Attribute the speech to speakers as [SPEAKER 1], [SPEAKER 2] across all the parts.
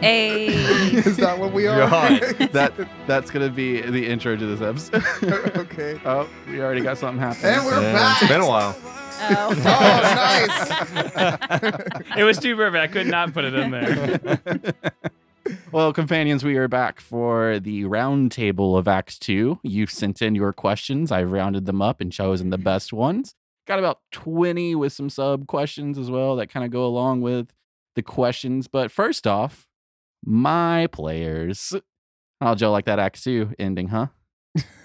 [SPEAKER 1] we're.
[SPEAKER 2] A.
[SPEAKER 3] Is that what we are?
[SPEAKER 4] God.
[SPEAKER 1] That that's gonna be the intro to this episode.
[SPEAKER 3] okay.
[SPEAKER 1] oh, we already got something happening.
[SPEAKER 3] And we're
[SPEAKER 4] Yeah,
[SPEAKER 3] back.
[SPEAKER 4] It's been a while.
[SPEAKER 2] Oh.
[SPEAKER 3] Oh, nice.
[SPEAKER 5] It was too perfect. I could not put it in there.
[SPEAKER 1] well, companions, we are back for the round table of Act Two. You've sent in your questions. I've rounded them up and chosen the best ones. Got about 20 with some sub questions as well that kind of go along with the questions. But first off, my players. Oh, Joe, like that Act Two ending, huh?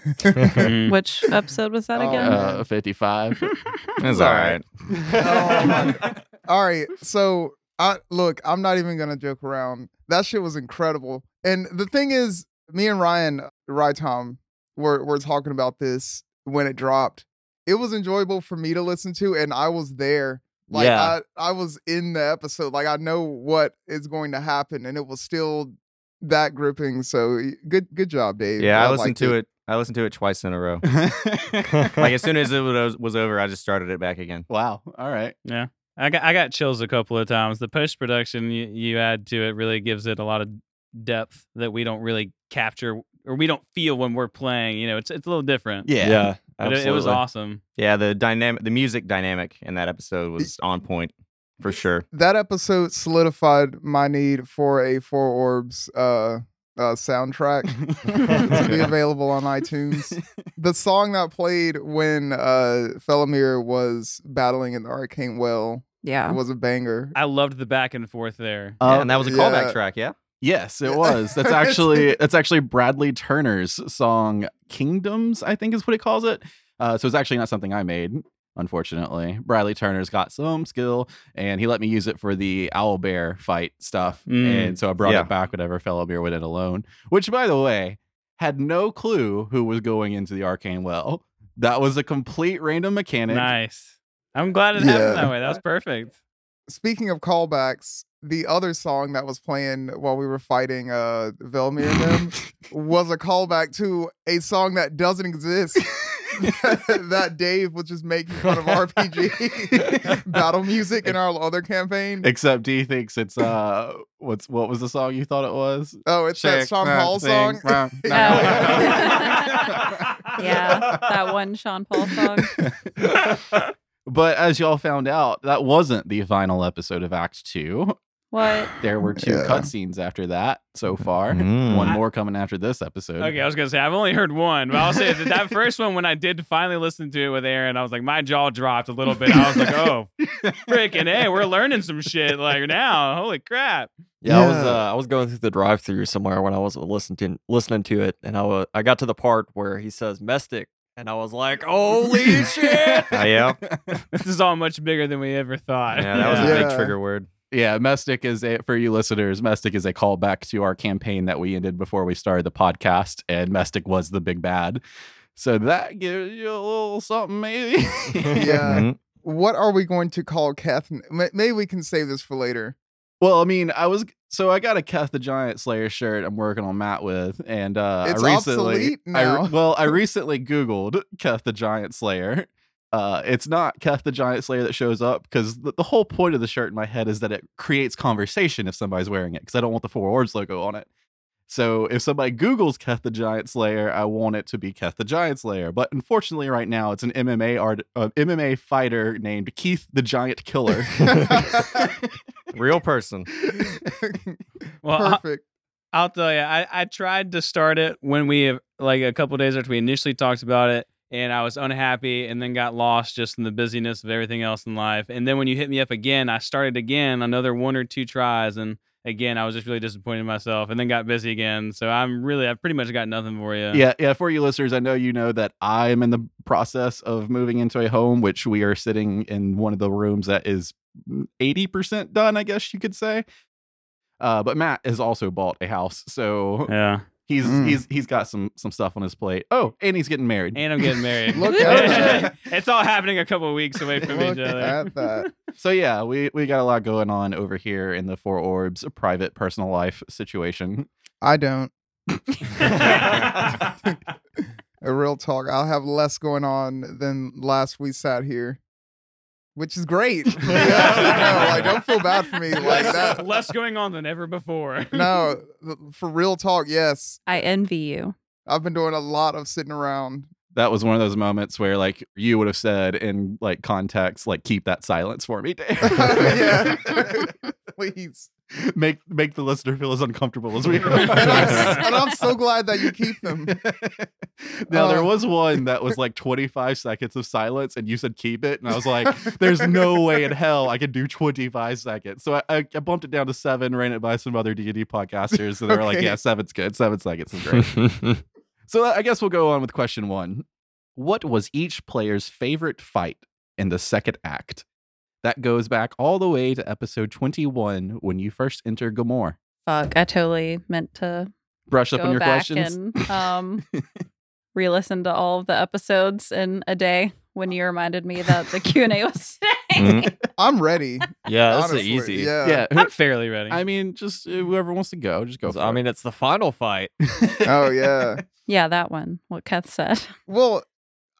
[SPEAKER 5] Mm.
[SPEAKER 2] Which episode was that
[SPEAKER 3] Oh,
[SPEAKER 2] again?
[SPEAKER 1] Uh, 55.
[SPEAKER 4] It's all right.
[SPEAKER 3] Oh, all right. So, I look, I'm not even gonna joke around. That shit was incredible. And the thing is, me and Ryan, right Tom, were were talking about this when it dropped. It was enjoyable for me to listen to, and I was there. Like
[SPEAKER 4] Yeah.
[SPEAKER 3] I, I was in the episode. Like I know what is going to happen, and it was still that gripping. So good, good job, Dave.
[SPEAKER 4] Yeah, I listened to it. I listened to it twice in a row. Like as soon as it was, was over, I just started it back again.
[SPEAKER 1] wow. All right.
[SPEAKER 5] Yeah. I got I got chills a couple of times. The post production you, you add to it really gives it a lot of depth that we don't really capture or we don't feel when we're playing. You know, it's it's a little different.
[SPEAKER 1] Yeah.
[SPEAKER 5] But it, it was awesome.
[SPEAKER 4] Yeah, the dynamic, the music dynamic in that episode was on point for sure.
[SPEAKER 3] that episode solidified my need for a Four Orbs uh, uh, soundtrack to be available on iTunes. The song that played when uh, Felomir was battling in the Arcane Well
[SPEAKER 2] yeah.
[SPEAKER 3] was a banger.
[SPEAKER 5] I loved the back and forth there.
[SPEAKER 4] yeah, and that was a
[SPEAKER 3] yeah.
[SPEAKER 4] callback track. Yeah.
[SPEAKER 1] Yes, it was. That's actually that's actually Bradley Turner's song "Kingdoms," I think is what he calls it. Uh, so it's actually not something I made, unfortunately. Bradley Turner's got some skill, and he let me use it for the owl bear fight stuff,
[SPEAKER 5] Mm.
[SPEAKER 1] and so I brought
[SPEAKER 4] Yeah.
[SPEAKER 1] it back whenever Felomir went in alone. Which, by the way, had no clue who was going into the arcane well. That was a complete random mechanic.
[SPEAKER 5] Nice. I'm glad it
[SPEAKER 3] Yeah.
[SPEAKER 5] happened that way. That was perfect.
[SPEAKER 3] Speaking of callbacks, the other song that was playing while we were fighting uh, Velmir and them was a callback to a song that doesn't exist. that Dave was just making fun of RPG battle music in our other campaign.
[SPEAKER 1] Except he thinks it's uh, what's what was the song you thought it was?
[SPEAKER 3] Oh, it's that
[SPEAKER 1] Shake
[SPEAKER 3] Sean
[SPEAKER 1] that
[SPEAKER 3] Paul
[SPEAKER 1] thing,
[SPEAKER 3] song.
[SPEAKER 1] rock,
[SPEAKER 2] Oh. yeah, that one Sean Paul song.
[SPEAKER 1] But as y'all found out, that wasn't the final episode of Act Two.
[SPEAKER 2] What?
[SPEAKER 1] There were two
[SPEAKER 3] Yeah.
[SPEAKER 1] cutscenes after that so far.
[SPEAKER 4] Mm.
[SPEAKER 1] One more coming after this episode.
[SPEAKER 5] Okay, I was gonna say I've only heard one, but I'll say that, that first one when I did finally listen to it with Aaron, I was like my jaw dropped a little bit. I was like, oh, freaking hey, we're learning some shit like now. Holy crap!
[SPEAKER 6] Yeah, I was uh, I was going through the drive-through somewhere when I was listening to listening to it, and I was, I got to the part where he says "mestic," and I was like, "Holy shit!"
[SPEAKER 4] Uh, yeah.
[SPEAKER 5] This is all much bigger than we ever thought.
[SPEAKER 4] Yeah, that was a
[SPEAKER 3] Yeah.
[SPEAKER 4] big trigger word.
[SPEAKER 1] Yeah, Mestic is a for you listeners. Mestic is a callback to our campaign that we ended before we started the podcast, and Mestic was the big bad. So that gives you a little something, maybe.
[SPEAKER 3] Yeah.
[SPEAKER 4] Mhm.
[SPEAKER 3] What are we going to call Keth? n- May- Maybe we can save this for later.
[SPEAKER 1] Well, I mean, I was so I got a Keth the Giant Slayer shirt I'm working on Matt with, and uh,
[SPEAKER 3] It's
[SPEAKER 1] I recently, I well, I recently Googled Keth the Giant Slayer. Uh, it's not Keth the Giant Slayer that shows up because the, the whole point of the shirt in my head is that it creates conversation if somebody's wearing it because I don't want the Four Orbs logo on it. So if somebody Googles Keth the Giant Slayer, I want it to be Keth the Giant Slayer. But unfortunately, right now it's an MMA art, uh, MMA fighter named Keith the Giant Killer.
[SPEAKER 4] Real person.
[SPEAKER 5] Well, I-
[SPEAKER 3] Perfect.
[SPEAKER 5] I'll tell you, I, I tried to start it when we like a couple days after we initially talked about it, and I was unhappy, and then got lost just in the busyness of everything else in life. And then when you hit me up again, I started again, another one or two tries, and again, I was just really disappointed in myself, and then got busy again. So I'm really, I've pretty much got nothing for you.
[SPEAKER 1] yeah, yeah. For you listeners, I know you know that I am in the process of moving into a home, which we are sitting in one of the rooms that is eighty percent done. I guess you could say. Uh, but Matt has also bought a house, so
[SPEAKER 5] yeah.
[SPEAKER 1] he's
[SPEAKER 3] Mm.
[SPEAKER 1] he's he's got some some stuff on his plate. Oh, and he's getting married.
[SPEAKER 5] And I'm getting married.
[SPEAKER 3] Look at
[SPEAKER 5] it's all happening a couple of weeks away from
[SPEAKER 3] Look
[SPEAKER 5] each other.
[SPEAKER 3] at that.
[SPEAKER 1] so yeah, we we got a lot going on over here in the Four Orbs private personal life situation.
[SPEAKER 3] I don't. A real talk. I'll have less going on than last we sat here. Which is great. Actually, no, like don't feel bad for me. Like
[SPEAKER 5] less,
[SPEAKER 3] that.
[SPEAKER 5] less going on than ever before.
[SPEAKER 3] No, for real talk, yes.
[SPEAKER 2] I envy you.
[SPEAKER 3] I've been doing a lot of sitting around.
[SPEAKER 1] That was one of those moments where like you would have said in like context, like keep that silence for me, Dave.
[SPEAKER 3] yeah, please.
[SPEAKER 1] make make the listener feel as uncomfortable as we are.
[SPEAKER 3] And I'm, and I'm so glad that you keep them.
[SPEAKER 1] now there
[SPEAKER 3] Uh,
[SPEAKER 1] was one that was like 25 seconds of silence and you said keep it and i was like there's no way in hell i can do 25 seconds. So i, I, I bumped it down to seven ran it by some other d&d podcasters and they were like yeah seven's good. Seven seconds is great. So i guess we'll go on with question one. What was each player's favorite fight in the second act that goes back all the way to episode 21 when you first enter Gamor.
[SPEAKER 2] Fuck, I totally meant to
[SPEAKER 1] Brush up on your
[SPEAKER 2] back
[SPEAKER 1] questions.
[SPEAKER 2] and um, re-listen to all of the episodes in a day when you reminded me that the Q and A was today.
[SPEAKER 4] Mhm.
[SPEAKER 3] I'm ready.
[SPEAKER 6] yeah, that's
[SPEAKER 3] honestly.
[SPEAKER 6] easy.
[SPEAKER 3] Yeah.
[SPEAKER 1] yeah,
[SPEAKER 5] I'm fairly ready.
[SPEAKER 1] I mean, just uh, whoever wants to go, just go. For
[SPEAKER 6] I
[SPEAKER 1] it.
[SPEAKER 6] mean, it's the final fight.
[SPEAKER 3] Oh yeah.
[SPEAKER 2] yeah, that one. What Keth said.
[SPEAKER 3] Well,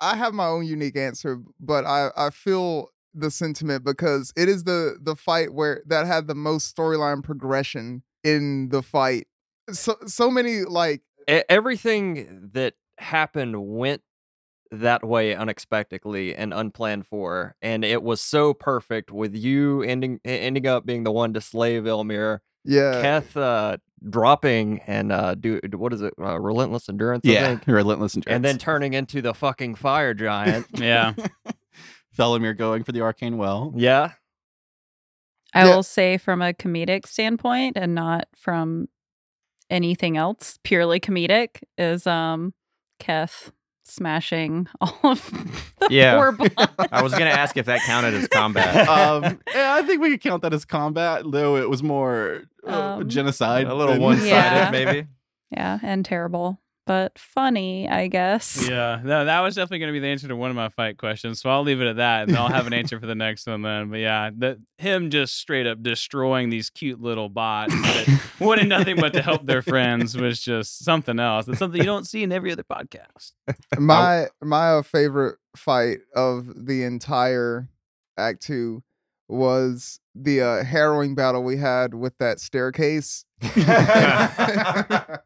[SPEAKER 3] I have my own unique answer, but I I feel the sentiment because it is the the fight where that had the most storyline progression in the fight. So so many like
[SPEAKER 6] everything that happened went that way unexpectedly and unplanned for and it was so perfect with you ending ending up being the one to slay Vilmir,
[SPEAKER 3] yeah.
[SPEAKER 6] Keth uh dropping and uh do what is it uh, relentless endurance I
[SPEAKER 1] yeah,
[SPEAKER 6] think?
[SPEAKER 1] relentless endurance.
[SPEAKER 6] and then turning into the fucking fire giant
[SPEAKER 5] yeah.
[SPEAKER 1] Felomir going for the arcane well.
[SPEAKER 6] yeah
[SPEAKER 2] I
[SPEAKER 3] Yeah.
[SPEAKER 2] will say from a comedic standpoint and not from anything else, purely comedic, is um Keth smashing all of the
[SPEAKER 4] Yeah.
[SPEAKER 2] four blocks.
[SPEAKER 4] I was gonna ask if that counted as combat.
[SPEAKER 1] um, yeah, I think we could count that as combat, though it was more uh,
[SPEAKER 2] Um,
[SPEAKER 1] genocide.
[SPEAKER 4] A little one sided,
[SPEAKER 2] Yeah.
[SPEAKER 4] maybe.
[SPEAKER 2] Yeah, and terrible, but funny, I guess.
[SPEAKER 5] Yeah, no, that was definitely going to be the answer to one of my fight questions. So I'll leave it at that, and I'll have an answer for the next one then. But yeah, the, him just straight up destroying these cute little bots that wanted nothing but to help their friends was just something else. It's something you don't see in every other podcast.
[SPEAKER 3] my my uh, favorite fight of the entire act 2 was the uh, harrowing battle we had with that staircase. that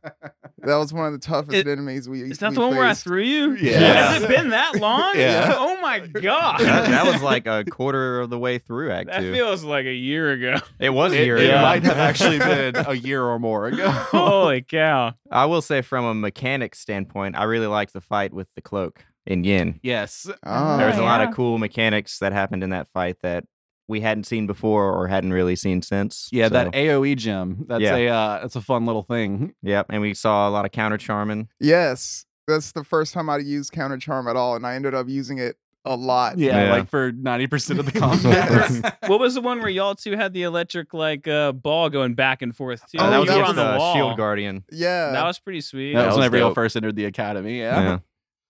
[SPEAKER 3] was one of the toughest
[SPEAKER 5] It-
[SPEAKER 3] enemies we
[SPEAKER 5] Is that
[SPEAKER 3] we
[SPEAKER 5] the one where I threw you?
[SPEAKER 1] Yeah.
[SPEAKER 5] Has it been that long?
[SPEAKER 1] Yeah.
[SPEAKER 5] Oh my god.
[SPEAKER 4] That, that was like a quarter of the way through Act
[SPEAKER 5] That
[SPEAKER 4] Two.
[SPEAKER 5] feels like a year ago.
[SPEAKER 4] it was
[SPEAKER 1] It,
[SPEAKER 4] a year
[SPEAKER 1] it
[SPEAKER 4] ago.
[SPEAKER 1] might have actually been a year or more ago.
[SPEAKER 5] Holy cow.
[SPEAKER 4] I will say, from a mechanics standpoint, I really liked the fight with the cloak in Yin.
[SPEAKER 1] yes.
[SPEAKER 3] Ah.
[SPEAKER 4] There was a lot of cool mechanics that happened in that fight that we hadn't seen before or hadn't really seen since.
[SPEAKER 1] Yeah,
[SPEAKER 4] So,
[SPEAKER 1] that AOE gem. That's
[SPEAKER 4] Yeah.
[SPEAKER 1] a uh, that's a fun little thing.
[SPEAKER 4] Yep, and we saw a lot of counter charming.
[SPEAKER 3] Yes, that's the first time I used counter charm at all, and I ended up using it a lot.
[SPEAKER 1] Yeah,
[SPEAKER 4] Yeah.
[SPEAKER 1] like for ninety percent of the combat.
[SPEAKER 5] What was the one where y'all two had the electric like uh, ball going back and forth too?
[SPEAKER 3] Oh,
[SPEAKER 4] that was
[SPEAKER 3] that
[SPEAKER 5] You were
[SPEAKER 3] was
[SPEAKER 5] on the
[SPEAKER 4] the
[SPEAKER 5] wall.
[SPEAKER 4] Shield Guardian.
[SPEAKER 3] Yeah,
[SPEAKER 5] That was pretty sweet.
[SPEAKER 1] that was
[SPEAKER 4] was
[SPEAKER 1] whenever y'all first entered the academy. Yeah.
[SPEAKER 4] Yeah.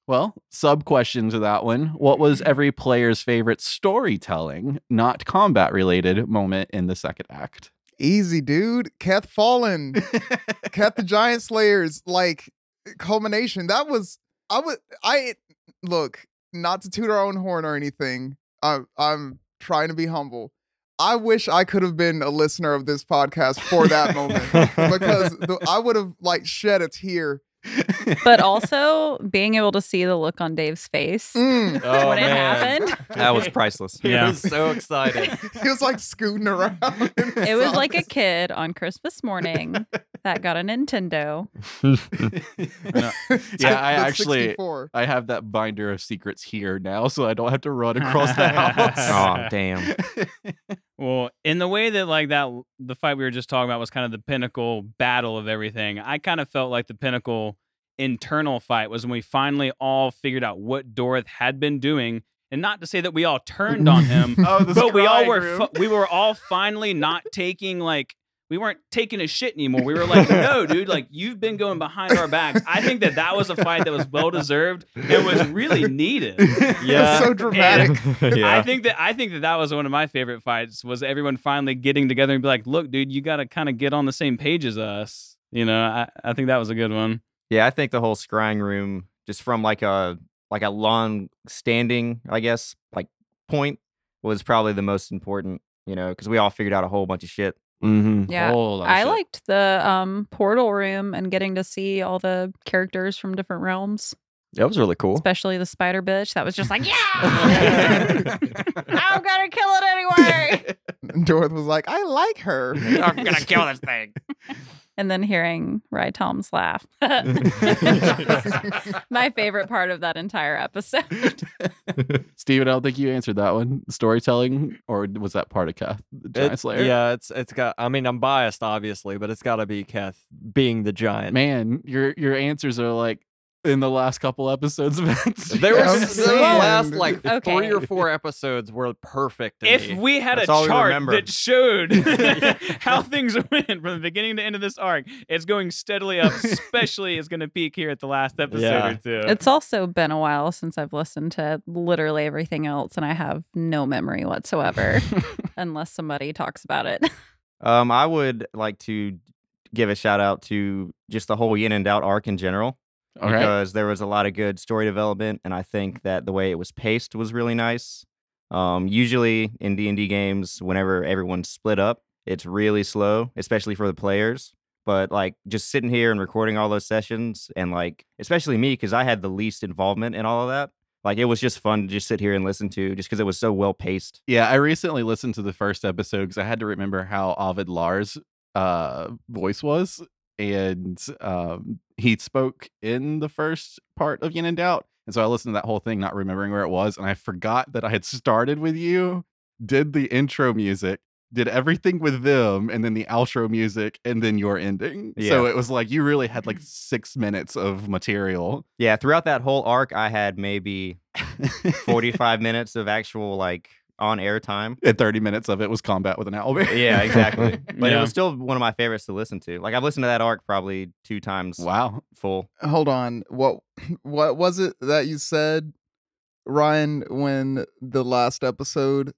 [SPEAKER 1] Well, sub question to that one. What was mm-hmm. every player's favorite storytelling, not combat related moment in the second act?
[SPEAKER 3] easy, dude. Keth Fallen, Keth the Giant Slayers, like culmination. That was I would I look not to toot our own horn or anything. I'm I'm trying to be humble. I wish I could have been a listener of this podcast for that moment because the, I would have like shed a tear.
[SPEAKER 2] But also being able to see the look on Dave's face
[SPEAKER 3] Mm.
[SPEAKER 6] oh,
[SPEAKER 2] when it
[SPEAKER 6] man.
[SPEAKER 2] happened.
[SPEAKER 4] That was priceless.
[SPEAKER 6] he
[SPEAKER 5] Yeah.
[SPEAKER 6] was so excited
[SPEAKER 3] he was like scooting around.
[SPEAKER 2] It was like a kid on Christmas morning that got a Nintendo.
[SPEAKER 1] yeah, I actually
[SPEAKER 3] 64.
[SPEAKER 1] I have that binder of secrets here now, so I don't have to run across the house.
[SPEAKER 4] Oh, damn.
[SPEAKER 5] Well, in the way that like that the fight we were just talking about was kind of the pinnacle battle of everything. I kind of felt like the pinnacle internal fight was when we finally all figured out what Dorith had been doing, and not to say that we all turned on him,
[SPEAKER 1] oh,
[SPEAKER 5] but we all were
[SPEAKER 1] room.
[SPEAKER 5] fi- we were all finally not taking like we weren't taking a shit anymore. We were like, no, dude, like you've been going behind our backs. I think that that was a fight that was well deserved and was really needed.
[SPEAKER 6] Yeah.
[SPEAKER 3] so dramatic.
[SPEAKER 5] I think that I think that that was one of my favorite fights. Was everyone finally getting together and be like, "Look, dude, you got to kind of get on the same page as us." You know, I, I think that was a good one.
[SPEAKER 4] Yeah, I think the whole scrying room, just from like a like a long standing, I guess, like point, was probably the most important. You know, because we all figured out a whole bunch of shit.
[SPEAKER 1] Mm-hmm.
[SPEAKER 2] Yeah,
[SPEAKER 1] Whole
[SPEAKER 2] I
[SPEAKER 1] shit.
[SPEAKER 2] liked the um portal room and getting to see all the characters from different realms,
[SPEAKER 6] That was really cool.
[SPEAKER 2] especially the spider bitch. That was just like, yeah, I'm gonna kill it anyway.
[SPEAKER 3] Dorothy was like, I like her.
[SPEAKER 4] I'm gonna kill this thing.
[SPEAKER 2] And then hearing Rye Tom's laugh. My favorite part of that entire episode.
[SPEAKER 1] Steven, I don't think you answered that one. Storytelling, or was that part of Keth, the Giant
[SPEAKER 6] It-
[SPEAKER 1] Slayer?
[SPEAKER 6] yeah, it's it's got. I mean, I'm biased, obviously, but it's got to be Keth being the giant.
[SPEAKER 1] Man, your your answers are like in the last couple episodes of it.
[SPEAKER 6] They were
[SPEAKER 3] Yeah, I'm
[SPEAKER 6] the
[SPEAKER 3] saying.
[SPEAKER 6] last like
[SPEAKER 2] Okay.
[SPEAKER 6] three or four episodes were perfect. To
[SPEAKER 5] If
[SPEAKER 6] me.
[SPEAKER 5] we had
[SPEAKER 4] That's
[SPEAKER 5] a
[SPEAKER 4] we
[SPEAKER 5] chart
[SPEAKER 4] remember.
[SPEAKER 5] that showed how things went from the beginning to end of this arc, it's going steadily up. Especially, it's going to peak here at the last episode
[SPEAKER 6] Yeah.
[SPEAKER 5] or two.
[SPEAKER 2] It's also been a while since I've listened to literally everything else, and I have no memory whatsoever unless somebody talks about it.
[SPEAKER 4] Um, I would like to give a shout out to just the whole Yin and Doubt arc in general.
[SPEAKER 1] All right.
[SPEAKER 4] because there was a lot of good story development and i think that the way it was paced was really nice um, usually in d&d games whenever everyone's split up it's really slow especially for the players but like just sitting here and recording all those sessions and like especially me because i had the least involvement in all of that like it was just fun to just sit here and listen to just because it was so well paced
[SPEAKER 1] Yeah, I recently listened to the first episode because I had to remember how Ovid Lars' uh, voice was, and um, he spoke in the first part of Yin and Doubt, and so I listened to that whole thing, not remembering where it was, and I forgot that I had started with you, did the intro music, did everything with them, and then the outro music, and then your ending. So it was like you really had like six minutes of material.
[SPEAKER 4] yeah throughout that whole arc i had maybe 45 minutes of actual like on air time
[SPEAKER 1] and 30 minutes of it was combat with an owlbear.
[SPEAKER 4] Yeah, exactly. But it
[SPEAKER 5] Yeah.
[SPEAKER 4] was still one of my favorites to listen to. Like I've listened to that arc probably two times
[SPEAKER 1] wow.
[SPEAKER 4] full.
[SPEAKER 3] Hold on. What what was it that you said, Ryan, when the last episode,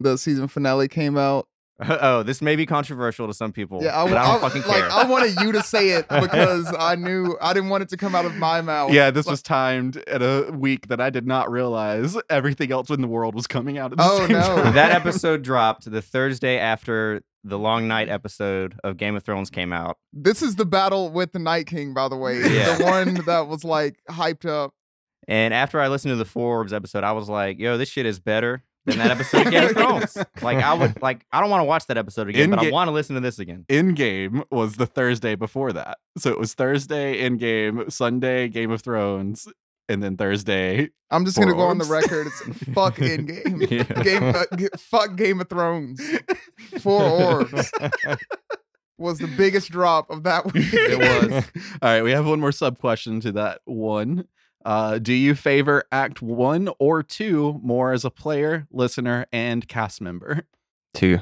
[SPEAKER 3] the season finale came out?
[SPEAKER 4] oh, this may be controversial to some people.
[SPEAKER 3] Yeah, I,
[SPEAKER 4] but I don't
[SPEAKER 3] I-
[SPEAKER 4] fucking
[SPEAKER 3] like
[SPEAKER 4] care.
[SPEAKER 3] I wanted you to say it because I knew I didn't want it to come out of my mouth.
[SPEAKER 1] Yeah, this
[SPEAKER 3] Like-
[SPEAKER 1] was timed at a week that I did not realize everything else in the world was coming out at the
[SPEAKER 3] Oh,
[SPEAKER 1] same
[SPEAKER 3] no.
[SPEAKER 1] time.
[SPEAKER 4] that episode dropped the Thursday after the Long Night episode of Game of Thrones came out.
[SPEAKER 3] This is the battle with the Night King, by the way.
[SPEAKER 4] Yeah.
[SPEAKER 3] The one that was like hyped up.
[SPEAKER 4] And after I listened to the Four Orbs episode, I was like, yo, this shit is better than that episode of Game of Thrones. Like I would like I don't want to watch that episode again, but I want to listen to this again.
[SPEAKER 1] in game was the Thursday before that. So it was Thursday in game, Sunday Game of Thrones, and then Thursday.
[SPEAKER 3] I'm just gonna
[SPEAKER 1] Four
[SPEAKER 3] go on the record. It's fuck in game.
[SPEAKER 4] Yeah.
[SPEAKER 3] Game uh, g- fuck Game of Thrones. Four orbs was the biggest drop of that week.
[SPEAKER 4] It was.
[SPEAKER 1] All right, we have one more sub question to that one. Uh, do you favor Act One or Two more as a player, listener, and cast member?
[SPEAKER 6] two.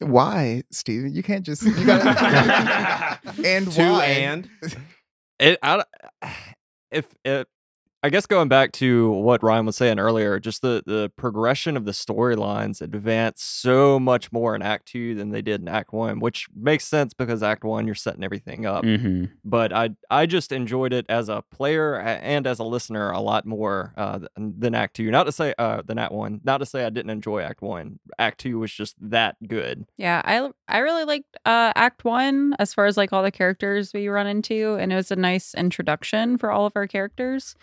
[SPEAKER 3] Why, Steven? You can't just you gotta and
[SPEAKER 4] Two
[SPEAKER 3] why?
[SPEAKER 4] and
[SPEAKER 6] It, I, d- if it, I guess going back to what Ryan was saying earlier, just the the progression of the storylines advance so much more in Act Two than they did in Act One, which makes sense because Act One you're setting everything up.
[SPEAKER 5] Mm-hmm.
[SPEAKER 6] But I I just enjoyed it as a player and as a listener a lot more uh, than Act Two. Not to say uh, than Act One. Not to say I didn't enjoy Act One. Act Two was just that good.
[SPEAKER 2] Yeah, I I really liked uh, Act One as far as like all the characters we run into, and it was a nice introduction for all of our characters.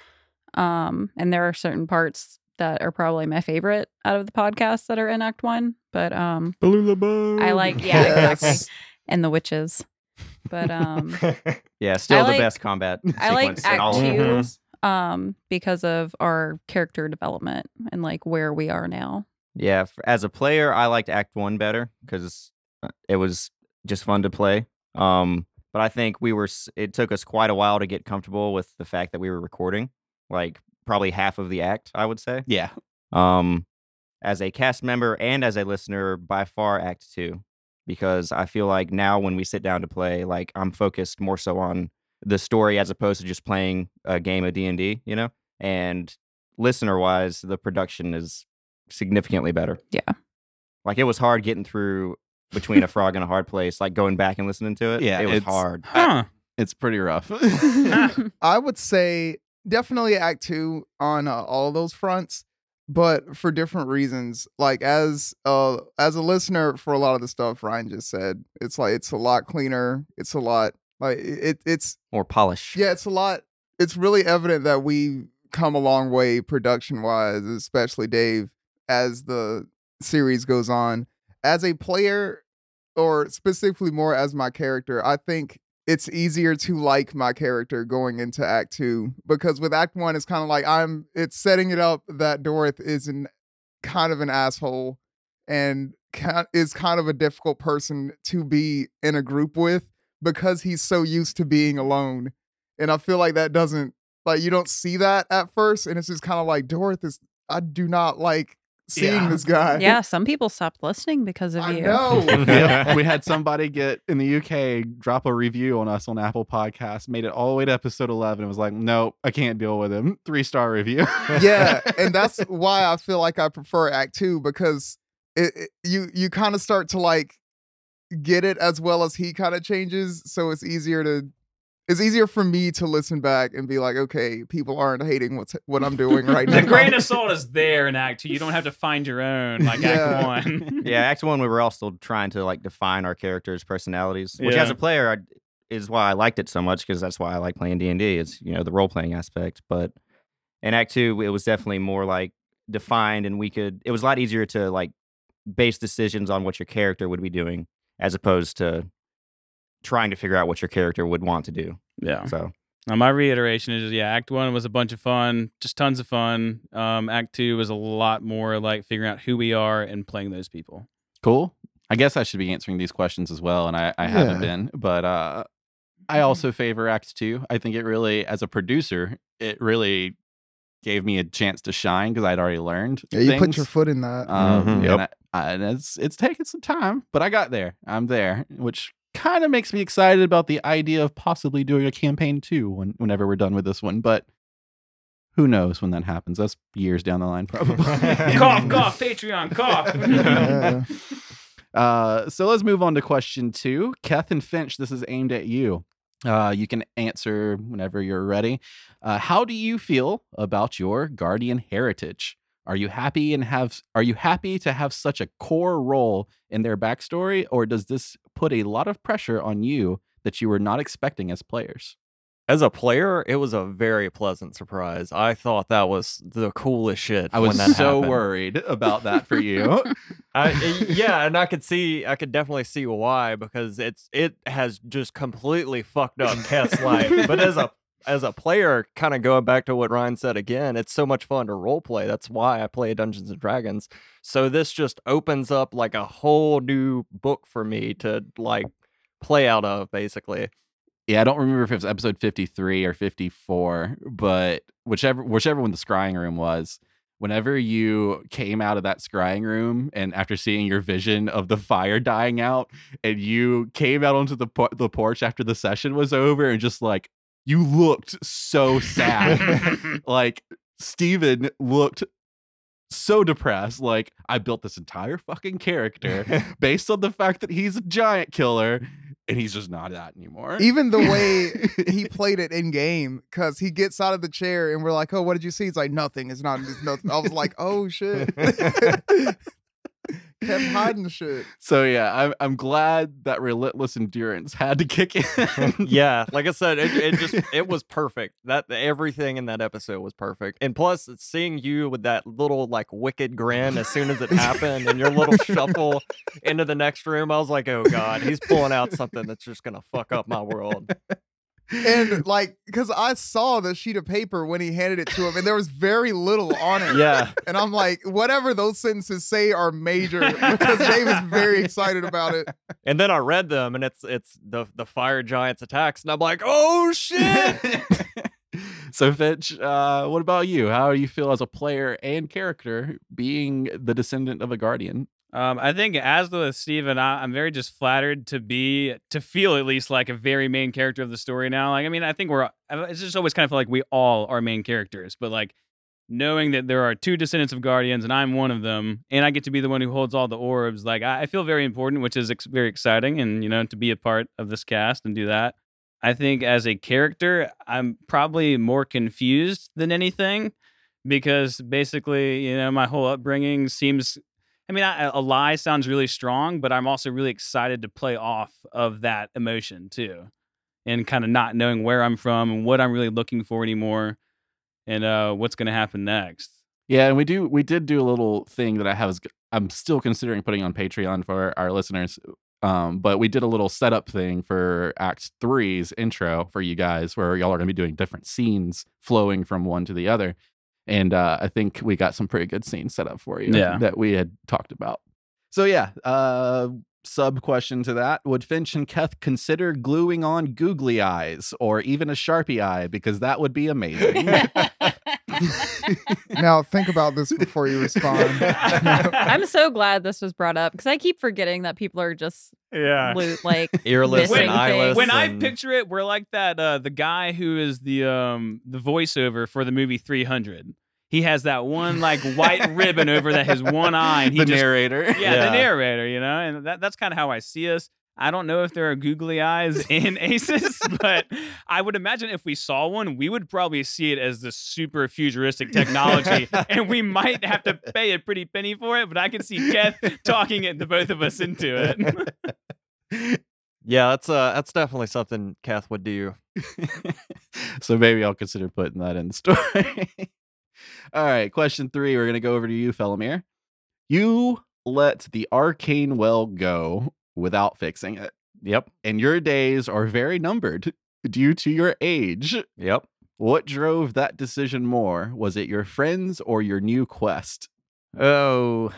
[SPEAKER 2] Um, and there are certain parts that are probably my favorite out of the podcasts that are in Act One, but um, I like yeah exactly, and the witches, but um,
[SPEAKER 4] yeah, still
[SPEAKER 2] like-
[SPEAKER 4] the best combat
[SPEAKER 2] I like Act
[SPEAKER 4] all
[SPEAKER 2] Two. um, because of our character development and like where we are now.
[SPEAKER 4] Yeah, as a player, I liked Act One better because it was just fun to play. Um, but I think we were. It took us quite a while to get comfortable with the fact that we were recording, like probably half of the act, I would say.
[SPEAKER 1] Yeah.
[SPEAKER 4] Um, as a cast member and as a listener, by far Act Two, because I feel like now when we sit down to play, like I'm focused more so on the story as opposed to just playing a game of D and D, you know. And listener wise, the production is significantly better.
[SPEAKER 2] Yeah.
[SPEAKER 4] Like it was hard getting through between a frog and a hard place, like going back and listening to it.
[SPEAKER 1] Yeah,
[SPEAKER 4] it was hard.
[SPEAKER 5] Huh.
[SPEAKER 1] It's pretty rough.
[SPEAKER 3] I would say definitely Act Two on uh, all those fronts, but for different reasons. Like as uh as a listener for a lot of the stuff Ryan just said, it's like it's a lot cleaner. It's a lot like it it's
[SPEAKER 4] More polish.
[SPEAKER 3] yeah, it's a lot. It's really evident that we come a long way production wise, especially Dave, as the series goes on. As a player, or specifically more as my character, I think it's easier to like my character going into Act Two because with Act One, it's kind of like I'm. It's setting it up that Dorith is an kind of an asshole and is kind of a difficult person to be in a group with because he's so used to being alone. And I feel like that doesn't like you don't see that at first, and it's just kind of like Dorith is. I do not like seeing
[SPEAKER 1] Yeah.
[SPEAKER 3] this guy.
[SPEAKER 2] Yeah, some people stopped listening because of
[SPEAKER 3] I
[SPEAKER 2] you.
[SPEAKER 3] know.
[SPEAKER 1] Yep, we had somebody get in the UK drop a review on us on Apple Podcasts, made it all the way to episode 11 and was like, nope, I can't deal with him. Three star review.
[SPEAKER 3] yeah, and that's why I feel like I prefer Act Two because it, it- you you kind of start to like get it as well as he kind of changes, so it's easier to it's easier for me to listen back and be like, okay, people aren't hating what's what I'm doing right now.
[SPEAKER 5] The grain of salt is there in Act Two. You don't have to find your own like
[SPEAKER 3] Yeah.
[SPEAKER 5] Act One.
[SPEAKER 4] yeah, Act One, we were all still trying to like define our characters' personalities, which as a player I, is why I liked it so much because that's why I like playing D and D. Is you know the role playing aspect. But in Act Two, it was definitely more like defined, and we could. It was a lot easier to like base decisions on what your character would be doing, as opposed to trying to figure out what your character would want to do.
[SPEAKER 5] yeah.
[SPEAKER 4] So
[SPEAKER 5] Uh, my reiteration is yeah, Act One was a bunch of fun, just tons of fun. Um, Act Two was a lot more like figuring out who we are and playing those people.
[SPEAKER 1] cool. I guess I should be answering these questions as well, and I, I haven't been. But uh, I also favor Act Two. I think it really, as a producer, it really gave me a chance to shine because I'd already learned.
[SPEAKER 3] Yeah, you put your foot in that.
[SPEAKER 1] Um,
[SPEAKER 4] Mhm.
[SPEAKER 1] and,
[SPEAKER 4] Yep.
[SPEAKER 1] I, I- and it's it's taken some time, but I got there. I'm there, which kind of makes me excited about the idea of possibly doing a campaign too when, whenever we're done with this one. But who knows when that happens? That's years down the line, probably.
[SPEAKER 5] cough, cough, Patreon, cough.
[SPEAKER 3] Yeah.
[SPEAKER 1] Uh, so let's move on to question two. Keth and Finch, this is aimed at you. Uh, you can answer whenever you're ready. Uh, how do you feel about your guardian heritage? Are you happy and have are you happy to have such a core role in their backstory, or does this put a lot of pressure on you that you were not expecting as players?
[SPEAKER 6] As a player, it was a very pleasant surprise. I thought that was the coolest shit.
[SPEAKER 1] I was so
[SPEAKER 6] happened.
[SPEAKER 1] worried about that for you.
[SPEAKER 6] I, eh, yeah, and I could see, I could definitely see why because it's it has just completely fucked up Keth's life. But as a as a player, kind of going back to what Ryan said again, it's so much fun to role play. That's why I play Dungeons and Dragons. So this just opens up like a whole new book for me to like play out of, basically.
[SPEAKER 1] Yeah, I don't remember if it was episode 53 or 54, but whichever whichever one the scrying room was, whenever you came out of that scrying room and after seeing your vision of the fire dying out and you came out onto the por- the porch after the session was over and just like you looked so sad. like Steven looked so depressed like I built this entire fucking character based on the fact that he's a giant killer and he's just not that anymore.
[SPEAKER 3] Even the way he played it in game, because he gets out of the chair and we're like, "Oh, what did you see?" He's like, "Nothing. It's not. It's nothing." I was like, "Oh shit." Kept hiding shit.
[SPEAKER 1] So yeah, I'm I'm glad that relentless endurance had to kick in.
[SPEAKER 6] yeah, like I said, it, it just it was perfect. That everything in that episode was perfect, and plus seeing you with that little like wicked grin as soon as it happened, and your little shuffle into the next room, I was like, oh god, he's pulling out something that's just gonna fuck up my world.
[SPEAKER 3] And like, because I saw the sheet of paper when he handed it to him, and there was very little on it.
[SPEAKER 6] Yeah,
[SPEAKER 3] And I'm like, whatever those sentences say are major because Dave is very excited about it.
[SPEAKER 6] and then I read them, and it's it's the the fire giants attacks, and I'm like, oh shit.
[SPEAKER 1] so Finch, uh, what about you? How do you feel as a player and character being the descendant of a guardian?
[SPEAKER 5] Um, I think as with Steven, I, I'm very just flattered to be to feel at least like a very main character of the story now. Like, I mean, I think we're it's just always kind of like we all are main characters, but like knowing that there are two descendants of guardians and I'm one of them, and I get to be the one who holds all the orbs, like I, I feel very important, which is ex- very exciting, and you know to be a part of this cast and do that. I think as a character, I'm probably more confused than anything because basically, you know, my whole upbringing seems. I mean, I, a lie sounds really strong, but I'm also really excited to play off of that emotion too, and kind of not knowing where I'm from and what I'm really looking for anymore, and uh, what's going to happen next.
[SPEAKER 1] Yeah, and we do we did do a little thing that I have I'm still considering putting on Patreon for our listeners. Um, but we did a little setup thing for Act Three's intro for you guys, where y'all are going to be doing different scenes flowing from one to the other. And uh, I think we got some pretty good scenes set up for you
[SPEAKER 5] Yeah.
[SPEAKER 1] that we had talked about. So yeah, uh, sub question to that: Would Finch and Keth consider gluing on googly eyes or even a sharpie eye because that would be amazing?
[SPEAKER 3] now think about this before you respond.
[SPEAKER 2] I'm so glad this was brought up because I keep forgetting that people are just
[SPEAKER 5] Yeah.
[SPEAKER 2] lo- like
[SPEAKER 6] Earless
[SPEAKER 2] Missing
[SPEAKER 6] and eyeless.
[SPEAKER 2] things.
[SPEAKER 5] when I picture it, we're like that uh the guy who is the um the voiceover for the movie 300. He has that one like white ribbon over that his one eye and he
[SPEAKER 1] the
[SPEAKER 5] just
[SPEAKER 1] narrator.
[SPEAKER 5] yeah, the narrator, you know, and that, that's kind of how I see us. I don't know if there are googly eyes in Aces, but I would imagine if we saw one, we would probably see it as the super futuristic technology, and we might have to pay a pretty penny for it. But I can see Keth talking it, the both of us into it.
[SPEAKER 6] Yeah, that's uh that's definitely something Keth would do.
[SPEAKER 1] so maybe I'll consider putting that in the story. All right, question three. We're gonna go over to you, Felomir. You let the arcane well go without fixing it,
[SPEAKER 4] Yep.
[SPEAKER 1] and your days are very numbered due to your age.
[SPEAKER 4] Yep.
[SPEAKER 1] What drove that decision more? Was it your friends or your new quest?
[SPEAKER 4] Oh,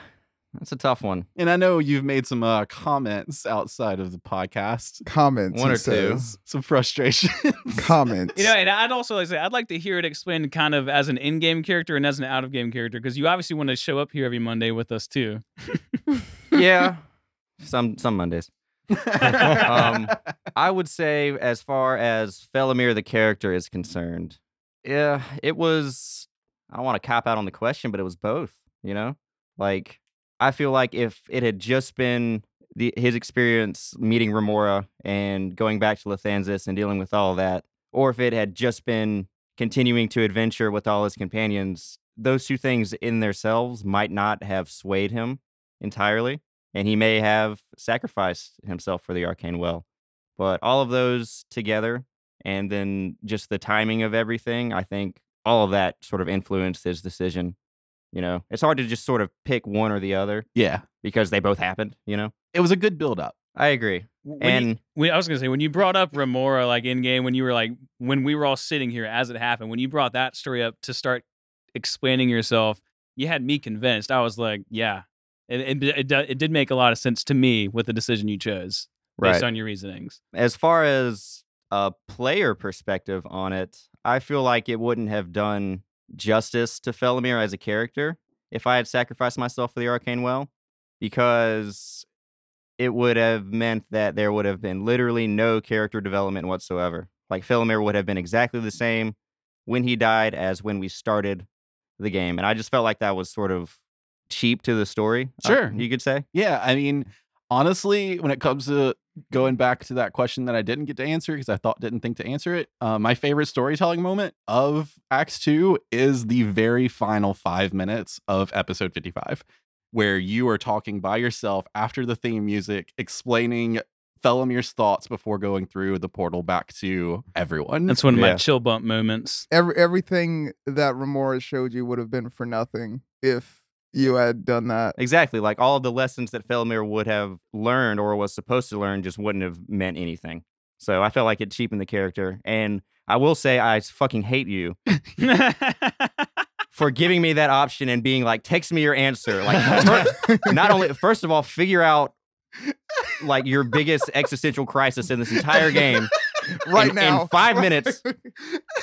[SPEAKER 4] that's a tough one.
[SPEAKER 1] And I know you've made some uh, comments outside of the podcast,
[SPEAKER 3] Comments.
[SPEAKER 4] One
[SPEAKER 3] he
[SPEAKER 4] or two.
[SPEAKER 1] some frustration.
[SPEAKER 3] Comments.
[SPEAKER 5] You know, and I'd also like to say I'd like to hear it explained kind of as an in-game character and as an out-of-game character because you obviously want to show up here every Monday with us too.
[SPEAKER 4] Yeah. Some some Mondays. Um, I would say, as far as Felomir the character is concerned, yeah, it was. I don't want to cop out on the question, but it was both. You know, like I feel like if it had just been the his experience meeting Remora and going back to Lathansis and dealing with all that, or if it had just been continuing to adventure with all his companions, those two things in themselves might not have swayed him entirely, and he may have sacrificed himself for the arcane well. But all of those together, and then just the timing of everything, I think all of that sort of influenced his decision. You know, it's hard to just sort of pick one or the other
[SPEAKER 1] yeah,
[SPEAKER 4] because they both happened. You know,
[SPEAKER 1] it was a good build up.
[SPEAKER 4] I agree.
[SPEAKER 5] When you-
[SPEAKER 4] and
[SPEAKER 5] when, I was gonna say when you brought up Remora like in game when you were like when we were all sitting here as it happened when you brought that story up to start explaining yourself you had me convinced I was like yeah it it, it, it did make a lot of sense to me with the decision you chose based
[SPEAKER 4] right.
[SPEAKER 5] on your reasonings
[SPEAKER 4] as far as a player perspective on it, I feel like it wouldn't have done justice to Felomir as a character if I had sacrificed myself for the Arcane Well, because it would have meant that there would have been literally no character development whatsoever. Like Felomir would have been exactly the same when he died as when we started the game, and I just felt like that was sort of cheap to the story. uh,
[SPEAKER 1] Sure.
[SPEAKER 4] you could say.
[SPEAKER 1] Yeah, I mean, honestly, when it comes to going back to that question that I didn't get to answer because I thought didn't think to answer it, uh, my favorite storytelling moment of Acts Two is the very final five minutes of Episode Fifty-five, where you are talking by yourself after the theme music, explaining Felomir's thoughts before going through the portal back to everyone.
[SPEAKER 5] that's one of my chill bump moments
[SPEAKER 3] Every everything that Remora showed you would have been for nothing if you had done that.
[SPEAKER 4] Exactly. Like all of the lessons that Felomir would have learned or was supposed to learn just wouldn't have meant anything. So I felt like it cheapened the character. And I will say I fucking hate you for giving me that option and being like, text me your answer. Like not only first of all, figure out like your biggest existential crisis in this entire game
[SPEAKER 3] right now in
[SPEAKER 4] five minutes.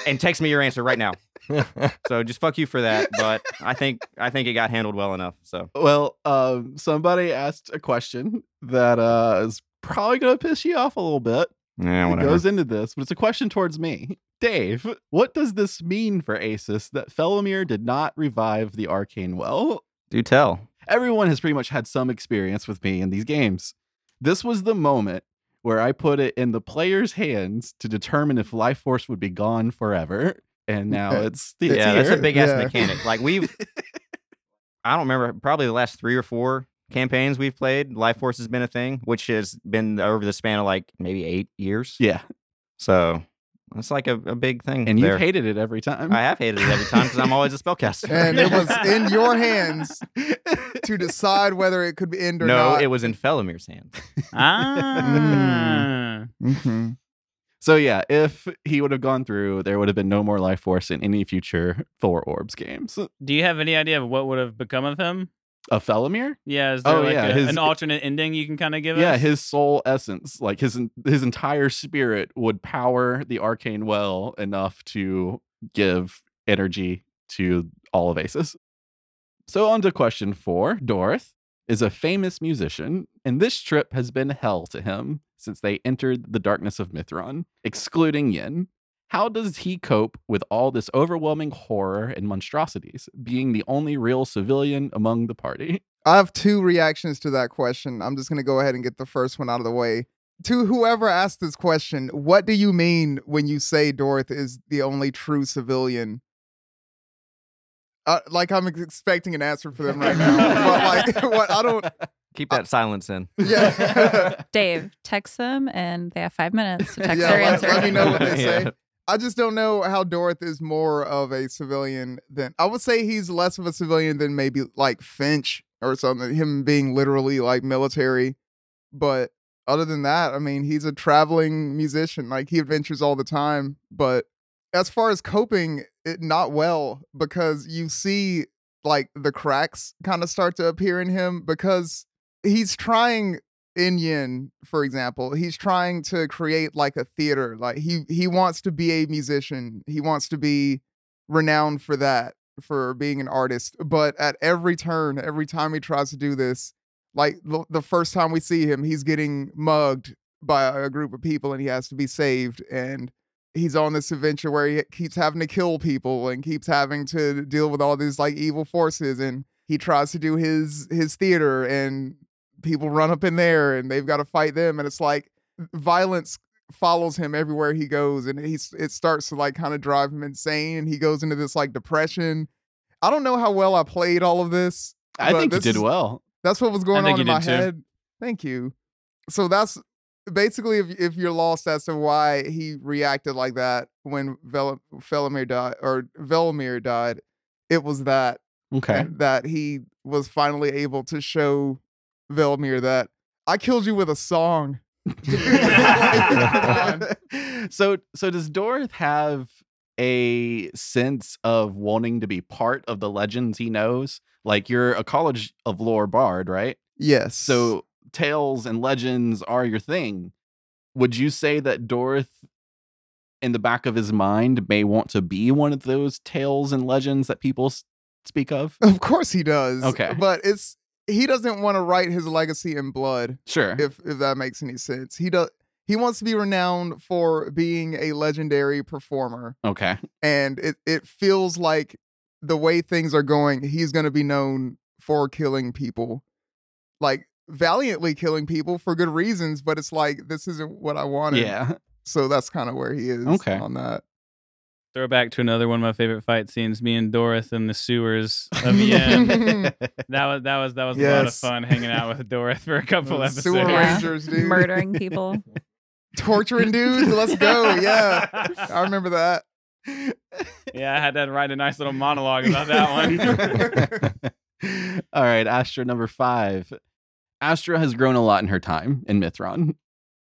[SPEAKER 4] and text me your answer right now. So just fuck you for that. But I think I think it got handled well enough. So
[SPEAKER 1] Well, um, somebody asked a question that uh, is probably going to piss you off a little bit.
[SPEAKER 4] yeah, whatever.
[SPEAKER 1] it goes into this, but it's a question towards me. Dave, what does this mean for Aces that Felomir did not revive the arcane well?
[SPEAKER 4] Do tell.
[SPEAKER 1] Everyone has pretty much had some experience with me in these games. This was the moment where I put it in the player's hands to determine if life force would be gone forever. and now
[SPEAKER 3] Yeah.
[SPEAKER 1] it's the
[SPEAKER 4] yeah, that's a big ass
[SPEAKER 3] Yeah.
[SPEAKER 4] mechanic. Like we've, I don't remember, probably the last three or four campaigns we've played. Life Force has been a thing, which has been over the span of like maybe eight years.
[SPEAKER 1] yeah,
[SPEAKER 4] So it's like a, a big thing.
[SPEAKER 1] and
[SPEAKER 4] there.
[SPEAKER 1] you've hated it every time.
[SPEAKER 4] I have hated it every time because I'm always a spellcaster.
[SPEAKER 3] And it was in your hands to decide whether it could end or
[SPEAKER 4] no,
[SPEAKER 3] not.
[SPEAKER 4] it was in Felomir's hands.
[SPEAKER 5] Ah.
[SPEAKER 3] Mhm.
[SPEAKER 1] So yeah, if he would have gone through, there would have been no more life force in any future Four Orbs games.
[SPEAKER 5] Do you have any idea of what would have become of him?
[SPEAKER 1] A Felomir?
[SPEAKER 5] Yeah, is oh, there
[SPEAKER 1] Oh,
[SPEAKER 5] like
[SPEAKER 1] yeah,
[SPEAKER 5] a-
[SPEAKER 1] his-
[SPEAKER 5] an alternate ending you can kind of give
[SPEAKER 1] Yeah,
[SPEAKER 5] us?
[SPEAKER 1] his soul essence, like his his entire spirit, would power the arcane well enough to give energy to all of Aces. So on to question four. Dorth is a famous musician, and this trip has been hell to him since they entered the darkness of Mithron, excluding Yin. How does he cope with all this overwhelming horror and monstrosities, being the only real civilian among the party?
[SPEAKER 3] I have two reactions to that question. I'm just going to go ahead and get the first one out of the way. To whoever asked this question, what do you mean when you say Dorth is the only true civilian? Uh, like I'm expecting an answer for them right now, but like what I don't.
[SPEAKER 4] Keep that silence in.
[SPEAKER 3] Yeah,
[SPEAKER 2] Dave, text them and they have five minutes to text
[SPEAKER 3] Yeah,
[SPEAKER 2] their
[SPEAKER 3] let-
[SPEAKER 2] answer.
[SPEAKER 3] let me know what they say.
[SPEAKER 4] Yeah.
[SPEAKER 3] I just don't know how Dorth is more of a civilian than I would say he's less of a civilian than maybe like Finch or something. Him being literally like military, but other than that, I mean, he's a traveling musician. Like he adventures all the time. But as far as coping, it not well because you see like the cracks kind of start to appear in him because he's trying in Yin, for example, he's trying to create like a theater. Like he he wants to be a musician. He wants to be renowned for that, for being an artist. But at every turn, every time he tries to do this, like the, the first time we see him, he's getting mugged by a group of people and he has to be saved. And he's on this adventure where he keeps having to kill people and keeps having to deal with all these like evil forces and he tries to do his his theater and people run up in there and they've got to fight them and it's like violence follows him everywhere he goes and he's it starts to like kind of drive him insane and he goes into this like depression i don't know how well i played all of this
[SPEAKER 1] I think you did
[SPEAKER 3] is-
[SPEAKER 1] well.
[SPEAKER 3] that's what was going on in my
[SPEAKER 5] too.
[SPEAKER 3] head thank you so that's basically if, if you're lost as to why he reacted like that when Vel- Velimir died or Velimir died it was that
[SPEAKER 1] Okay.
[SPEAKER 3] that he was finally able to show Velimir that I killed you with a song.
[SPEAKER 1] So so does Dorth have a sense of wanting to be part of the legends he knows? Like you're a college of lore bard, right?
[SPEAKER 3] yes.
[SPEAKER 1] So tales and legends are your thing. Would you say that Dorth in the back of his mind may want to be one of those tales and legends that people speak of?
[SPEAKER 3] of course he does.
[SPEAKER 1] Okay.
[SPEAKER 3] But it's he doesn't want to write his legacy in blood,
[SPEAKER 1] Sure.
[SPEAKER 3] if if that makes any sense. He does he wants to be renowned for being a legendary performer.
[SPEAKER 1] okay.
[SPEAKER 3] And it, it feels like the way things are going, he's gonna be known for killing people. Like valiantly killing people for good reasons, but it's like this isn't what I wanted.
[SPEAKER 1] Yeah.
[SPEAKER 3] So that's kind of where he is
[SPEAKER 1] Okay.
[SPEAKER 3] on that.
[SPEAKER 5] Throwback to another one of my favorite fight scenes, me and Dorothy in the sewers of Yin. that was that was that was a lot of
[SPEAKER 3] Yes.
[SPEAKER 5] fun hanging out with Dorothy for a couple
[SPEAKER 3] The
[SPEAKER 5] episodes.
[SPEAKER 3] Sewer
[SPEAKER 2] Yeah.
[SPEAKER 3] Rangers, dude.
[SPEAKER 2] Murdering people.
[SPEAKER 3] Torturing dudes. Let's go. Yeah. I remember that.
[SPEAKER 5] yeah, I had to write a nice little monologue about that one.
[SPEAKER 1] All right, Astra number five. Astra has grown a lot in her time in Mithron.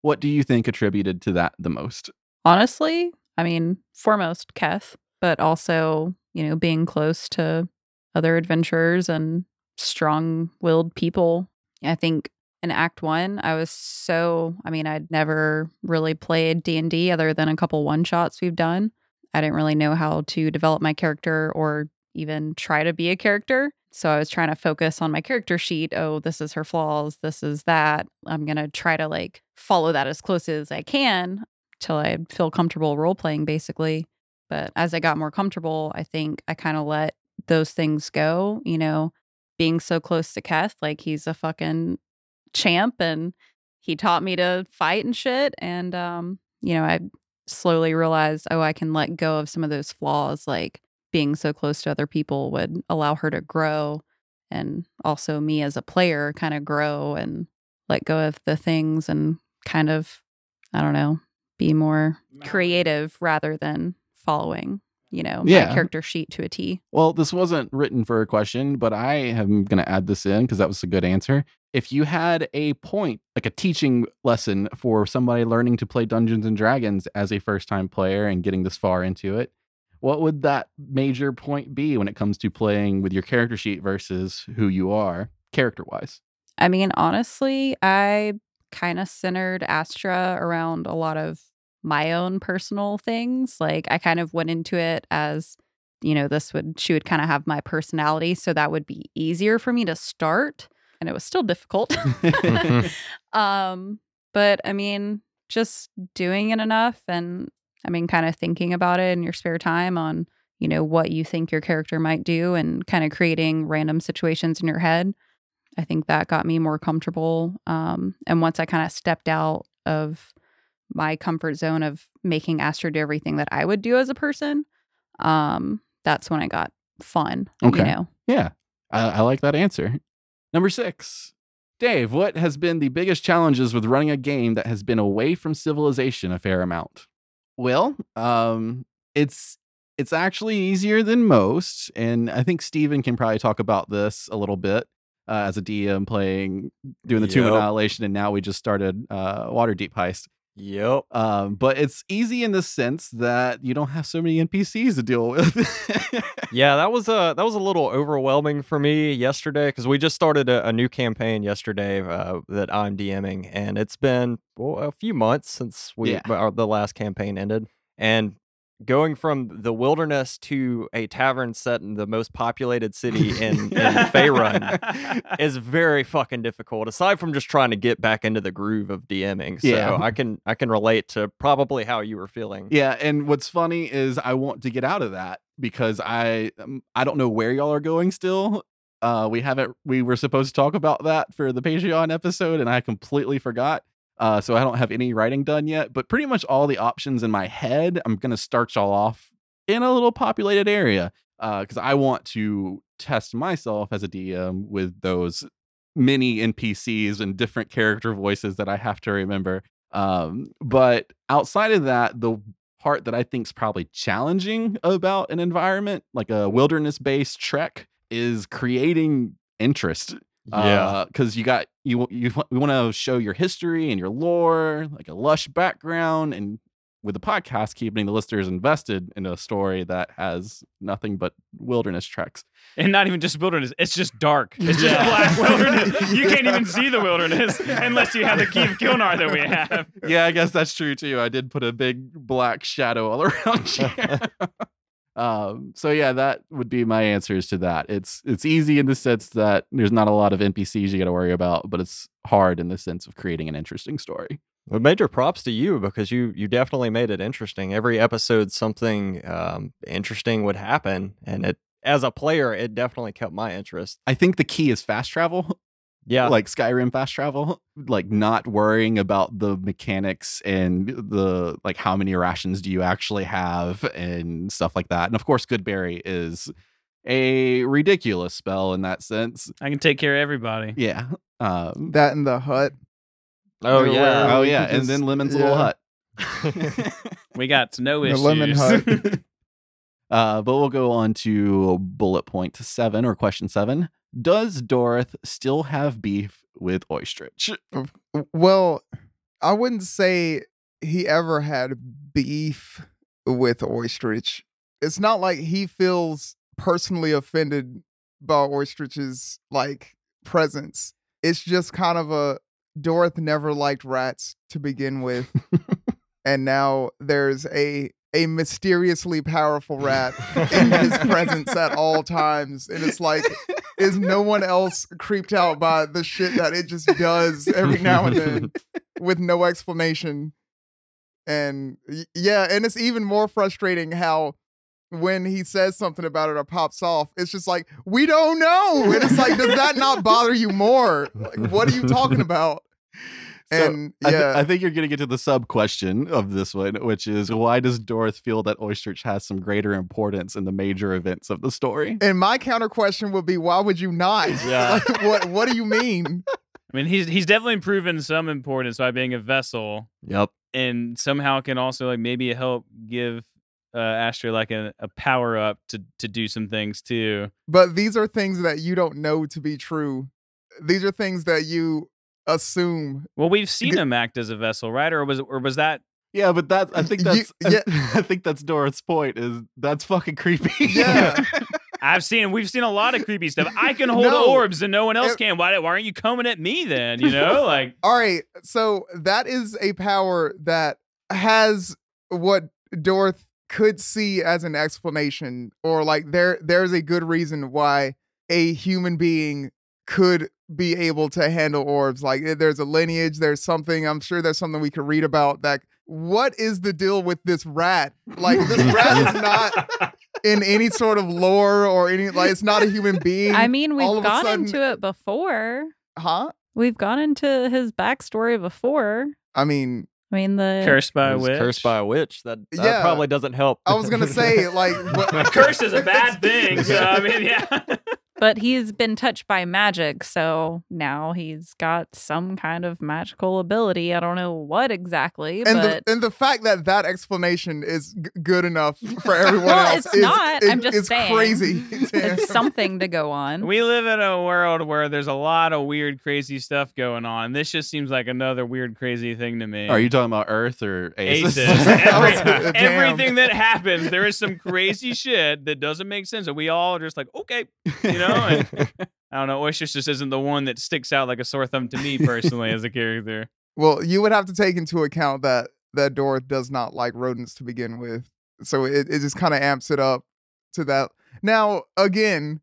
[SPEAKER 1] What do you think attributed to that the most?
[SPEAKER 2] Honestly, I mean, foremost Keth, but also, you know, being close to other adventurers and strong-willed people. I think in Act 1, I was so, I mean, I'd never really played D&D other than a couple one-shots we've done. I didn't really know how to develop my character or even try to be a character. So I was trying to focus on my character sheet. Oh, this is her flaws. This is that. I'm going to try to like follow that as close as I can till I feel comfortable role playing, basically. But as I got more comfortable, I think I kind of let those things go. You know, being so close to Keth, like he's a fucking champ and he taught me to fight and shit. And, um, you know, I slowly realized, oh, I can let go of some of those flaws, like being so close to other people would allow her to grow. And also, me as a player, kind of grow and let go of the things and kind of, I don't know, be more creative rather than following, you know,
[SPEAKER 1] Yeah.
[SPEAKER 2] my character sheet to a T.
[SPEAKER 1] Well, this wasn't written for a question, but I am going to add this in because that was a good answer. If you had a point, like a teaching lesson for somebody learning to play Dungeons and Dragons as a first time player and getting this far into it, what would that major point be when it comes to playing with your character sheet versus who you are character wise?
[SPEAKER 2] I mean, honestly, I kind of centered Astra around a lot of my own personal things. Like I kind of went into it as, you know, this would she would kind of have my personality, so that would be easier for me to start, and it was still difficult. um, but I mean, just doing it enough and I mean kind of thinking about it in your spare time on, you know, what you think your character might do and kind of creating random situations in your head. I think that got me more comfortable. Um, and once I kind of stepped out of my comfort zone of making Astra do everything that I would do as a person, um, that's when I got fun.
[SPEAKER 1] Okay.
[SPEAKER 2] You know,
[SPEAKER 1] Yeah, I, I like that answer. Number six, Dave, what has been the biggest challenges with running a game that has been away from civilization a fair amount? Well, um, it's it's actually easier than most, and I think Steven can probably talk about this a little bit uh, as a DM playing doing the Tomb
[SPEAKER 6] Yep.
[SPEAKER 1] Annihilation, and now we just started uh, Waterdeep Heist.
[SPEAKER 6] Yep.
[SPEAKER 1] Um, but it's easy in the sense that you don't have so many NPCs to deal with.
[SPEAKER 6] Yeah, that was a that was a little overwhelming for me yesterday because we just started a, a new campaign yesterday uh, that I'm DMing, and it's been well, a few months since we
[SPEAKER 1] Yeah.
[SPEAKER 6] our, the last campaign ended, and going from the wilderness to a tavern set in the most populated city in, in Faerun is very fucking difficult. Aside from just trying to get back into the groove of DMing, so
[SPEAKER 1] Yeah.
[SPEAKER 6] I can I can relate to probably how you were feeling.
[SPEAKER 1] Yeah, and what's funny is I want to get out of that because I um, I don't know where y'all are going still. Uh we haven't we were supposed to talk about that for the Patreon episode and I completely forgot. Uh so I don't have any writing done yet, but pretty much all the options in my head, I'm going to start y'all off in a little populated area uh cuz I want to test myself as a DM with those many NPCs and different character voices that I have to remember. Um, but outside of that, the part that I think is probably challenging about an environment like a wilderness based trek is creating interest.
[SPEAKER 6] Yeah.
[SPEAKER 1] Uh, because you got you you we want to show your history and your lore, like a lush background, and with the podcast, keeping the listeners invested in a story that has nothing but wilderness treks.
[SPEAKER 5] and not even just wilderness. It's just dark. It's just
[SPEAKER 1] Yeah.
[SPEAKER 5] black wilderness. You can't even see the wilderness unless you have the key of Kilnar that we have.
[SPEAKER 1] yeah, I guess that's true too. I did put a big black shadow all around you. Um, so yeah, that would be my answers to that. It's it's easy in the sense that there's not a lot of NPCs you got to worry about, but it's hard in the sense of creating an interesting story.
[SPEAKER 6] Well, major props to you because you you definitely made it interesting. Every episode, something um, interesting would happen, and it as a player, it definitely kept my interest.
[SPEAKER 1] I think the key is fast travel,
[SPEAKER 6] Yeah,
[SPEAKER 1] like Skyrim fast travel, like not worrying about the mechanics and the like how many rations do you actually have and stuff like that. And of course, Goodberry is a ridiculous spell in that sense.
[SPEAKER 5] I can take care of everybody.
[SPEAKER 1] Yeah. Um,
[SPEAKER 3] That in the hut.
[SPEAKER 6] oh
[SPEAKER 3] Where-
[SPEAKER 6] yeah,
[SPEAKER 3] where
[SPEAKER 1] oh yeah,
[SPEAKER 3] could
[SPEAKER 1] and then Lemon's
[SPEAKER 3] yeah.
[SPEAKER 1] little hut.
[SPEAKER 5] We got no
[SPEAKER 3] The
[SPEAKER 5] issues.
[SPEAKER 3] lemon hut.
[SPEAKER 1] uh, but we'll go on to bullet point seven or question seven. Does Dorith still have beef with Oystrich?
[SPEAKER 3] Well, I wouldn't say he ever had beef with Oystrich. It's not like he feels personally offended by Oystrich's like presence. It's just kind of a Dorith never liked rats to begin with, and now there's a a mysteriously powerful rat in his presence at all times, and it's like is no one else creeped out by the shit that it just does every now and then with no explanation. And yeah, and it's even more frustrating how when he says something about it or pops off, it's just like, we don't know. And it's like, does that not bother you more? Like, what are you talking about?
[SPEAKER 1] So,
[SPEAKER 3] and
[SPEAKER 1] I, thi-
[SPEAKER 3] yeah,
[SPEAKER 1] I think you're going to get to the sub question of this one, which is why does Dorth feel that Oystrich has some greater importance in the major events of the story?
[SPEAKER 3] and my counter question would be, why would you not?
[SPEAKER 5] Yeah.
[SPEAKER 3] Like, what What do you mean?
[SPEAKER 5] I mean, he's he's definitely proven some importance by being a vessel,
[SPEAKER 6] Yep.
[SPEAKER 5] and somehow can also like maybe help give uh, Astra like a, a power up to to do some things too.
[SPEAKER 3] But these are things that you don't know to be true. These are things that you assume.
[SPEAKER 5] Well, we've seen him act as a vessel, right? Or was or was that
[SPEAKER 1] Yeah, but that I think
[SPEAKER 3] You-
[SPEAKER 1] that's
[SPEAKER 3] yeah.
[SPEAKER 1] I, think that's Dorth's point is that's fucking creepy.
[SPEAKER 3] Yeah.
[SPEAKER 5] I've seen we've seen a lot of creepy stuff. I can hold
[SPEAKER 3] No.
[SPEAKER 5] orbs and no one else
[SPEAKER 3] It-
[SPEAKER 5] can. Why why aren't you coming at me then? You know, like
[SPEAKER 3] All right, so that is a power that has what Dorth could see as an explanation, or like there there's a good reason why a human being could be able to handle orbs. Like eh, there's a lineage, there's something. I'm sure there's something we could read about. That what is the deal with this rat? Like this rat is not in any sort of lore or any like it's not a human being.
[SPEAKER 2] I mean, we've gone
[SPEAKER 3] sudden-
[SPEAKER 2] into it before.
[SPEAKER 3] huh?
[SPEAKER 2] We've gone into his backstory before.
[SPEAKER 3] I mean,
[SPEAKER 2] I mean, the
[SPEAKER 5] cursed by a witch.
[SPEAKER 6] Cursed by a witch. That, that
[SPEAKER 3] Yeah.
[SPEAKER 6] probably doesn't help.
[SPEAKER 3] I was gonna say like what,
[SPEAKER 5] curse is a bad thing. So I mean, yeah.
[SPEAKER 2] but he's been touched by magic, so now he's got some kind of magical ability. I don't know what exactly,
[SPEAKER 3] and
[SPEAKER 2] but
[SPEAKER 3] the and the fact that that explanation is g- good enough for everyone
[SPEAKER 2] Well,
[SPEAKER 3] else
[SPEAKER 2] it's
[SPEAKER 3] is,
[SPEAKER 2] not.
[SPEAKER 3] is-
[SPEAKER 2] I'm just
[SPEAKER 3] is
[SPEAKER 2] saying.
[SPEAKER 3] crazy.
[SPEAKER 2] it's something to go on.
[SPEAKER 5] We live in a world where there's a lot of weird, crazy stuff going on. This just seems like another weird, crazy thing to me.
[SPEAKER 1] Are you talking about Earth or Aces?
[SPEAKER 5] Aces. Every- everything that happens, there is some crazy shit that doesn't make sense. And we all are just like, okay, you know? And I don't know. Oysters just isn't the one that sticks out like a sore thumb to me personally as a character.
[SPEAKER 3] well, you would have to take into account that that Dorth does not like rodents to begin with, so it, it just kind of amps it up to that. Now, again,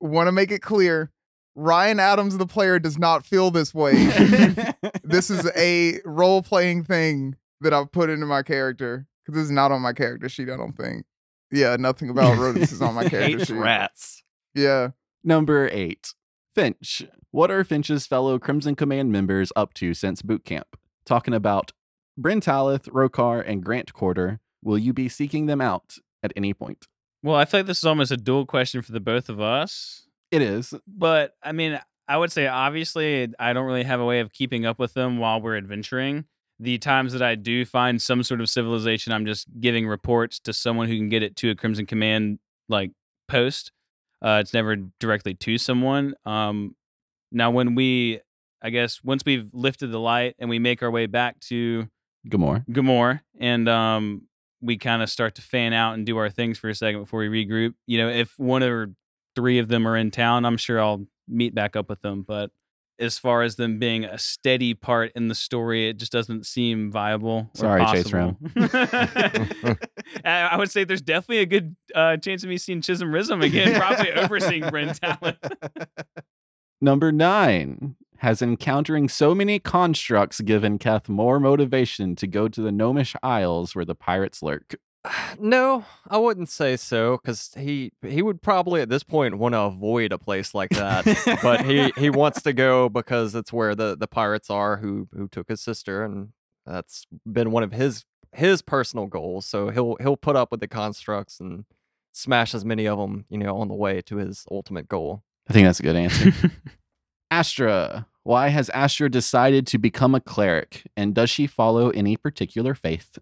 [SPEAKER 3] want to make it clear. Ryan Adams, the player, does not feel this way. this is a role playing thing that I've put into my character because this is not on my character sheet. I don't think. Yeah, nothing about rodents is on my character
[SPEAKER 6] Hates
[SPEAKER 3] sheet.
[SPEAKER 6] rats.
[SPEAKER 3] Yeah.
[SPEAKER 1] Number eight, Finch. What are Finch's fellow Crimson Command members up to since boot camp? Talking about Bryn Talith, Rokar, and Grant Quarter. Will you be seeking them out at any point?
[SPEAKER 5] Well, I feel like this is almost a dual question for the both of us.
[SPEAKER 1] It is.
[SPEAKER 5] But I mean, I would say obviously I don't really have a way of keeping up with them while we're adventuring. The times that I do find some sort of civilization, I'm just giving reports to someone who can get it to a Crimson Command like post. Uh, it's never directly to someone. Um, now, when we, I guess, once we've lifted the light and we make our way back to
[SPEAKER 1] Gamor.
[SPEAKER 5] Gamor, and um, we kind of start to fan out and do our things for a second before we regroup. You know, if one or three of them are in town, I'm sure I'll meet back up with them. But as far as them being a steady part in the story, it just doesn't seem viable. or
[SPEAKER 1] Sorry, Chase
[SPEAKER 5] Ram. I I would say there's definitely a good uh, chance of me seeing Chisholm Rism again, probably overseeing Brent Talent.
[SPEAKER 1] Number nine. Has encountering so many constructs given Keth more motivation to go to the Gnomish Isles where the pirates lurk?
[SPEAKER 6] No, I wouldn't say so, because he he would probably at this point want to avoid a place like that. but he he wants to go because it's where the the pirates are who who took his sister, and that's been one of his his personal goals. So he'll he'll put up with the constructs and smash as many of them, you know, on the way to his ultimate goal.
[SPEAKER 1] I think that's a good answer. Astra. Why has Astra decided to become a cleric? And does she follow any particular faith?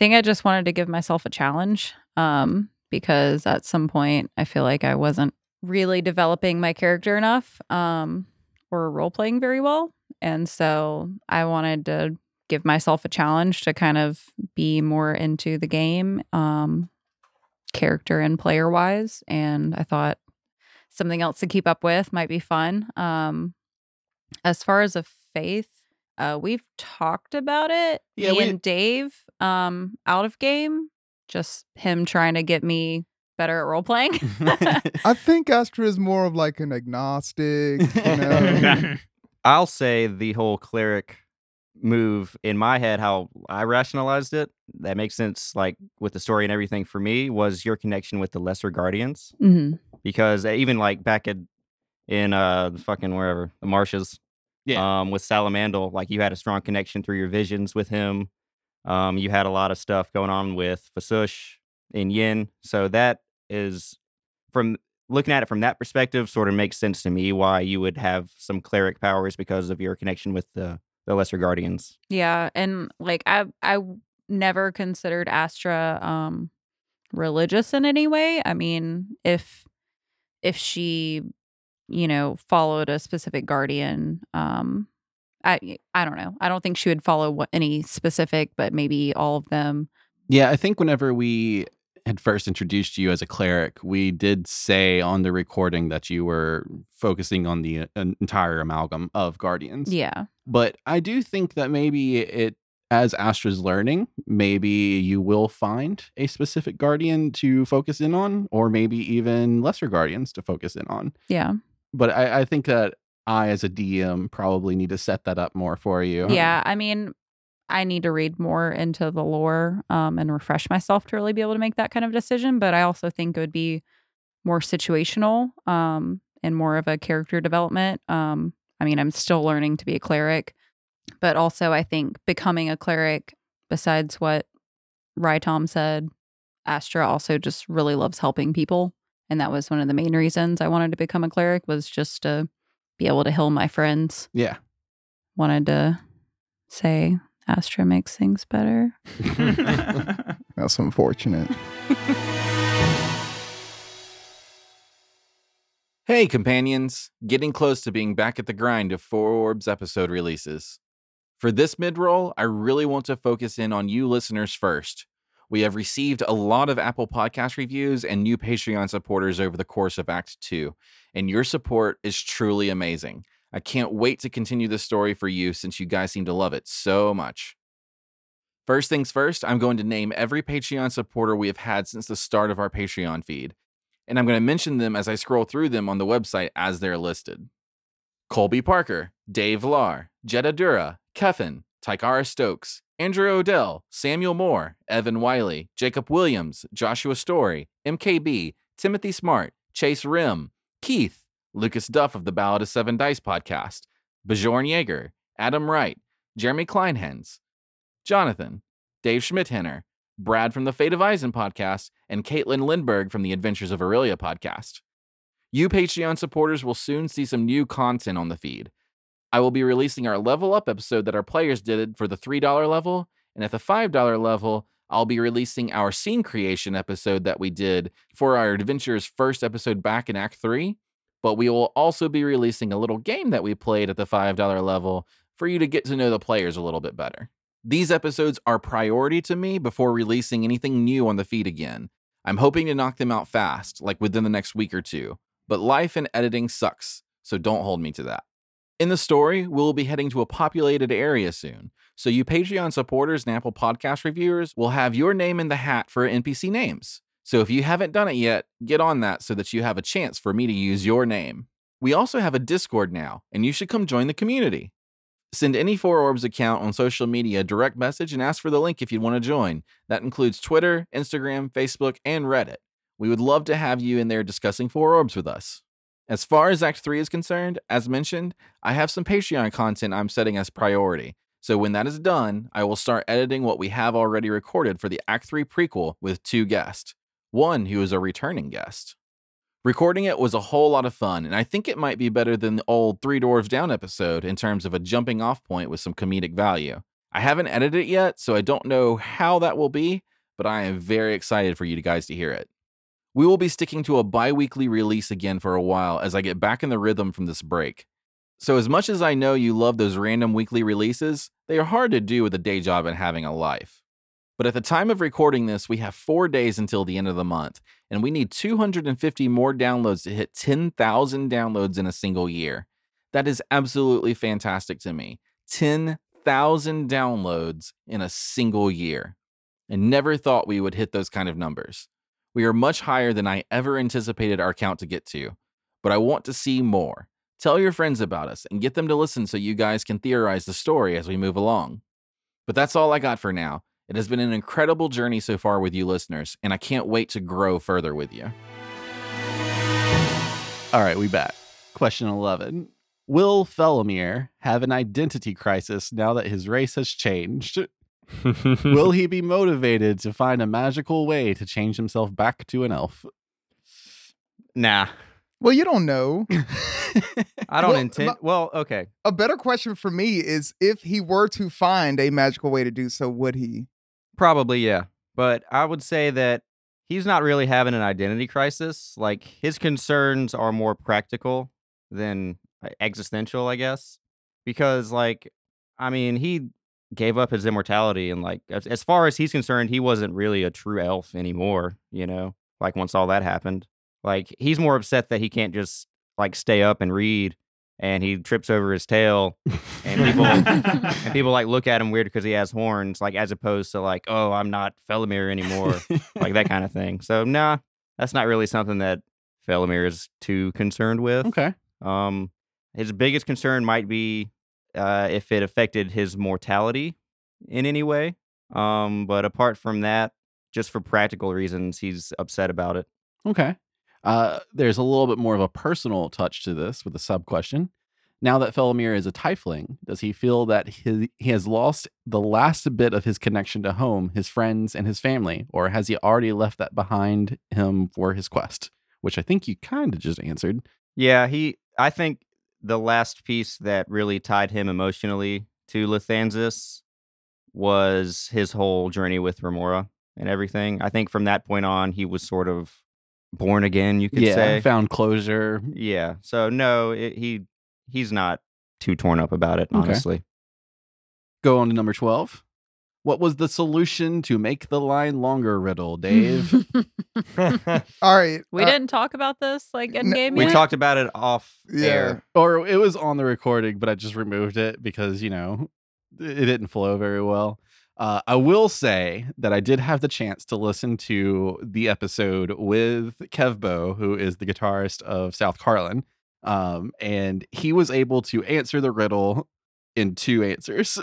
[SPEAKER 2] I think I just wanted to give myself a challenge um, because at some point I feel like I wasn't really developing my character enough um, or role playing very well. And so I wanted to give myself a challenge to kind of be more into the game, um, character and player wise. And I thought something else to keep up with might be fun. Um, as far as a faith, uh, we've talked about it.
[SPEAKER 1] Yeah,
[SPEAKER 2] me
[SPEAKER 1] we-
[SPEAKER 2] and Dave, um, out of game, just him trying to get me better at role playing.
[SPEAKER 3] I think Astra is more of like an agnostic, you know.
[SPEAKER 4] I'll say the whole cleric move in my head, how I rationalized it, that makes sense, like with the story and everything for me, was your connection with the lesser guardians.
[SPEAKER 2] hmm
[SPEAKER 4] Because even like back at in uh the fucking wherever the marshes,
[SPEAKER 1] Yeah.
[SPEAKER 4] Um, with Salamandal, like you had a strong connection through your visions with him. Um, you had a lot of stuff going on with Fasush and Yin. So that is from looking at it from that perspective, sort of makes sense to me why you would have some cleric powers because of your connection with the the lesser guardians.
[SPEAKER 2] Yeah, and like I I never considered Astra um religious in any way. I mean, if if she you know followed a specific guardian um I I don't know. I don't think she would follow what, any specific, but maybe all of them.
[SPEAKER 1] Yeah, I think whenever we had first introduced you as a cleric, we did say on the recording that you were focusing on the uh, entire amalgam of guardians.
[SPEAKER 2] Yeah.
[SPEAKER 1] But I do think that maybe it, as Astra's learning, maybe you will find a specific guardian to focus in on, or maybe even lesser guardians to focus in on.
[SPEAKER 2] Yeah.
[SPEAKER 1] But I, I think that I, as a DM, probably need to set that up more for you.
[SPEAKER 2] Yeah. I mean, I need to read more into the lore um, and refresh myself to really be able to make that kind of decision. But I also think it would be more situational um, and more of a character development. Um, I mean, I'm still learning to be a cleric, but also I think becoming a cleric, besides what Rytom said, Astra also just really loves helping people. And that was one of the main reasons I wanted to become a cleric was just to be able to heal my friends.
[SPEAKER 1] Yeah.
[SPEAKER 2] Wanted to say Astra makes things better.
[SPEAKER 3] That's unfortunate.
[SPEAKER 1] Hey, companions! Getting close to being back at the grind of Four Orbs episode releases. For this mid roll, I really want to focus in on you listeners first. We have received a lot of Apple Podcast reviews and new Patreon supporters over the course of Act 2, and your support is truly amazing. I can't wait to continue the story for you since you guys seem to love it so much. First things first, I'm going to name every Patreon supporter we have had since the start of our Patreon feed and I'm going to mention them as I scroll through them on the website as they're listed. Colby Parker, Dave Lar, Jetta Dura, Keffin, Tykara Stokes, Andrew Odell, Samuel Moore, Evan Wiley, Jacob Williams, Joshua Story, MKB, Timothy Smart, Chase Rim, Keith, Lucas Duff of the Ballad of Seven Dice podcast, Bjorn Yeager, Adam Wright, Jeremy Kleinhens, Jonathan, Dave Schmidhenner, Brad from the Fate of Eisen podcast, and Caitlin Lindberg from the Adventures of Aurelia podcast. You Patreon supporters will soon see some new content on the feed. I will be releasing our level up episode that our players did for the $3 level, and at the $5 level, I'll be releasing our scene creation episode that we did for our adventure's first episode back in Act 3. But we will also be releasing a little game that we played at the $5 level for you to get to know the players a little bit better. These episodes are priority to me before releasing anything new on the feed again. I'm hoping to knock them out fast, like within the next week or two, but life and editing sucks, so don't hold me to that. In the story, we'll be heading to a populated area soon, so you Patreon supporters and Apple Podcast reviewers will have your name in the hat for NPC names. So if you haven't done it yet, get on that so that you have a chance for me to use your name. We also have a Discord now, and you should come join the community. Send any Four Orbs account on social media a direct message and ask for the link if you'd want to join. That includes Twitter, Instagram, Facebook, and Reddit. We would love to have you in there discussing Four Orbs with us. As far as Act 3 is concerned, as mentioned, I have some Patreon content I'm setting as priority. So when that is done, I will start editing what we have already recorded for the Act 3 prequel with two guests. One who is a returning guest. Recording it was a whole lot of fun, and I think it might be better than the old Three Dwarves Down episode in terms of a jumping off point with some comedic value. I haven't edited it yet, so I don't know how that will be, but I am very excited for you guys to hear it. We will be sticking to a bi weekly release again for a while as I get back in the rhythm from this break. So, as much as I know you love those random weekly releases, they are hard to do with a day job and having a life. But at the time of recording this, we have four days until the end of the month, and we need 250 more downloads to hit 10,000 downloads in a single year. That is absolutely fantastic to me. 10,000 downloads in a single year. And never thought we would hit those kind of numbers. We are much higher than I ever anticipated our count to get to, but I want to see more. Tell your friends about us and get them to listen so you guys can theorize the story as we move along. But that's all I got for now. It has been an incredible journey so far with you listeners, and I can't wait to grow further with you. All right, we back. Question 11. Will Felomir have an identity crisis now that his race has changed? Will he be motivated to find a magical way to change himself back to an elf?
[SPEAKER 4] nah,
[SPEAKER 3] Well, you don't know.
[SPEAKER 4] I don't
[SPEAKER 3] Well,
[SPEAKER 4] intend.
[SPEAKER 3] my-
[SPEAKER 4] well, okay.
[SPEAKER 3] A better question for me is if he were to find a magical way to do so, would he?
[SPEAKER 4] Probably, yeah. But I would say that he's not really having an identity crisis. Like his concerns are more practical than existential, I guess. Because, like, I mean, he gave up his immortality, and like, as, as far as he's concerned, he wasn't really a true elf anymore. You know, like once all that happened, like he's more upset that he can't just like stay up and read, and he trips over his tail, and people and people like look at him weird because he has horns, like as opposed to like, oh, I'm not Felomir anymore, like that kind of thing. So nah, that's not really something that Felomir is too concerned with.
[SPEAKER 1] okay.
[SPEAKER 4] Um, his biggest concern might be uh, if it affected his mortality in any way. Um, but apart from that, just for practical reasons, he's upset about it.
[SPEAKER 1] Okay. Uh, there's a little bit more of a personal touch to this with a sub question. Now that Felomir is a tiefling, does he feel that he, he has lost the last bit of his connection to home, his friends, and his family? Or has he already left that behind him for his quest? Which I think you kind of just answered.
[SPEAKER 4] Yeah, he. I think the last piece that really tied him emotionally to Lathansis was his whole journey with Remora and everything. I think from that point on, he was sort of born again. You could
[SPEAKER 1] yeah,
[SPEAKER 4] say.
[SPEAKER 1] found closure.
[SPEAKER 4] Yeah. So no, it, he he's not too torn up about it.
[SPEAKER 1] Okay.
[SPEAKER 4] Honestly.
[SPEAKER 1] Go on to number 12. What was the solution to make the line longer riddle, Dave?
[SPEAKER 3] All right.
[SPEAKER 2] we
[SPEAKER 3] uh,
[SPEAKER 2] didn't talk about this like in
[SPEAKER 3] no,
[SPEAKER 2] game
[SPEAKER 4] We
[SPEAKER 2] yet.
[SPEAKER 4] talked about it off
[SPEAKER 3] Yeah.
[SPEAKER 4] air.
[SPEAKER 1] or it was on the recording, but I just removed it because you know it didn't flow very well. Uh, I will say that I did have the chance to listen to the episode with Kevbo, who is the guitarist of South Carlin, um, and he was able to answer the riddle in two answers.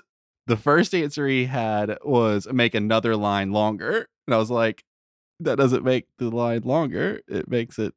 [SPEAKER 1] The first answer he had was make another line longer, and I was like, "That doesn't make the line longer; it makes it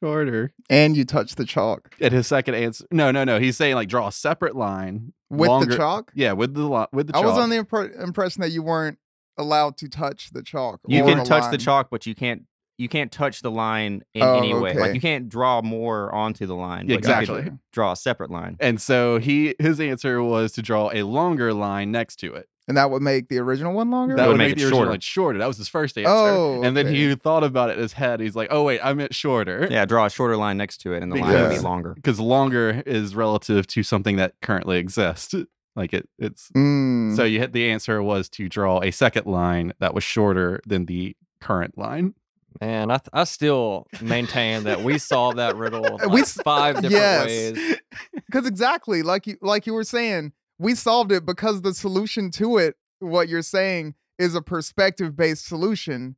[SPEAKER 1] shorter."
[SPEAKER 3] And you touch the chalk
[SPEAKER 1] And his second answer, no, no, no. He's saying like draw a separate line
[SPEAKER 3] with
[SPEAKER 1] longer-
[SPEAKER 3] the chalk.
[SPEAKER 1] Yeah, with the with the. Chalk.
[SPEAKER 3] I was on the impre- impression that you weren't allowed to touch the chalk.
[SPEAKER 4] You can touch the chalk, but you can't you can't touch the line in
[SPEAKER 3] Oh,
[SPEAKER 4] any way. Like you can't draw more onto the line.
[SPEAKER 1] Yeah,
[SPEAKER 4] but you could
[SPEAKER 1] exactly.
[SPEAKER 4] Draw a separate line.
[SPEAKER 1] And so he his answer was to draw a longer line next to it.
[SPEAKER 3] and that would make the original one longer.
[SPEAKER 1] That
[SPEAKER 4] would
[SPEAKER 1] would
[SPEAKER 4] make
[SPEAKER 1] make the original
[SPEAKER 4] shorter.
[SPEAKER 1] line shorter. That was his first answer.
[SPEAKER 3] Oh,
[SPEAKER 1] and then he thought about it in his head. He's like, "Oh wait, I meant shorter."
[SPEAKER 4] Yeah, draw a shorter line next to it, and the line would be longer.
[SPEAKER 1] because longer is relative to something that currently exists. Like it, it's
[SPEAKER 3] Mm.
[SPEAKER 1] so you hit the answer was to draw a second line that was shorter than the current line.
[SPEAKER 6] Man, I, th- I still maintain that we solved that riddle
[SPEAKER 3] We
[SPEAKER 6] like
[SPEAKER 3] s-
[SPEAKER 6] five different
[SPEAKER 3] yes.
[SPEAKER 6] ways.
[SPEAKER 3] Because exactly like you like you were saying, we solved it because the solution to it, what you're saying, is a perspective based solution.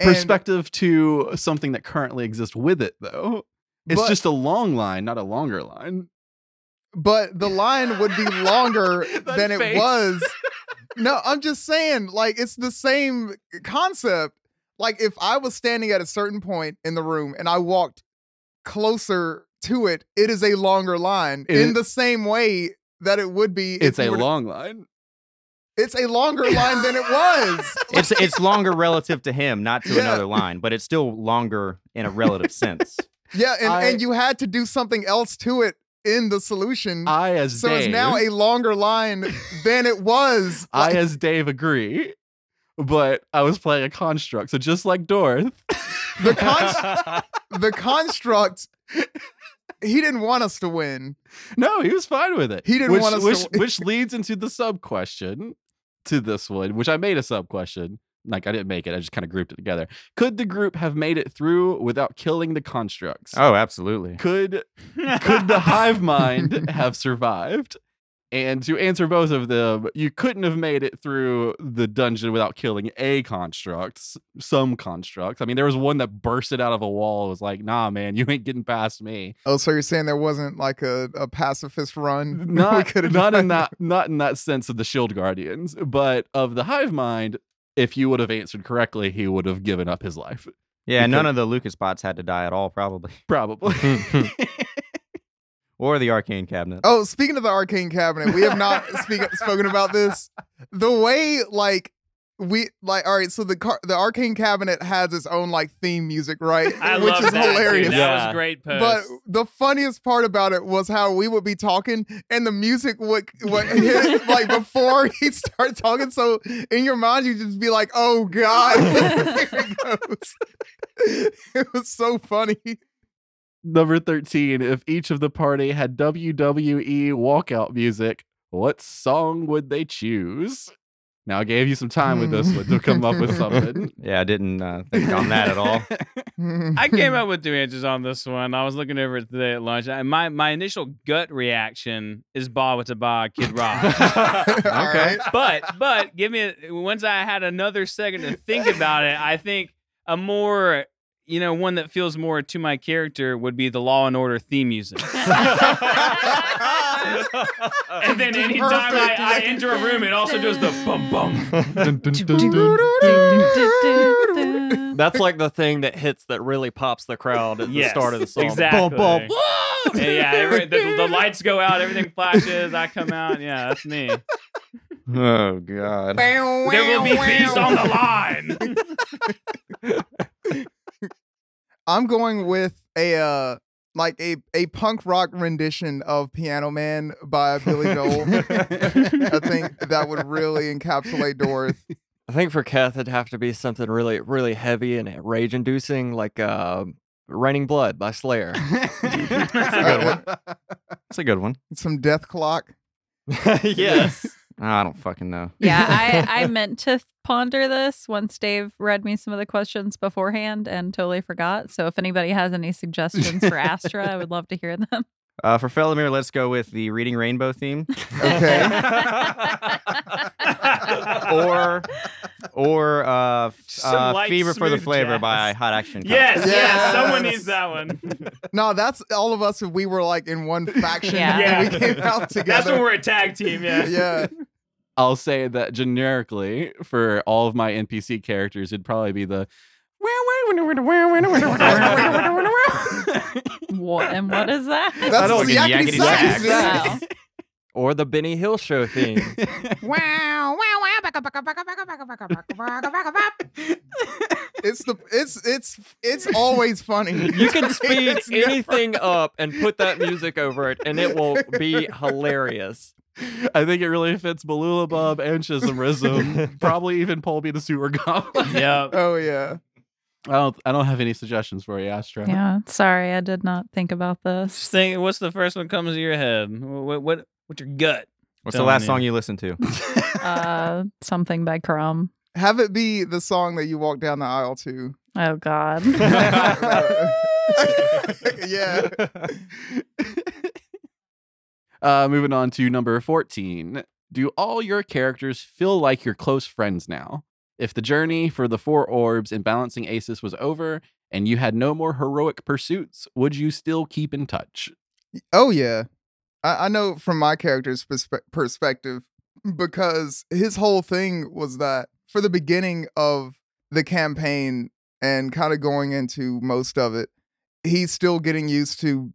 [SPEAKER 3] And-
[SPEAKER 1] Perspective to something that currently exists with it, though. It's
[SPEAKER 3] But-
[SPEAKER 1] just a long line, not a longer line.
[SPEAKER 3] but the line would be longer
[SPEAKER 1] That
[SPEAKER 3] than it was. No, I'm just saying, like it's the same concept. Like if I was standing at a certain point in the room and I walked closer to it, it is a longer line
[SPEAKER 1] It
[SPEAKER 3] in the same way that it would be.
[SPEAKER 1] It's a
[SPEAKER 3] were to-
[SPEAKER 1] long line.
[SPEAKER 3] It's a longer line than it was.
[SPEAKER 4] It's it's longer relative to him, not to
[SPEAKER 3] Yeah.
[SPEAKER 4] another line, but it's still longer in a relative sense.
[SPEAKER 3] Yeah, and,
[SPEAKER 1] I-
[SPEAKER 3] and you had to do something else to it in the solution.
[SPEAKER 1] I as
[SPEAKER 3] so
[SPEAKER 1] Dave,
[SPEAKER 3] it's now a longer line than it was.
[SPEAKER 1] I as Dave agree, but I was playing a construct, so just like Dorth,
[SPEAKER 3] the con- the construct. He didn't want us to win.
[SPEAKER 1] no, he was fine with it.
[SPEAKER 3] He didn't
[SPEAKER 1] which,
[SPEAKER 3] want us to
[SPEAKER 1] which, which leads into the sub question to this one, which I made a sub question. Like I didn't make it, I just kind of grouped it together. Could the group have made it through without killing the constructs?
[SPEAKER 4] Oh, absolutely.
[SPEAKER 1] Could could the hive mind have survived? And to answer both of them, you couldn't have made it through the dungeon without killing a construct, some constructs. I mean, there was one that bursted out of a wall. It was like, nah, man, you ain't getting past me.
[SPEAKER 3] Oh, so you're saying there wasn't like a, a pacifist run? we
[SPEAKER 1] Not,
[SPEAKER 3] could've
[SPEAKER 1] not in
[SPEAKER 3] done?
[SPEAKER 1] that not in that sense of the shield guardians, but of the hive mind, if you would have answered correctly, he would have given up his life.
[SPEAKER 4] Yeah, none of the Lucas bots had to die at all, probably.
[SPEAKER 1] Probably.
[SPEAKER 4] or the arcane cabinet.
[SPEAKER 3] Oh, speaking of the arcane cabinet, we have not speak, spoken about this. The way like we like all right, so the car, the arcane cabinet has its own like theme music, right?
[SPEAKER 5] I
[SPEAKER 3] Which
[SPEAKER 5] love
[SPEAKER 3] is
[SPEAKER 5] that, dude.
[SPEAKER 3] hilarious.
[SPEAKER 5] That
[SPEAKER 4] Yeah.
[SPEAKER 5] was great post.
[SPEAKER 3] But the funniest part about it was how we would be talking and the music would, would hit like before he started talking. So in your mind, you just be like, "Oh God, here it goes." it was so funny.
[SPEAKER 1] Number 13. If each of the party had WWE walkout music, what song would they choose? Now, I gave you some time with this one to come up with something.
[SPEAKER 4] Yeah, I didn't uh, think on that at all.
[SPEAKER 5] I came up with two answers on this one. I was looking over it today at lunch. And my, my initial gut reaction is Bawitdaba Kid Rock.
[SPEAKER 3] All right.
[SPEAKER 5] but but give me a, once I had another second to think about it, I think a more you know one that feels more to my character would be the Law and Order theme music. and then anytime I, I enter a room, it also does the bum bum.
[SPEAKER 6] That's like the thing that hits that really pops the crowd at the
[SPEAKER 5] Yes,
[SPEAKER 6] start of the song.
[SPEAKER 5] exactly.
[SPEAKER 6] Bum, bum.
[SPEAKER 5] And yeah, every, the, the lights go out, everything flashes. I come out. Yeah, that's me.
[SPEAKER 4] Oh God.
[SPEAKER 5] There will be peace on the line.
[SPEAKER 3] I'm going with a uh like a, a punk rock rendition of Piano Man by Billy Joel. I think that would really encapsulate Dorothy.
[SPEAKER 6] I think for Keth, it'd have to be something really, really heavy and rage inducing, like uh, Raining Blood by Slayer.
[SPEAKER 4] That's a good one. That's a good one.
[SPEAKER 3] Some Dethklok.
[SPEAKER 6] yes.
[SPEAKER 4] Oh, I don't fucking know.
[SPEAKER 2] Yeah, I, I meant to ponder this once Dave read me some of the questions beforehand and totally forgot. So if anybody has any suggestions for Astra, I would love to hear them.
[SPEAKER 4] Uh, for Felomir, let's go with the Reading Rainbow theme,
[SPEAKER 3] Okay.
[SPEAKER 4] or or uh,
[SPEAKER 5] Some
[SPEAKER 4] uh,
[SPEAKER 5] light,
[SPEAKER 4] Fever for the
[SPEAKER 5] smooth
[SPEAKER 4] Flavor
[SPEAKER 5] jazz.
[SPEAKER 4] by Hot Action. Cop.
[SPEAKER 5] Yes, yes,
[SPEAKER 3] Yes.
[SPEAKER 5] someone needs that one.
[SPEAKER 3] no, that's all of us if we were like in one faction
[SPEAKER 2] Yeah.
[SPEAKER 3] and we came out together.
[SPEAKER 5] That's when we're a tag team. Yeah.
[SPEAKER 3] yeah.
[SPEAKER 1] I'll say that generically for all of my NPC characters, it'd probably be the.
[SPEAKER 2] What and what is that?
[SPEAKER 3] That's the
[SPEAKER 4] get
[SPEAKER 3] yakety
[SPEAKER 4] yakety
[SPEAKER 3] sax.
[SPEAKER 4] sax.
[SPEAKER 2] Wow.
[SPEAKER 6] Or the Benny Hill Show theme. Wow! Wow! Wow!
[SPEAKER 3] It's the it's it's it's always funny.
[SPEAKER 6] You can speed
[SPEAKER 3] It's never-
[SPEAKER 6] anything up and put that music over it, and it will be hilarious.
[SPEAKER 1] I think it really fits Balula Bub and Chisholm Probably even Polby the Sewer Goblin.
[SPEAKER 5] Yeah.
[SPEAKER 3] Oh yeah.
[SPEAKER 1] I don't. I don't have any suggestions for you, Astra.
[SPEAKER 2] Yeah, sorry, I did not think about
[SPEAKER 5] Just
[SPEAKER 2] this.
[SPEAKER 5] think, what's the first one comes to your head? What what what's your gut?
[SPEAKER 4] What's the last
[SPEAKER 5] you.
[SPEAKER 4] song you listened to?
[SPEAKER 2] Uh, something by Crumb.
[SPEAKER 3] Have it be the song that you walk down the aisle to.
[SPEAKER 2] Oh God.
[SPEAKER 3] yeah.
[SPEAKER 1] uh, moving on to number fourteen. Do all your characters feel like you're close friends now? If the journey for the four orbs and balancing aces was over, and you had no more heroic pursuits, would you still keep in touch?
[SPEAKER 3] Oh yeah, I, I know from my character's perspe- perspective because his whole thing was that for the beginning of the campaign and kind of going into most of it, he's still getting used to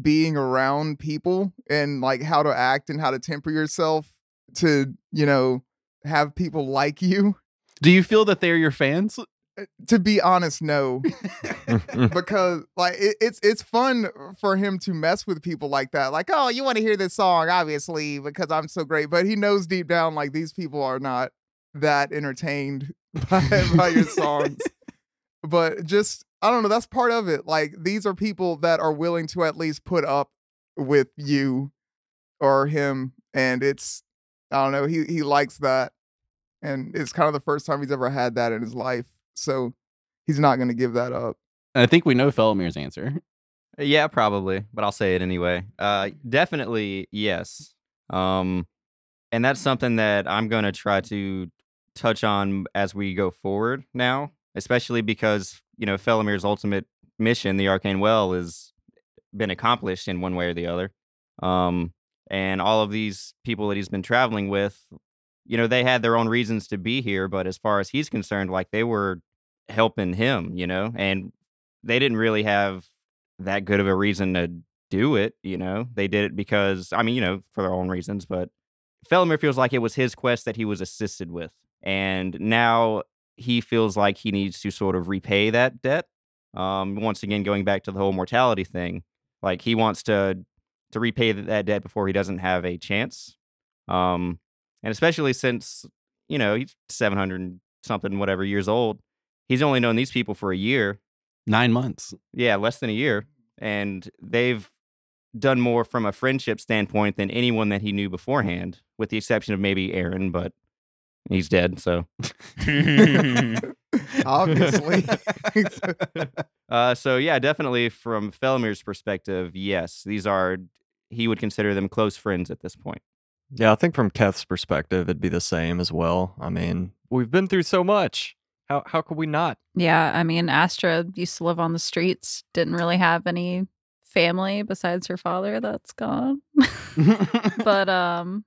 [SPEAKER 3] being around people and like how to act and how to temper yourself to you know have people like you.
[SPEAKER 1] Do you feel that they're your fans?
[SPEAKER 3] Eh, to be honest, no. because like it, it's it's fun for him to mess with people like that. Like, oh, you want to hear this song, obviously, because I'm so great. But he knows deep down, like these people are not that entertained by, by your songs. But just I don't know. That's part of it. Like these are people that are willing to at least put up with you or him, and it's I don't know. He he likes that, and it's kind of the first time he's ever had that in his life. So he's not going to give that up.
[SPEAKER 1] I think we know Felomir's answer.
[SPEAKER 4] Yeah, probably, but I'll say it anyway. Uh, definitely yes. Um, and that's something that I'm going to try to touch on as we go forward now, especially because you know Felomir's ultimate mission, the Arcane Well, has been accomplished in one way or the other. Um, and all of these people that he's been traveling with, you know, they had their own reasons to be here, but as far as he's concerned, like they were helping him, you know, and they didn't really have that good of a reason to do it. You know, they did it because I mean, you know, for their own reasons. But Felomir feels like it was his quest that he was assisted with, and now he feels like he needs to sort of repay that debt. Um, once again, going back to the whole mortality thing, like he wants to to repay that debt before he doesn't have a chance. Um, and especially since you know he's seven hundred something whatever years old, he's only known these people for a year.
[SPEAKER 1] Nine months.
[SPEAKER 4] Yeah, less than a year, and they've done more from a friendship standpoint than anyone that he knew beforehand, with the exception of maybe Aaron, but he's dead. So,
[SPEAKER 3] Obviously.
[SPEAKER 4] uh, so yeah, definitely from Felomir's perspective, yes, these are he would consider them close friends at this point.
[SPEAKER 6] Yeah, I think from Keth's perspective, it'd be the same as well. I mean, we've been through so much. How how could we not?
[SPEAKER 2] Yeah, I mean, Astra used to live on the streets, didn't really have any family besides her father that's gone. but um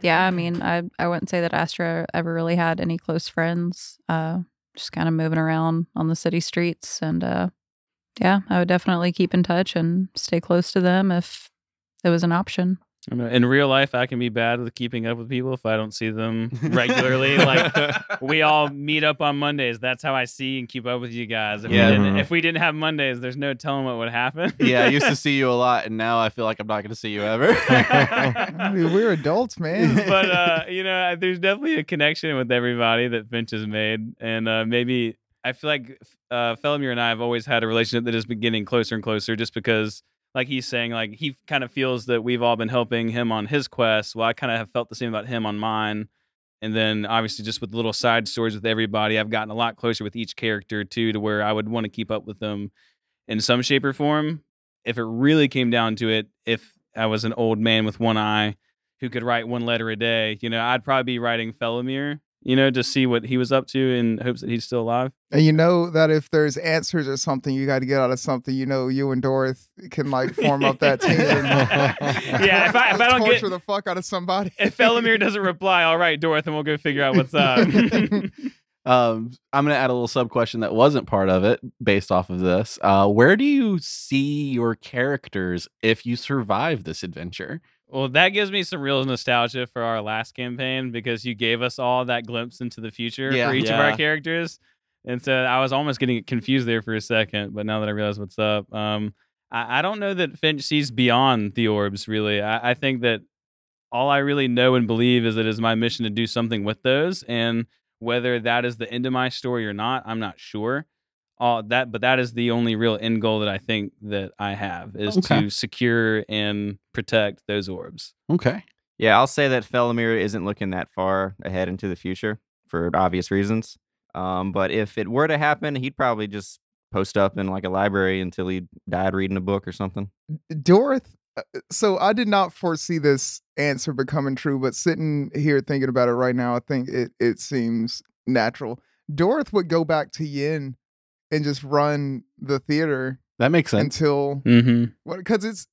[SPEAKER 2] yeah, I mean, I I wouldn't say that Astra ever really had any close friends. Uh just kind of moving around on the city streets and uh yeah, I would definitely keep in touch and stay close to them if it was an option.
[SPEAKER 5] I mean, in real life, I can be bad with keeping up with people if I don't see them regularly. like we all meet up on Mondays. That's how I see and keep up with you guys. If,
[SPEAKER 1] Yeah.
[SPEAKER 5] we, didn't, if we didn't have Mondays, there's no telling what would happen.
[SPEAKER 1] yeah, I used to see you a lot, and now I feel like I'm not going to see you ever.
[SPEAKER 3] Dude, we're adults, man.
[SPEAKER 5] but uh, you know, there's definitely a connection with everybody that Finch has made, and uh, maybe I feel like uh, Felomir and I have always had a relationship that has been getting closer and closer, just because, like he's saying, like he kind of feels that we've all been helping him on his quest. Well, I kind of have felt the same about him on mine, and then obviously just with little side stories with everybody, I've gotten a lot closer with each character too, to where I would want to keep up with them in some shape or form. If it really came down to it, if I was an old man with one eye who could write one letter a day, you know, I'd probably be writing Felomir, you know, to see what he was up to in hopes that he's still alive.
[SPEAKER 3] And you know that if there's answers or something you got to get out of something, you know, you and Dorothy can like form up that team.
[SPEAKER 5] Yeah, if I- if I don't get-
[SPEAKER 3] torture the fuck out of somebody.
[SPEAKER 5] If Felomir doesn't reply, all right, Dorothy, and we'll go figure out what's up.
[SPEAKER 1] um, I'm going to add a little sub question that wasn't part of it based off of this. Uh, where do you see your characters if you survive this adventure?
[SPEAKER 5] Well, that gives me some real nostalgia for our last campaign because you gave us all that glimpse into the future
[SPEAKER 1] Yeah.
[SPEAKER 5] for each of our characters. And so I was almost getting confused there for a second, but now that I realize what's up, um, I, I don't know that Finch sees beyond the orbs, really. I, I think that all I really know and believe is that it is my mission to do something with those. And whether that is the end of my story or not, I'm not sure. All that, but that is the only real end goal that I think that I have is
[SPEAKER 1] Okay.
[SPEAKER 5] to secure and protect those orbs.
[SPEAKER 1] Okay.
[SPEAKER 4] Yeah, I'll say that Felomir isn't looking that far ahead into the future for obvious reasons. Um, but if it were to happen, he'd probably just post up in like a library until he died reading a book or something.
[SPEAKER 3] Dorothy, uh, so I did not foresee this answer becoming true, but sitting here thinking about it right now, I think it, it seems natural. Dorothy would go back to Yin and just run the theater
[SPEAKER 1] That makes sense.
[SPEAKER 3] until
[SPEAKER 5] Mm-hmm.
[SPEAKER 3] because it's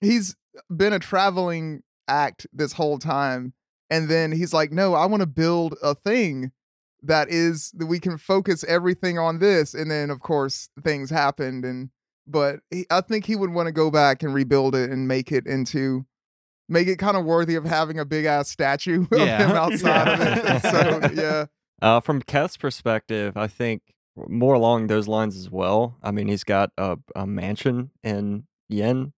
[SPEAKER 3] he's been a traveling act this whole time and then he's like no i want to build a thing that is that we can focus everything on this and then of course things happened and but he, i think he would want to go back and rebuild it and make it into make it kind of worthy of having a big ass statue of
[SPEAKER 1] Yeah.
[SPEAKER 3] him outside of it so yeah
[SPEAKER 6] Uh, from Keth's perspective, I think more along those lines as well. I mean, he's got a, a mansion in Yin,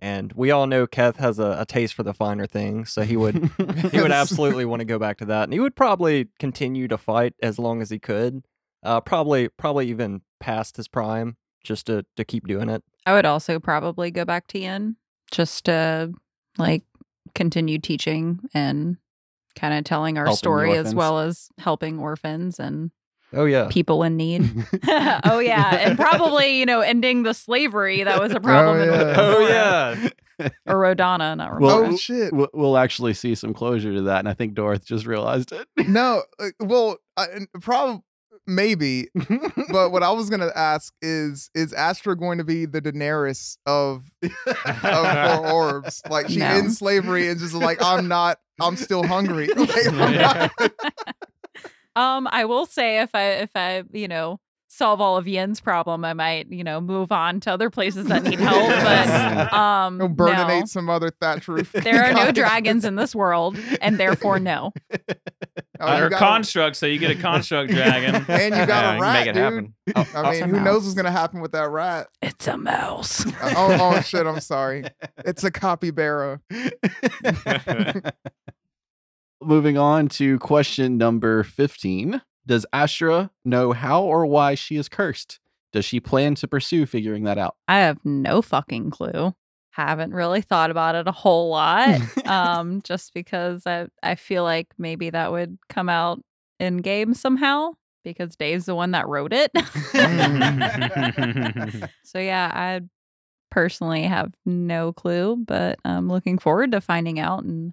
[SPEAKER 6] and we all know Keth has a, a taste for the finer things, so he would he would absolutely want to go back to that, and he would probably continue to fight as long as he could. Uh, probably probably even past his prime, just to to keep doing it.
[SPEAKER 2] I would also probably go back to Yin just to like continue teaching and kind of telling our
[SPEAKER 1] Helping
[SPEAKER 2] story as well as helping orphans and
[SPEAKER 6] Oh yeah,
[SPEAKER 2] people in need. oh yeah, and probably you know ending the slavery that was a problem. in
[SPEAKER 3] yeah.
[SPEAKER 6] oh yeah.
[SPEAKER 2] or Rodana, not
[SPEAKER 1] Well,
[SPEAKER 2] Romana.
[SPEAKER 3] oh shit
[SPEAKER 1] We'll- we'll actually see some closure to that, and I think Dorth just realized it.
[SPEAKER 3] no uh, well probably maybe but what I was gonna ask is, is Astra going to be the Daenerys of of four orbs? Like she
[SPEAKER 2] No.
[SPEAKER 3] ends slavery and just like I'm not, I'm still hungry. Like, I'm not-
[SPEAKER 2] Um, I will say if I if I you know solve all of Yin's problem, I might, you know, move on to other places that need help. But um,
[SPEAKER 3] Go
[SPEAKER 2] no.
[SPEAKER 3] burninate some other thatch roof.
[SPEAKER 2] there are no dragons in this world, and therefore no.
[SPEAKER 3] Oh, you
[SPEAKER 5] or
[SPEAKER 3] gotta-
[SPEAKER 5] construct, so you get a construct dragon.
[SPEAKER 3] And you got
[SPEAKER 4] Yeah,
[SPEAKER 3] a rat,
[SPEAKER 4] make it
[SPEAKER 3] dude.
[SPEAKER 4] happen.
[SPEAKER 3] I mean,
[SPEAKER 2] It's a
[SPEAKER 3] who knows what's gonna happen with that rat?
[SPEAKER 2] It's a mouse.
[SPEAKER 3] Uh, oh, oh shit! I'm sorry. It's a capybara.
[SPEAKER 1] Moving on to question number 15. Does Astra know how or why she is cursed? Does she plan to pursue figuring that out?
[SPEAKER 2] I have no fucking clue. Haven't really thought about it a whole lot. um, just because I I feel like maybe that would come out in game somehow because Dave's the one that wrote it. so yeah, I personally have no clue, but I'm looking forward to finding out and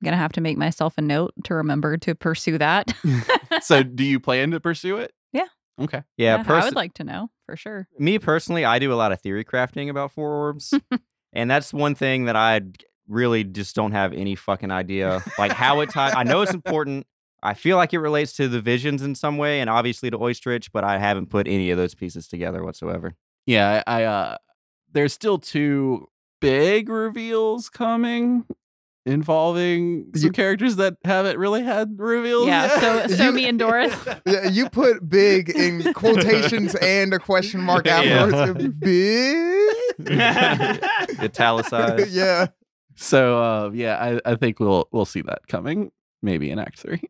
[SPEAKER 2] I'm gonna have to make myself a note to remember to pursue that.
[SPEAKER 1] so, do you plan to pursue it?
[SPEAKER 2] Yeah.
[SPEAKER 1] Okay.
[SPEAKER 4] Yeah,
[SPEAKER 2] I
[SPEAKER 4] pers-
[SPEAKER 2] would like to know for sure.
[SPEAKER 4] me personally, I do a lot of theory crafting about four orbs, and that's one thing that I really just don't have any fucking idea like how it ties. I know it's important. I feel like it relates to the visions in some way, and obviously to Oystrich, but I haven't put any of those pieces together whatsoever.
[SPEAKER 1] Yeah, I, I uh there's still two big reveals coming involving some
[SPEAKER 3] You-
[SPEAKER 1] characters that haven't really had reveals.
[SPEAKER 2] Yeah,
[SPEAKER 1] yet.
[SPEAKER 2] so so
[SPEAKER 3] You-
[SPEAKER 2] me and Doris.
[SPEAKER 3] Yeah, you put big in quotations and a question mark
[SPEAKER 1] Yeah.
[SPEAKER 3] afterwards. Big.
[SPEAKER 4] Italicized.
[SPEAKER 3] yeah.
[SPEAKER 1] So uh, yeah, I, I think we'll we'll see that coming, maybe in Act Three.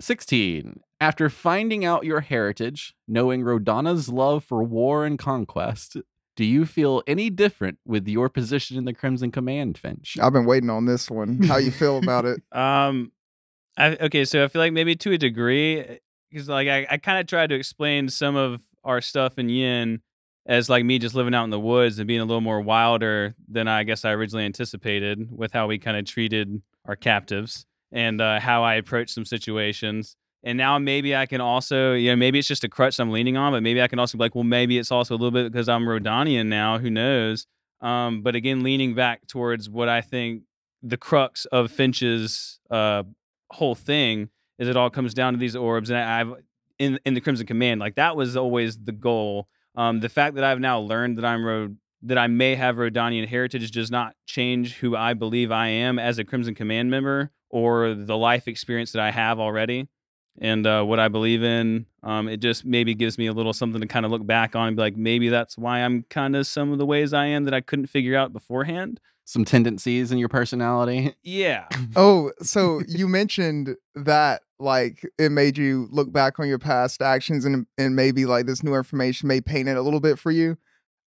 [SPEAKER 1] Sixteen. After finding out your heritage, knowing Rodana's love for war and conquest, do you feel any different with your position in the Crimson Command, Finch?
[SPEAKER 3] I've been waiting on this one. How you feel about it?
[SPEAKER 5] Um, I okay, so I feel like maybe to a degree, because like I, I kind of tried to explain some of our stuff in Yin as like me just living out in the woods and being a little more wilder than I guess I originally anticipated with how we kind of treated our captives and uh, how I approached some situations. And now maybe I can also, you know, maybe it's just a crutch I'm leaning on, but maybe I can also be like, well, maybe it's also a little bit because I'm Rodanian now. Who knows? Um, but again, leaning back towards what I think the crux of Finch's uh, whole thing is it all comes down to these orbs, and I, I've in in the Crimson Command, like that was always the goal. Um, the fact that I've now learned that I'm Rod- that I may have Rodanian heritage does not change who I believe I am as a Crimson Command member or the life experience that I have already and uh, what I believe in. Um, it just maybe gives me a little something to kind of look back on and be like, maybe that's why I'm kind of some of the ways I am that I couldn't figure out beforehand.
[SPEAKER 1] Some tendencies in your personality.
[SPEAKER 5] Yeah.
[SPEAKER 3] Oh, so you mentioned that like it made you look back on your past actions and and maybe like this new information may paint it a little bit for you.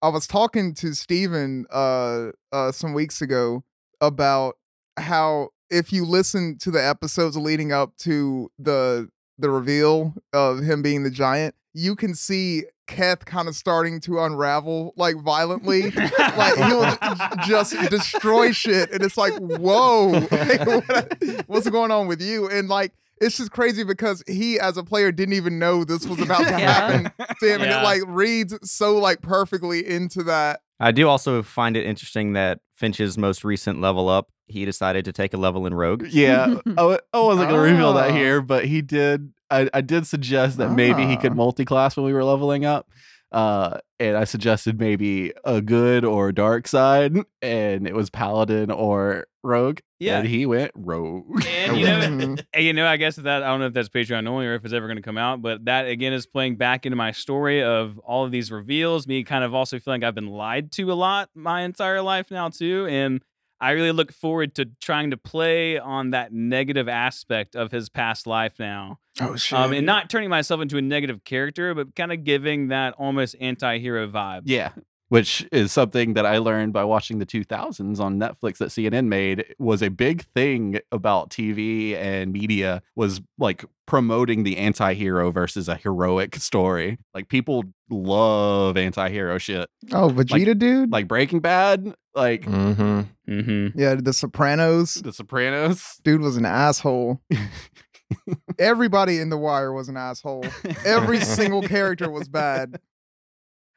[SPEAKER 3] I was talking to Steven uh uh some weeks ago about how if you listen to the episodes leading up to the the reveal of him being the giant, you can see Keth kind of starting to unravel like violently. like he'll just destroy shit and it's like whoa like, what- what's going on with you and like it's just crazy because he as a player didn't even know this was about to
[SPEAKER 2] Yeah.
[SPEAKER 3] happen to him and it like reads so like perfectly into that
[SPEAKER 4] I do also find it interesting that Finch's most recent level up, he decided to take a level in Rogue.
[SPEAKER 1] Yeah, I, I wasn't gonna reveal that
[SPEAKER 3] Ah.
[SPEAKER 1] here, but he did. I, I did suggest that maybe he could
[SPEAKER 3] Ah.
[SPEAKER 1] multi-class when we were leveling up, uh, and I suggested maybe a good or dark side, and it was paladin or rogue.
[SPEAKER 5] Yeah.
[SPEAKER 1] and he went rogue.
[SPEAKER 5] And you know,
[SPEAKER 3] Mhm.
[SPEAKER 5] And, you know, I guess that I don't know if that's Patreon only or if it's ever going to come out, but that again is playing back into my story of all of these reveals. Me kind of also feeling like I've been lied to a lot my entire life now too, and I really look forward to trying to play on that negative aspect of his past life now,
[SPEAKER 3] oh shit
[SPEAKER 5] um, and not turning myself into a negative character, but kind of giving that almost anti-hero vibe.
[SPEAKER 1] Yeah. Which is something that I learned by watching the 2000s on Netflix that CNN made was a big thing about TV and media was like promoting the anti-hero versus a heroic story. Like people love anti-hero shit.
[SPEAKER 3] oh vegeta dude
[SPEAKER 1] Like Breaking Bad, like
[SPEAKER 6] Mm-hmm.
[SPEAKER 5] Mm-hmm.
[SPEAKER 3] yeah the sopranos
[SPEAKER 1] The Sopranos.
[SPEAKER 3] dude was an asshole everybody in the wire was an asshole every single character was bad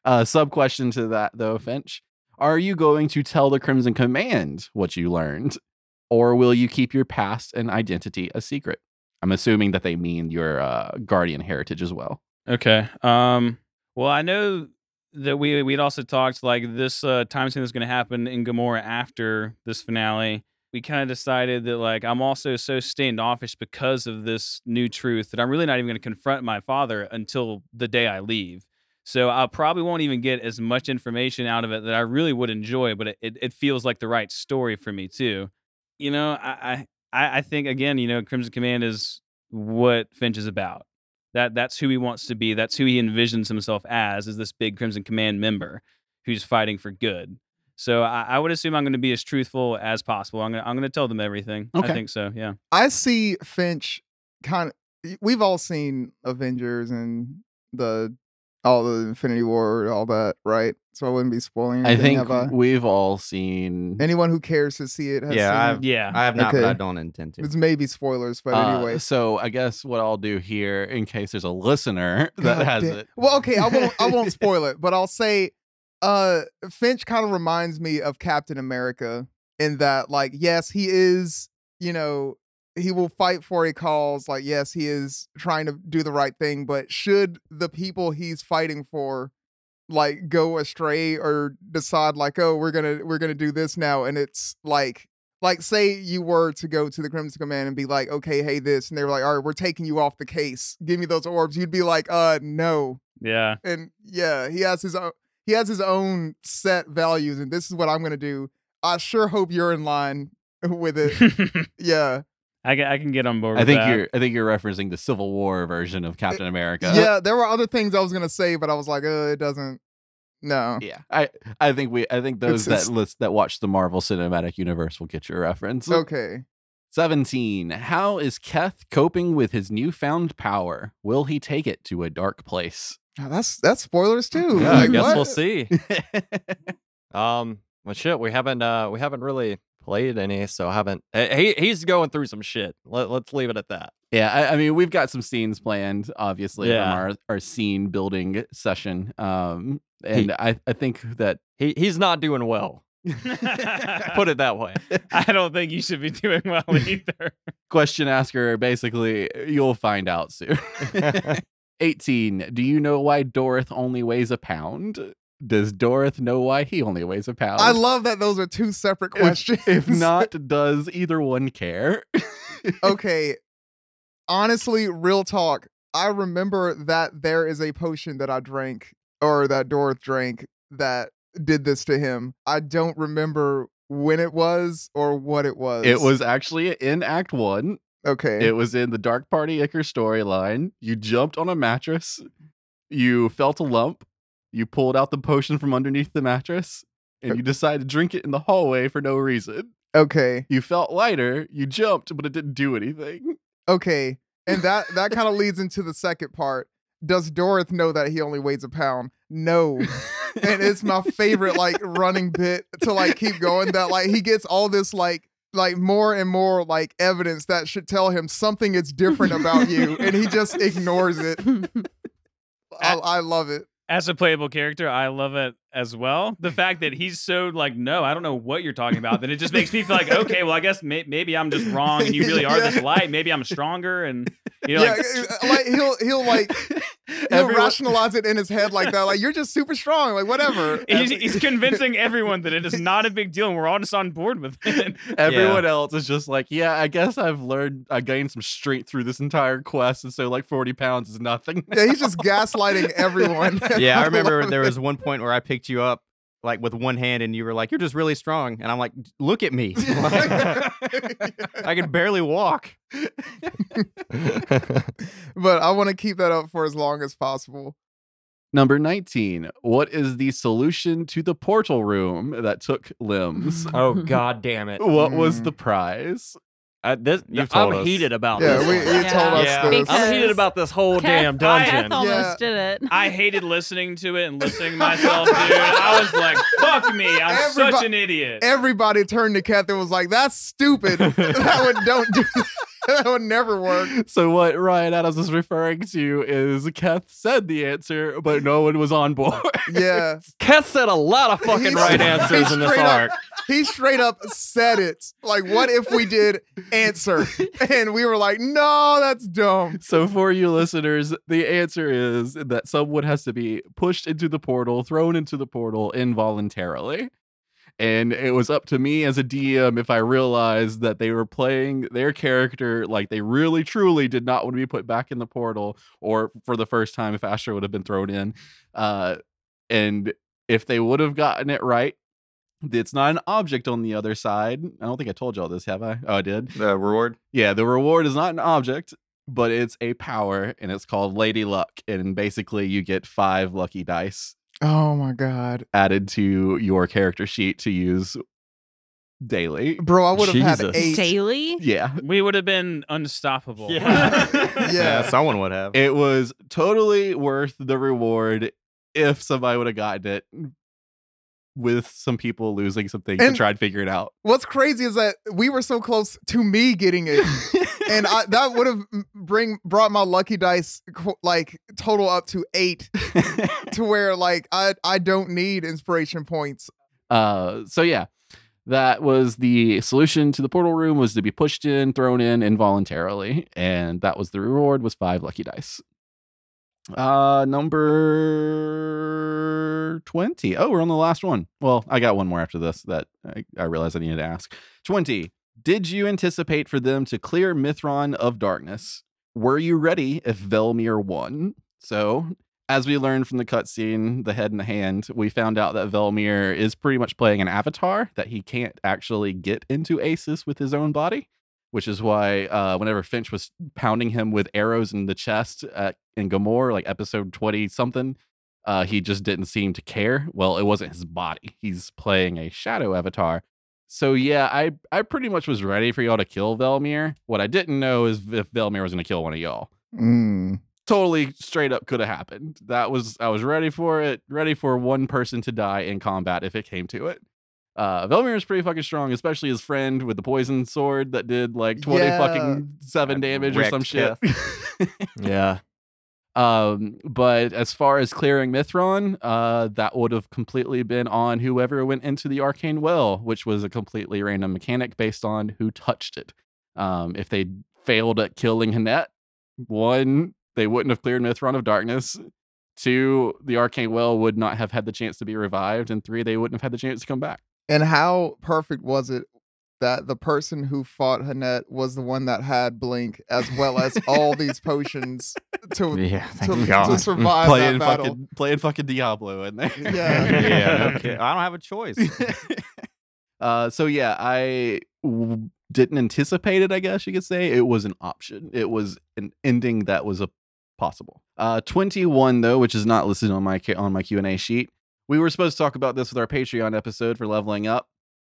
[SPEAKER 1] Uh, sub question to that though, Finch. Are you going to tell the Crimson Command what you learned, or will you keep your past and identity a secret? I'm assuming that they mean your uh, guardian heritage as well.
[SPEAKER 5] Okay. Um Well, I know that we we'd also talked like this uh, time scene is going to happen in Gamora after this finale. We kind of decided that like I'm also so standoffish because of this new truth that I'm really not even going to confront my father until the day I leave. So I probably won't even get as much information out of it that I really would enjoy, but it, it, it feels like the right story for me too. You know, I, I I think again, you know, Crimson Command is what Finch is about. That that's who he wants to be. That's who he envisions himself as, is this big Crimson Command member who's fighting for good. So I, I would assume I'm going to be as truthful as possible. I'm going to I'm going to tell them everything.
[SPEAKER 1] Okay.
[SPEAKER 5] I think so. Yeah.
[SPEAKER 3] I see Finch kind of. We've all seen Avengers and the all the Infinity War, all that, right? So I wouldn't be spoiling.
[SPEAKER 1] I
[SPEAKER 3] Anything,
[SPEAKER 1] think
[SPEAKER 3] have I?
[SPEAKER 1] we've all seen.
[SPEAKER 3] anyone who cares to see it has
[SPEAKER 4] Yeah,
[SPEAKER 3] seen
[SPEAKER 4] I've-
[SPEAKER 3] it.
[SPEAKER 5] Yeah.
[SPEAKER 4] I have not, but I don't intend to.
[SPEAKER 3] It's maybe spoilers, but
[SPEAKER 1] Uh,
[SPEAKER 3] anyway.
[SPEAKER 1] so I guess what I'll do here, in case there's a listener that
[SPEAKER 3] God
[SPEAKER 1] has
[SPEAKER 3] damn-
[SPEAKER 1] it.
[SPEAKER 3] Well, okay, I won't. I won't spoil it, but I'll say, uh, Finch kind of reminds me of Captain America in that, like, yes, he is. You know, he will fight for a cause. Like, yes, he is trying to do the right thing, but should the people he's fighting for like go astray or decide like oh we're gonna we're gonna do this now and it's like like say you were to go to the crimson command and be like okay hey this and they were like all right we're taking you off the case give me those orbs you'd be like uh no
[SPEAKER 5] Yeah.
[SPEAKER 3] and yeah he has his own he has his own set values and this is what i'm gonna do i sure hope you're in line with it yeah
[SPEAKER 5] I can, I can get on board.
[SPEAKER 1] I
[SPEAKER 5] with
[SPEAKER 1] think
[SPEAKER 5] that.
[SPEAKER 1] you're. I think you're referencing the Civil War version of Captain America.
[SPEAKER 3] yeah there were other things i was gonna say but i was like uh it doesn't no
[SPEAKER 1] Yeah, I I think we I think those
[SPEAKER 3] It's-
[SPEAKER 1] that list that watch the Marvel Cinematic Universe will get your reference.
[SPEAKER 3] okay
[SPEAKER 1] 17. How is Keth coping with his newfound power? Will he take it to a dark place?
[SPEAKER 3] Now, that's that's spoilers too
[SPEAKER 6] Yeah, I guess
[SPEAKER 3] what?
[SPEAKER 6] we'll see. Um, well, shit, we haven't uh we haven't really played any, so I haven't. eh, He he's going through some shit. Let, let's leave it at that.
[SPEAKER 1] yeah, I, I mean, we've got some scenes planned, obviously,
[SPEAKER 6] Yeah.
[SPEAKER 1] from our, our scene building session. Um, and I, I think that
[SPEAKER 6] He he's not doing well. Put it that way.
[SPEAKER 5] I don't think you should be doing well either.
[SPEAKER 1] question asker basically, you'll find out soon. 18. Do you know why Dorith only weighs a pound? Does Dorith know why he only weighs a pound?
[SPEAKER 3] I love that those are two separate questions.
[SPEAKER 1] If not, does either one care?
[SPEAKER 3] okay. Honestly, real talk. I remember that there is a potion that I drank or that Dorith drank that did this to him. I don't remember when it was or what it was.
[SPEAKER 1] It was actually in Act One.
[SPEAKER 3] okay.
[SPEAKER 1] It was in the Dark Party Icker storyline. You jumped on a mattress. You felt a lump. You pulled out the potion from underneath the mattress, and you decided to drink it in the hallway for no reason.
[SPEAKER 3] okay.
[SPEAKER 1] You felt lighter. You jumped, but it didn't do anything.
[SPEAKER 3] Mm, okay. And that that kind of leads into the second part. Does Dorith know that he only weighs a pound? No. and it's my favorite like running bit to like keep going that like he gets all this like like more and more like evidence that should tell him something is different about you and he just ignores it I, I love it
[SPEAKER 5] As a playable character, I love it as well. The fact that he's so like, no, I don't know what you're talking about. Then it just makes me feel like, okay, well, I guess may- maybe I'm just wrong, and you really are this light. Maybe I'm stronger, and you know,
[SPEAKER 3] yeah
[SPEAKER 5] like,
[SPEAKER 3] uh, like he'll he'll like he'll
[SPEAKER 1] Everyone-
[SPEAKER 3] rationalize it in his head like that like you're just super strong like whatever
[SPEAKER 5] he's, he's convincing everyone that it is not a big deal, and we're all just on board with it.
[SPEAKER 1] Everyone else is just like, yeah, I guess I've learned, I gained some strength through this entire quest, and so like 40 pounds is nothing.
[SPEAKER 3] yeah he's just gaslighting everyone
[SPEAKER 4] yeah, I remember there was one point where I picked you up like with one hand and you were like, You're just really strong. And I'm like, look at me. I can barely walk.
[SPEAKER 3] but I want to keep that up for as long as possible.
[SPEAKER 1] Number 19. What is the solution to the portal room that took limbs?
[SPEAKER 6] oh god damn it!
[SPEAKER 1] What was
[SPEAKER 3] Mm.
[SPEAKER 1] the prize?
[SPEAKER 6] Uh, this
[SPEAKER 4] You've told
[SPEAKER 6] I'm
[SPEAKER 4] us.
[SPEAKER 6] heated about
[SPEAKER 3] Yeah,
[SPEAKER 6] this.
[SPEAKER 3] we, you
[SPEAKER 2] Yeah.
[SPEAKER 3] told us
[SPEAKER 6] yeah,
[SPEAKER 3] this.
[SPEAKER 6] I'm heated about this whole damn
[SPEAKER 2] Keth-
[SPEAKER 6] dungeon.
[SPEAKER 2] Keth almost
[SPEAKER 3] Yeah.
[SPEAKER 2] did it.
[SPEAKER 5] I hated listening to it and listening to myself, dude. I was like, fuck me, I'm such
[SPEAKER 3] Everybo-
[SPEAKER 5] an idiot.
[SPEAKER 3] Everybody turned to Kath and was like, "That's stupid. that would don't do. that would never work."
[SPEAKER 1] So what Ryan Adams is referring to is Keth said the answer, but no one was on board.
[SPEAKER 3] Yeah,
[SPEAKER 6] Keth said a lot of fucking
[SPEAKER 3] He's-
[SPEAKER 6] right answers in this
[SPEAKER 3] up-
[SPEAKER 6] arc.
[SPEAKER 3] he straight up said it. Like, what if we did answer? And we were like, no, that's dumb.
[SPEAKER 1] So, for you listeners, the answer is that someone has to be pushed into the portal, thrown into the portal involuntarily. And it was up to me as a DM if I realized that they were playing their character like they really truly did not want to be put back in the portal, or for the first time, if Asher would have been thrown in. Uh, and if they would have gotten it right, it's not an object on the other side. I don't think I told y'all this, have I? Oh, I did.
[SPEAKER 4] The reward.
[SPEAKER 1] Yeah, the reward is not an object, but it's a power, and it's called Lady Luck. And basically, you get five lucky dice
[SPEAKER 3] Oh my God.
[SPEAKER 1] added to your character sheet to use daily.
[SPEAKER 3] Bro, I would have had
[SPEAKER 6] Jesus.
[SPEAKER 3] eight.
[SPEAKER 2] Daily?
[SPEAKER 1] Yeah,
[SPEAKER 5] We would have been unstoppable.
[SPEAKER 3] Yeah.
[SPEAKER 4] someone would have.
[SPEAKER 1] it was totally worth the reward if somebody would have gotten it. With some people losing some things
[SPEAKER 3] And-
[SPEAKER 1] to try and figure it out.
[SPEAKER 3] What's crazy is that we were so close to me getting it. And I, that would have bring brought my lucky dice like total up to eight to where like I I don't need inspiration points.
[SPEAKER 1] Uh, so yeah, that was the solution to the portal room was to be pushed in, thrown in involuntarily, and that was the reward was five lucky dice. Uh, number twenty. Oh, we're on the last one. Well, I got one more after this that I, I realized I needed to ask. Twenty. Did you anticipate for them to clear Mithron of darkness? Were you ready if Velmir won? So as we learned from the cutscene, the head and the hand, we found out that Velmir is pretty much playing an avatar that he can't actually get into Aces with his own body, which is why uh, whenever Finch was pounding him with arrows in the chest at, in Gamor, like episode 20 something, uh, he just didn't seem to care. Well, it wasn't his body. He's playing a shadow avatar. So yeah, I I pretty much was ready for y'all to kill Velmir. What I didn't know is if Velmir was going to kill one of y'all
[SPEAKER 3] Mm.
[SPEAKER 1] totally straight up could have happened. That was I was ready for it, ready for one person to die in combat if it came to it. Uh Velmir is pretty fucking strong, especially his friend with the poison sword that did like 20
[SPEAKER 3] Yeah.
[SPEAKER 1] fucking seven damage or some shit.
[SPEAKER 6] Yeah.
[SPEAKER 1] Um, but as far as clearing Mithron, uh, that would have completely been on whoever went into the arcane well, which was a completely random mechanic based on who touched it. Um, if they failed at killing Hanet, one, they wouldn't have cleared Mithron of darkness. Two, the arcane well would not have had the chance to be revived, and three, they wouldn't have had the chance to come back.
[SPEAKER 3] And how perfect was it that the person who fought Hanet was the one that had Blink as well as all these potions to
[SPEAKER 4] Yeah,
[SPEAKER 3] to, to survive
[SPEAKER 1] playing
[SPEAKER 3] that battle.
[SPEAKER 1] fucking playing fucking Diablo in there.
[SPEAKER 3] Yeah.
[SPEAKER 4] yeah, no I don't have a choice.
[SPEAKER 1] uh, so yeah, I w- didn't anticipate it. I guess you could say it was an option. It was an ending that was a possible. Uh, twenty one though, which is not listed on my on my Q and A sheet. We were supposed to talk about this with our Patreon episode for leveling up.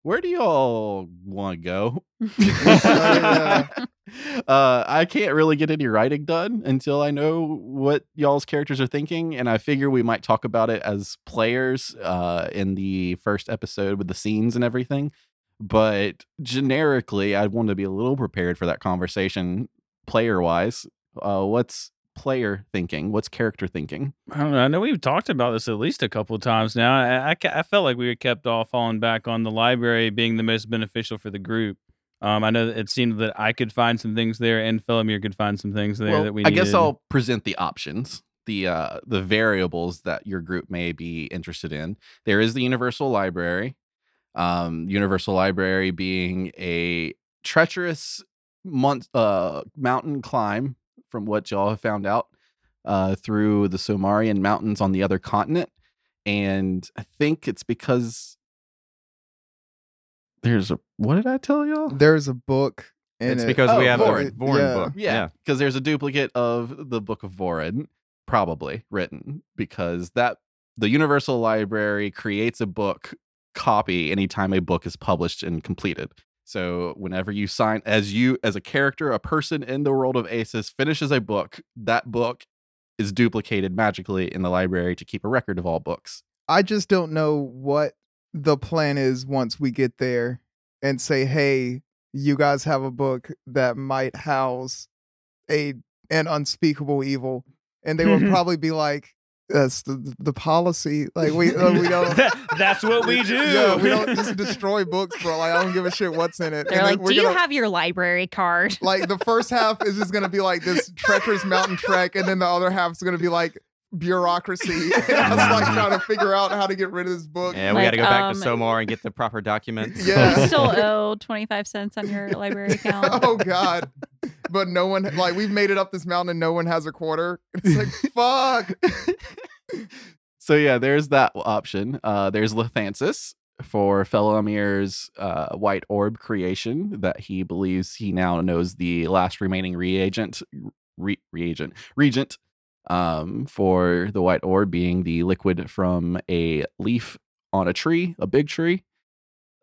[SPEAKER 1] Where do y'all want to go?
[SPEAKER 3] yeah.
[SPEAKER 1] uh, I can't really get any writing done until I know what y'all's characters are thinking, and I figure we might talk about it as players uh, in the first episode with the scenes and everything. But generically, I'd want to be a little prepared for that conversation, player wise. Uh, what's player thinking? What's character thinking?
[SPEAKER 5] I don't know. I know we've talked about this at least a couple of times now. I, I, I felt like we were kept all falling back on the library being the most beneficial for the group. Um, I know that it seemed that I could find some things there, and Felomir could find some things there
[SPEAKER 1] Well,
[SPEAKER 5] that we.
[SPEAKER 1] I guess. I'll present the options, the uh, the variables that your group may be interested in. There is the Universal Library. Um, Universal Library being a treacherous month, uh, mountain climb, from what y'all have found out, uh, through the Somarian mountains on the other continent, and I think it's because there's a what did I tell y'all?
[SPEAKER 3] There's a book. In
[SPEAKER 4] it's
[SPEAKER 3] it.
[SPEAKER 4] because
[SPEAKER 1] Oh,
[SPEAKER 4] we have
[SPEAKER 1] Vorin.
[SPEAKER 4] the Vorin
[SPEAKER 3] Yeah.
[SPEAKER 4] book.
[SPEAKER 1] Yeah, because there's a duplicate of the Book of Vorin, probably written because that the Universal Library creates a book copy anytime a book is published and completed. So whenever you sign as you as a character, a person in the world of Aces finishes a book, that book is duplicated magically in the library to keep a record of all books.
[SPEAKER 3] I just don't know what the plan is once we get there and say, "Hey, you guys have a book that might house a an unspeakable evil," and they would probably be like, that's the the policy. Like we uh, we don't.
[SPEAKER 5] That- that's what we do.
[SPEAKER 3] Yeah, we don't just destroy books, bro. Like I don't give a shit what's in it.
[SPEAKER 7] They're
[SPEAKER 3] And
[SPEAKER 7] like,
[SPEAKER 3] we're
[SPEAKER 7] "Do you
[SPEAKER 3] gonna-
[SPEAKER 7] have your library card?"
[SPEAKER 3] like the first half is just gonna be like this treacherous mountain trek, and then the other half is gonna be like bureaucracy. I was like trying to figure out how to get rid of this book.
[SPEAKER 4] Yeah, we got to go back
[SPEAKER 2] um,
[SPEAKER 4] to Somar and get the proper documents.
[SPEAKER 3] Yeah.
[SPEAKER 2] You still owe 25 cents on your library account.
[SPEAKER 3] oh god. But no one like we've made it up this mountain and no one has a quarter. It's like fuck.
[SPEAKER 1] So yeah, there's that option. Uh, there's Lathansis for Felomir's uh, white orb creation that he believes he now knows the last remaining reagent, re- reagent, regent um, for the white orb being the liquid from a leaf on a tree, a big tree.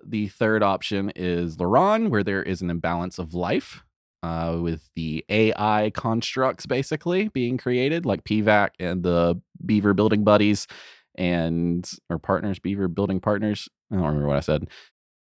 [SPEAKER 1] The third option is Laron, where there is an imbalance of life uh, with the AI constructs basically being created, like PVAC and the Beaver building buddies and or partners, Beaver building partners. I don't remember what I said.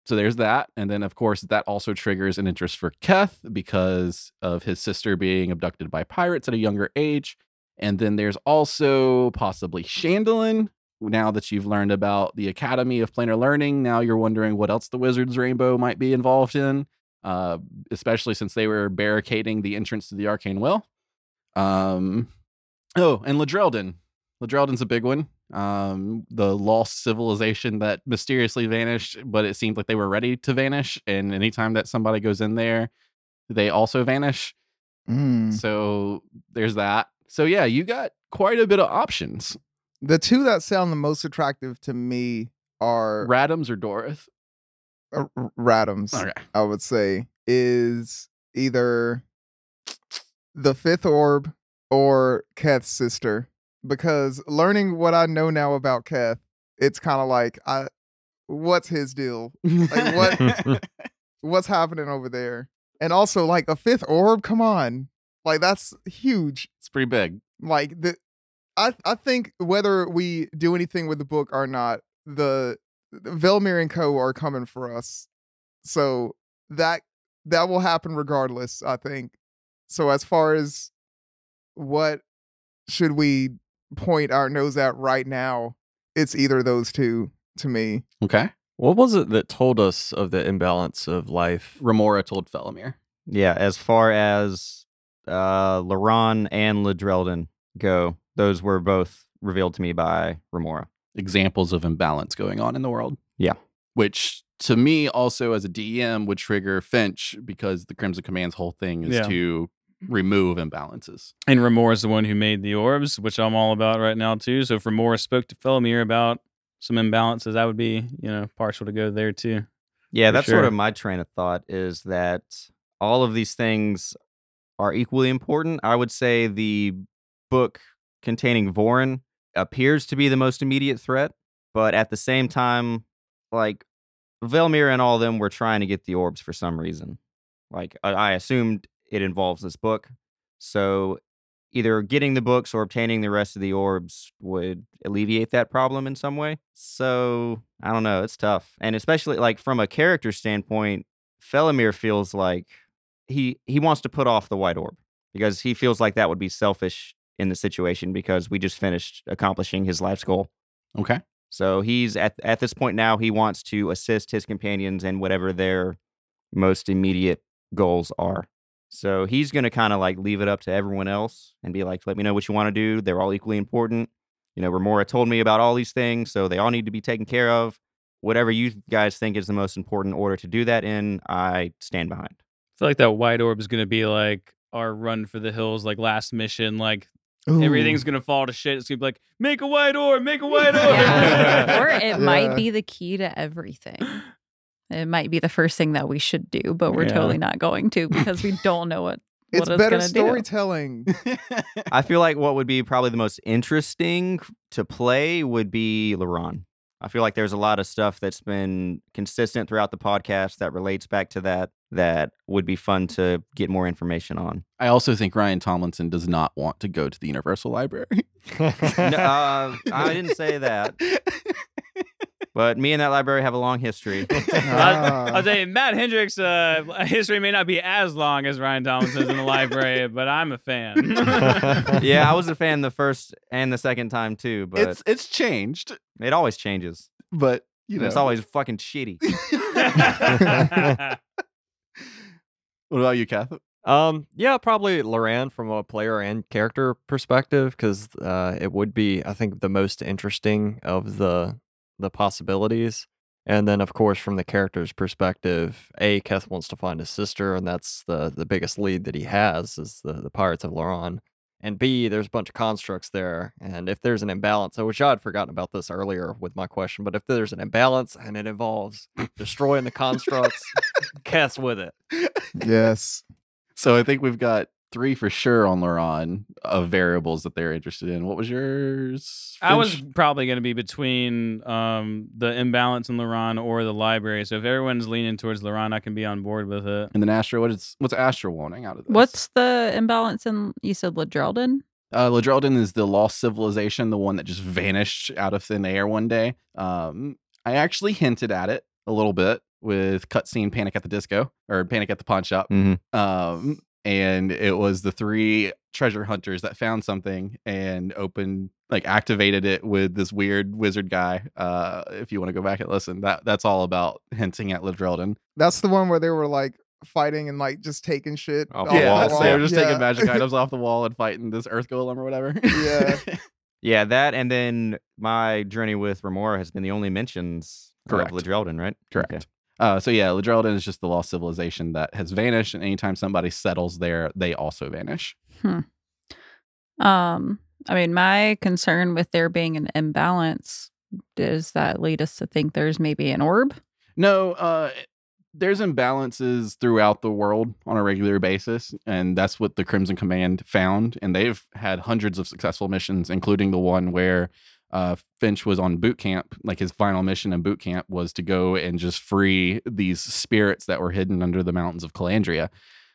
[SPEAKER 1] So there's that. And then, of course, that also triggers an interest for Keth because of his sister being abducted by pirates at a younger age. And then there's also possibly Chandelian. Now that you've learned about the Academy of Planar Learning, now you're wondering what else the Wizard's Rainbow might be involved in, uh, especially since they were barricading the entrance to the Arcane Well. Um, oh, and Ladreldon. Ladreldon's a big one. Um, the lost civilization that mysteriously vanished, but it seemed like they were ready to vanish. And anytime that somebody goes in there, they also vanish.
[SPEAKER 3] Mm.
[SPEAKER 1] So there's that. So yeah, you got quite a bit of options.
[SPEAKER 3] The two that sound the most attractive to me are
[SPEAKER 1] Radams or Dorith.
[SPEAKER 3] Radams.
[SPEAKER 1] Okay.
[SPEAKER 3] I would say is either the fifth orb or Keth's sister. Because learning what I know now about Keth, it's kind of like I what's his deal? Like, what- What's happening over there? And also like a fifth orb, come on. Like that's huge.
[SPEAKER 1] It's pretty big.
[SPEAKER 3] Like the I I think whether we do anything with the book or not, the Velmir and Co are coming for us. So that that will happen regardless, I think. So as far as what should we point our nose at right now, it's either those two to me.
[SPEAKER 1] Okay.
[SPEAKER 6] What was it that told us of the imbalance of life?
[SPEAKER 1] Remora told Felomir.
[SPEAKER 4] Yeah, as far as uh Laron and Ladreldon go, those were both revealed to me by Remora.
[SPEAKER 1] Examples of imbalance going on in the world.
[SPEAKER 4] Yeah.
[SPEAKER 1] Which to me also as a DM would trigger Finch because the Crimson Command's whole thing is
[SPEAKER 5] Yeah.
[SPEAKER 1] to remove imbalances.
[SPEAKER 5] And Remor is the one who made the orbs, which I'm all about right now too. So if Remor spoke to Felomir about some imbalances, I would be, you know, partial to go there too.
[SPEAKER 4] Yeah,
[SPEAKER 5] For
[SPEAKER 4] that's sort of my train of thought is that all of these things are equally important. I would say the book containing Vorin appears to be the most immediate threat, but at the same time, like Velmir and all of them were trying to get the orbs for some reason. Like I, I assumed it involves this book. So either getting the books or obtaining the rest of the orbs would alleviate that problem in some way. So I don't know. It's tough. And especially like from a character standpoint, Felomir feels like he he wants to put off the white orb because he feels like that would be selfish in the situation because we just finished accomplishing his life's goal.
[SPEAKER 1] Okay.
[SPEAKER 4] So he's at at this point now he wants to assist his companions in whatever their most immediate goals are. So he's going to kind of like leave it up to everyone else and be like, "Let me know what you want to do. They're all equally important." You know, Remora told me about all these things, so they all need to be taken care of. Whatever you guys think is the most important order to do that in, I stand behind.
[SPEAKER 5] I feel like that white orb is gonna be like our run for the hills, like last mission, like everything's gonna fall to shit. It's gonna be like, make a white orb, make a white orb.
[SPEAKER 2] Yeah. or it
[SPEAKER 3] Yeah.
[SPEAKER 2] might be the key to everything. It might be the first thing that we should do, but we're
[SPEAKER 5] Yeah.
[SPEAKER 2] totally not going to because we don't know what,
[SPEAKER 3] it's
[SPEAKER 2] what
[SPEAKER 3] better
[SPEAKER 2] gonna
[SPEAKER 3] storytelling.
[SPEAKER 4] I feel like what would be probably the most interesting to play would be Laron. I feel like there's a lot of stuff that's been consistent throughout the podcast that relates back to that that would be fun to get more information on.
[SPEAKER 1] I also think Ryan Tomlinson does not want to go to the Universal Library.
[SPEAKER 4] No, uh, I didn't say that. But me and that library have a long history.
[SPEAKER 3] Ah.
[SPEAKER 5] I'll tell you, Matt Hendricks' uh, history may not be as long as Ryan Thomas's in the library, but I'm a fan.
[SPEAKER 4] yeah, I was a fan the first and the second time too, but
[SPEAKER 1] it's it's changed,
[SPEAKER 4] it always changes.
[SPEAKER 1] but you know,
[SPEAKER 4] it's always fucking shitty.
[SPEAKER 1] what about you, Kath?
[SPEAKER 6] Um, yeah, probably Laron from a player and character perspective, because uh, it would be, I think, the most interesting of the the possibilities. And then, of course, from the character's perspective, A, Keth wants to find his sister, and that's the the biggest lead that he has is the the Pirates of Laron. And B, there's a bunch of constructs there, and if there's an imbalance, I wish I had forgotten about this earlier with my question, but if there's an imbalance and it involves destroying the constructs, Keth's with it.
[SPEAKER 3] yes.
[SPEAKER 1] So I think we've got three for sure on Laron of variables that they're interested in. What was yours?
[SPEAKER 5] I was probably going to be between um, the imbalance in Laron or the library. So if everyone's leaning towards Laron, I can be on board with it.
[SPEAKER 1] and then Astra. What is what's Astra wanting out of this?
[SPEAKER 2] What's the imbalance in you said Ladrelden?
[SPEAKER 1] Uh, Ladrelden is the lost civilization, the one that just vanished out of thin air one day. Um, I actually hinted at it a little bit with cutscene Panic at the Disco or Panic at the Pawn Shop.
[SPEAKER 4] Mhm.
[SPEAKER 1] Um, and it was the three treasure hunters that found something and opened, like, activated it with this weird wizard guy. Uh, if you want to go back and listen, that that's all about hinting at Ladrelden.
[SPEAKER 3] That's the one where they were like fighting and like just taking shit
[SPEAKER 4] Off
[SPEAKER 3] off
[SPEAKER 4] the
[SPEAKER 1] yeah,
[SPEAKER 4] wall.
[SPEAKER 3] the
[SPEAKER 1] they were just
[SPEAKER 3] Yeah.
[SPEAKER 1] taking magic items off the wall and fighting this earth golem or whatever.
[SPEAKER 3] Yeah.
[SPEAKER 4] Yeah, that and then my journey with Remora has been the only mentions
[SPEAKER 1] Correct.
[SPEAKER 4] of Ladrelden, right?
[SPEAKER 1] Correct.
[SPEAKER 4] Okay.
[SPEAKER 1] Uh, so yeah, Ladrelden is just the lost civilization that has vanished, and anytime somebody settles there, they also vanish. Hmm.
[SPEAKER 2] Um, I mean, my concern with there being an imbalance does that lead us to think there's maybe an orb?
[SPEAKER 1] No, uh, there's imbalances throughout the world on a regular basis, and that's what the Crimson Command found. And they've had hundreds of successful missions, including the one where uh, Finch was on boot camp. Like his final mission in boot camp was to go and just free these spirits that were hidden under the mountains of Calandria.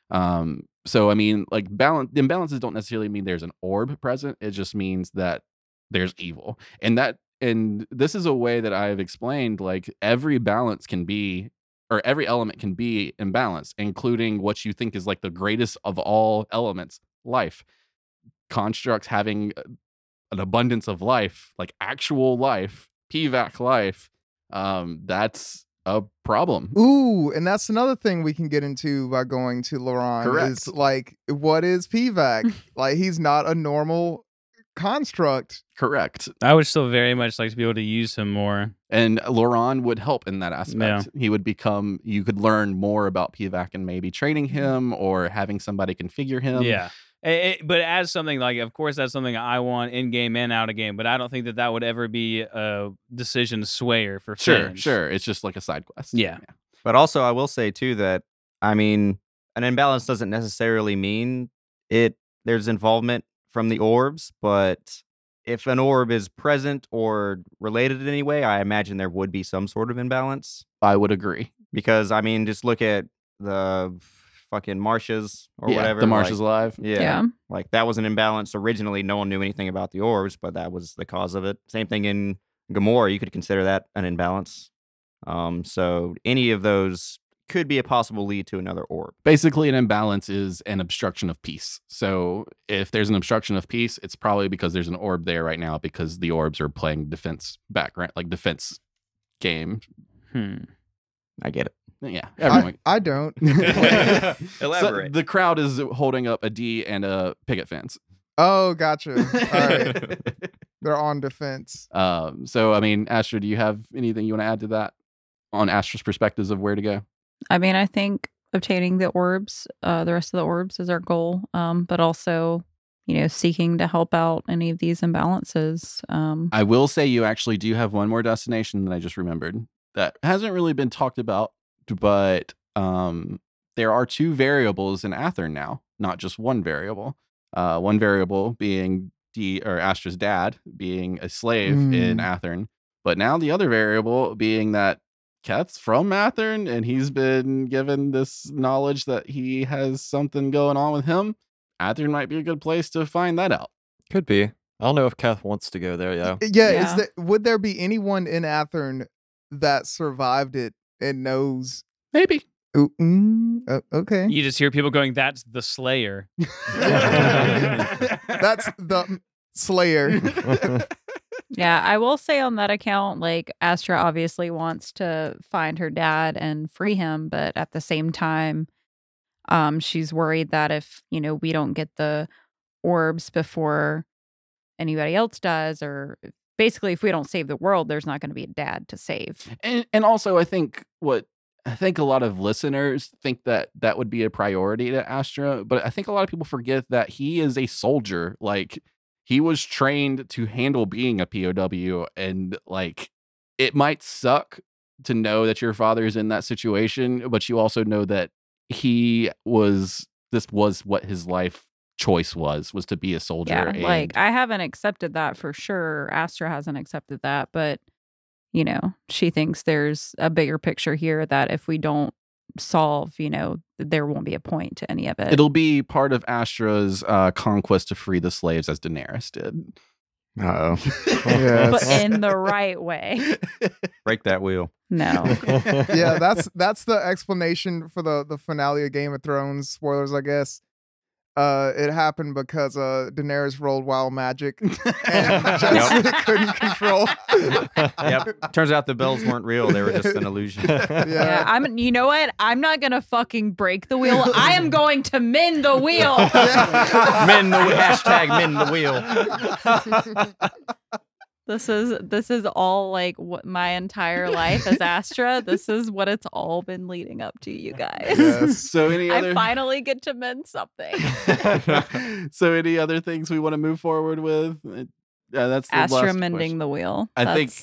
[SPEAKER 1] Um, so I mean, like balance imbalances don't necessarily mean there's an orb present. It just means that there's evil, and that and this is a way that I've explained. Like every balance can be, or every element can be imbalanced, including what you think is like the greatest of all elements, life. Constructs having uh, an abundance of life, like actual life, PVAC life. Um, that's a problem.
[SPEAKER 3] Ooh, and that's another thing we can get into by going to Laron.
[SPEAKER 1] Correct.
[SPEAKER 3] Is like, what is PVAC? like, he's not a normal construct.
[SPEAKER 1] Correct.
[SPEAKER 5] I would still very much like to be able to use him more.
[SPEAKER 1] And Laron would help in that aspect. He would become, you could learn more about PVAC and maybe training him or having somebody configure him.
[SPEAKER 5] yeah. Eh, eh, but as something like, of course, that's something I want in game and out of game. But I don't think that that would ever be a decision swayer for
[SPEAKER 1] Sure, sure. It's just like a side quest.
[SPEAKER 5] Yeah.
[SPEAKER 4] But also, I will say too that I mean, an imbalance doesn't necessarily mean it. There's involvement from the orbs, but if an orb is present or related in any way, I imagine there would be some sort of imbalance.
[SPEAKER 1] I would agree.
[SPEAKER 4] Because I mean, just look at the fucking marshes or
[SPEAKER 1] yeah,
[SPEAKER 4] whatever.
[SPEAKER 1] The Marsh is
[SPEAKER 4] like,
[SPEAKER 1] alive.
[SPEAKER 4] Yeah, like that was an imbalance originally. No one knew anything about the orbs, but that was the cause of it. Same thing in Gamora. You could consider that an imbalance. Um, so any of those could be a possible lead to another orb.
[SPEAKER 1] Basically, an imbalance is an obstruction of peace. So if there's an obstruction of peace, it's probably because there's an orb there right now because the orbs are playing defense background, like defense game.
[SPEAKER 5] Hmm.
[SPEAKER 4] I get it.
[SPEAKER 1] Yeah,
[SPEAKER 3] I,
[SPEAKER 1] everyone.
[SPEAKER 3] I don't.
[SPEAKER 1] So
[SPEAKER 6] Elaborate.
[SPEAKER 1] the crowd is holding up a D and a picket fence.
[SPEAKER 3] oh, gotcha. All right. They're on defense.
[SPEAKER 1] um, so I mean, Astra, do you have anything you want to add to that on Astra's perspectives of where to go?
[SPEAKER 2] I mean, I think obtaining the orbs, uh, the rest of the orbs is our goal. Um, but also, you know, seeking to help out any of these imbalances. Um,
[SPEAKER 1] I will say you actually do have one more destination that I just remembered that hasn't really been talked about, but um, there are two variables in Athern now, not just one variable. Uh, one variable being D or Astra's dad being a slave in
[SPEAKER 3] Mm.
[SPEAKER 1] Athern, but now the other variable being that Keth's from Athern and he's been given this knowledge that he has something going on with him. Athern might be a good place to find that out.
[SPEAKER 6] Could be. I don't know if Keth wants to go there, yeah.
[SPEAKER 3] Yeah,
[SPEAKER 2] Yeah.
[SPEAKER 3] is that would there be anyone in Athern that survived it and knows.
[SPEAKER 1] Maybe.
[SPEAKER 3] Ooh, mm, uh, okay.
[SPEAKER 5] You just hear people going, "That's the Slayer."
[SPEAKER 3] That's the Slayer.
[SPEAKER 2] Yeah, I will say on that account, like Astra obviously wants to find her dad and free him, but at the same time, um, she's worried that if you know we don't get the orbs before anybody else does, or basically if we don't save the world, there's not going to be a dad to save.
[SPEAKER 1] and and also I think what I think a lot of listeners think that that would be a priority to Astra, but I think a lot of people forget that he is a soldier. Like he was trained to handle being a POW, and like it might suck to know that your father is in that situation, but you also know that he was this was what his life choice was was to be a soldier.
[SPEAKER 2] Yeah,
[SPEAKER 1] and
[SPEAKER 2] like I haven't accepted that for sure. Astra hasn't accepted that, but you know, she thinks there's a bigger picture here that if we don't solve, you know, there won't be a point to any of it.
[SPEAKER 1] it'll be part of Astra's uh, conquest to free the slaves, as Daenerys did.
[SPEAKER 4] Oh.
[SPEAKER 3] Yeah,
[SPEAKER 2] but in the right way.
[SPEAKER 4] Break that wheel.
[SPEAKER 2] No.
[SPEAKER 3] yeah, that's that's the explanation for the the finale of Game of Thrones. Spoilers, I guess. Uh, it happened because uh Daenerys rolled wild magic and just couldn't control.
[SPEAKER 4] Yep. Turns out the bells weren't real; they were just an illusion.
[SPEAKER 2] Yeah,
[SPEAKER 3] Yeah.
[SPEAKER 2] I'm you know what? I'm not gonna fucking break the wheel. I am going to mend the wheel.
[SPEAKER 4] men the hashtag mend the wheel.
[SPEAKER 2] This is this is all like what my entire life as Astra. This is what it's all been leading up to, you guys.
[SPEAKER 3] Yes.
[SPEAKER 1] so any
[SPEAKER 2] I finally get to mend something.
[SPEAKER 1] so any other things we want to move forward with? Uh, Yeah, that's the
[SPEAKER 2] Astra
[SPEAKER 1] last
[SPEAKER 2] mending
[SPEAKER 1] question.
[SPEAKER 2] the wheel.
[SPEAKER 1] I think-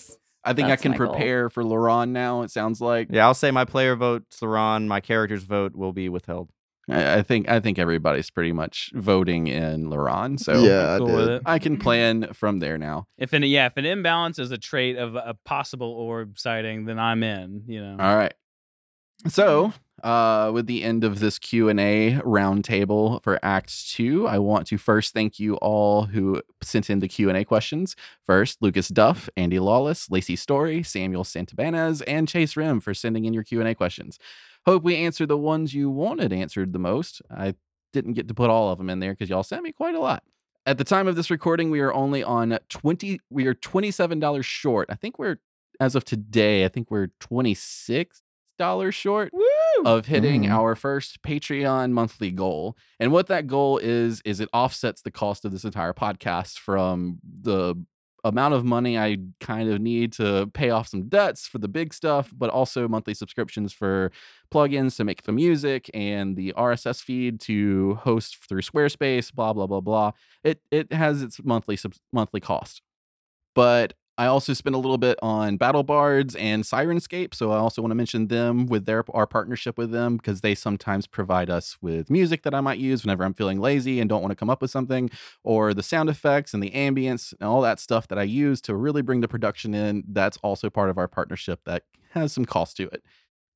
[SPEAKER 1] I think I can
[SPEAKER 2] my goal.
[SPEAKER 1] prepare for Laron now. It sounds like.
[SPEAKER 4] Yeah, I'll say my player vote, Saran. My character's vote will be withheld.
[SPEAKER 1] I, I think I think everybody's pretty much voting in Laron. So
[SPEAKER 3] Yeah, I
[SPEAKER 5] cool with
[SPEAKER 3] did.
[SPEAKER 1] I can plan from there now.
[SPEAKER 5] If an yeah, if an imbalance is a trait of a possible orb sighting, then I'm in. You know.
[SPEAKER 1] All right. So, uh, with the end of this Q and A roundtable for Act Two, I want to first thank you all who sent in the Q and A questions. First, Lucas Duff, Andy Lawless, Lacey Story, Samuel Santabanez, and Chase Rim for sending in your Q and A questions. Hope we answered the ones you wanted answered the most. I didn't get to put all of them in there because y'all sent me quite a lot. At the time of this recording, we are only on twenty. We are twenty seven dollars short. I think we're as of today. I think we're twenty six dollars short of hitting
[SPEAKER 3] Mm.
[SPEAKER 1] our first Patreon monthly goal. And what that goal is is it offsets the cost of this entire podcast from the amount of money I kind of need to pay off some debts for the big stuff, but also monthly subscriptions for plugins to make the music and the RSS feed to host through Squarespace, blah blah blah blah. It it has its monthly sub- monthly cost. But I also spent a little bit on Battle Bards and Syrinscape, so I also want to mention them with their our partnership with them because they sometimes provide us with music that I might use whenever I'm feeling lazy and don't want to come up with something, or the sound effects and the ambience and all that stuff that I use to really bring the production in. That's also part of our partnership that has some cost to it.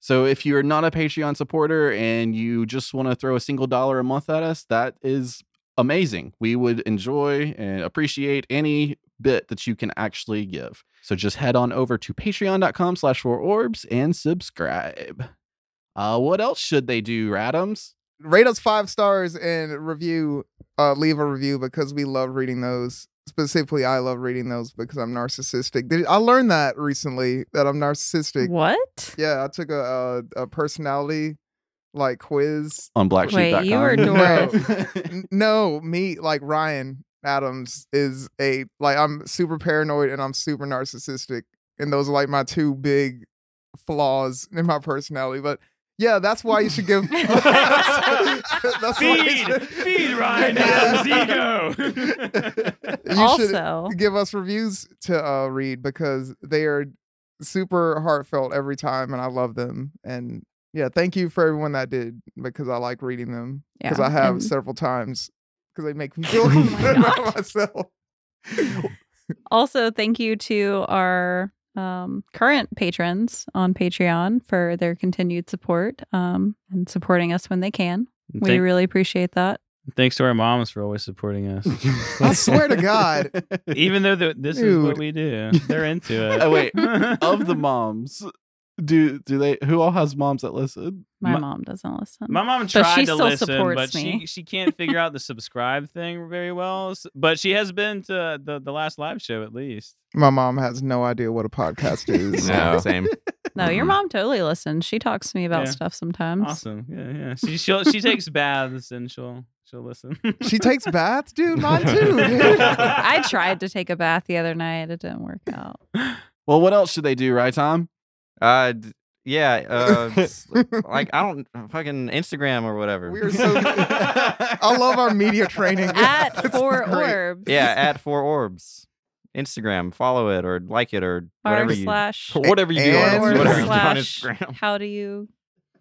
[SPEAKER 1] So if you're not a Patreon supporter and you just want to throw a single dollar a month at us, that is amazing. We would enjoy and appreciate any bit that you can actually give. So just head on over to patreon.com slash four orbs and subscribe. Uh, what else should they do, Radams?
[SPEAKER 3] Rate us five stars and review. Uh, leave a review because we love reading those. Specifically, I love reading those because I'm narcissistic. Did, I learned that recently that I'm narcissistic.
[SPEAKER 2] What?
[SPEAKER 3] Yeah, I took a a, a personality like quiz.
[SPEAKER 1] On blacksheep.com.
[SPEAKER 2] Wait, you are
[SPEAKER 3] N- no, me like Ryan Adams is a like I'm super paranoid and I'm super narcissistic, and those are like my two big flaws in my personality. But yeah, that's why you should give. that's why should-
[SPEAKER 5] feed Ryan
[SPEAKER 3] Yeah.
[SPEAKER 5] Adams' ego.
[SPEAKER 3] you should give us reviews to uh, read because they are super heartfelt every time, and I love them. And yeah, thank you for everyone that did because I like reading them because
[SPEAKER 2] Yeah,
[SPEAKER 3] I have
[SPEAKER 2] and-
[SPEAKER 3] several times because they make me feel
[SPEAKER 2] Oh my
[SPEAKER 3] good about myself.
[SPEAKER 2] also thank you to our um, current patrons on Patreon for their continued support um, and supporting us when they can. We
[SPEAKER 5] Thank-
[SPEAKER 2] really appreciate that.
[SPEAKER 5] Thanks to our moms for always supporting us.
[SPEAKER 3] I swear to God.
[SPEAKER 5] Even though the, this is what we do, they're into it.
[SPEAKER 1] Oh, wait, of the moms, do do they? Who all has moms that listen?
[SPEAKER 2] My
[SPEAKER 5] My-
[SPEAKER 2] mom doesn't listen.
[SPEAKER 5] My mom
[SPEAKER 2] But
[SPEAKER 5] tried
[SPEAKER 2] she
[SPEAKER 5] to
[SPEAKER 2] still
[SPEAKER 5] listen,
[SPEAKER 2] supports
[SPEAKER 5] but
[SPEAKER 2] me.
[SPEAKER 5] she she can't figure out the subscribe thing very well. But she has been to the the last live show at least.
[SPEAKER 3] My mom has no idea what a podcast is.
[SPEAKER 4] No, same.
[SPEAKER 2] no, your mom totally listens. She talks to me about
[SPEAKER 5] Yeah.
[SPEAKER 2] stuff sometimes.
[SPEAKER 5] Awesome, yeah, yeah. She she'll, she takes baths and she'll she'll listen.
[SPEAKER 3] She takes baths, dude. Mine too. Dude.
[SPEAKER 2] I tried to take a bath the other night. It didn't work out.
[SPEAKER 1] Well, what else should they do, right, Tom?
[SPEAKER 4] Uh, d- yeah. Uh, like I don't fucking Instagram or whatever.
[SPEAKER 3] We are so. I love our media training.
[SPEAKER 2] At four orbs.
[SPEAKER 4] yeah, at four orbs. Instagram, follow it or like it or
[SPEAKER 2] R
[SPEAKER 4] whatever you.
[SPEAKER 2] slash
[SPEAKER 4] Whatever you do on
[SPEAKER 3] And-
[SPEAKER 4] Instagram. Whatever you do on Instagram.
[SPEAKER 2] how do you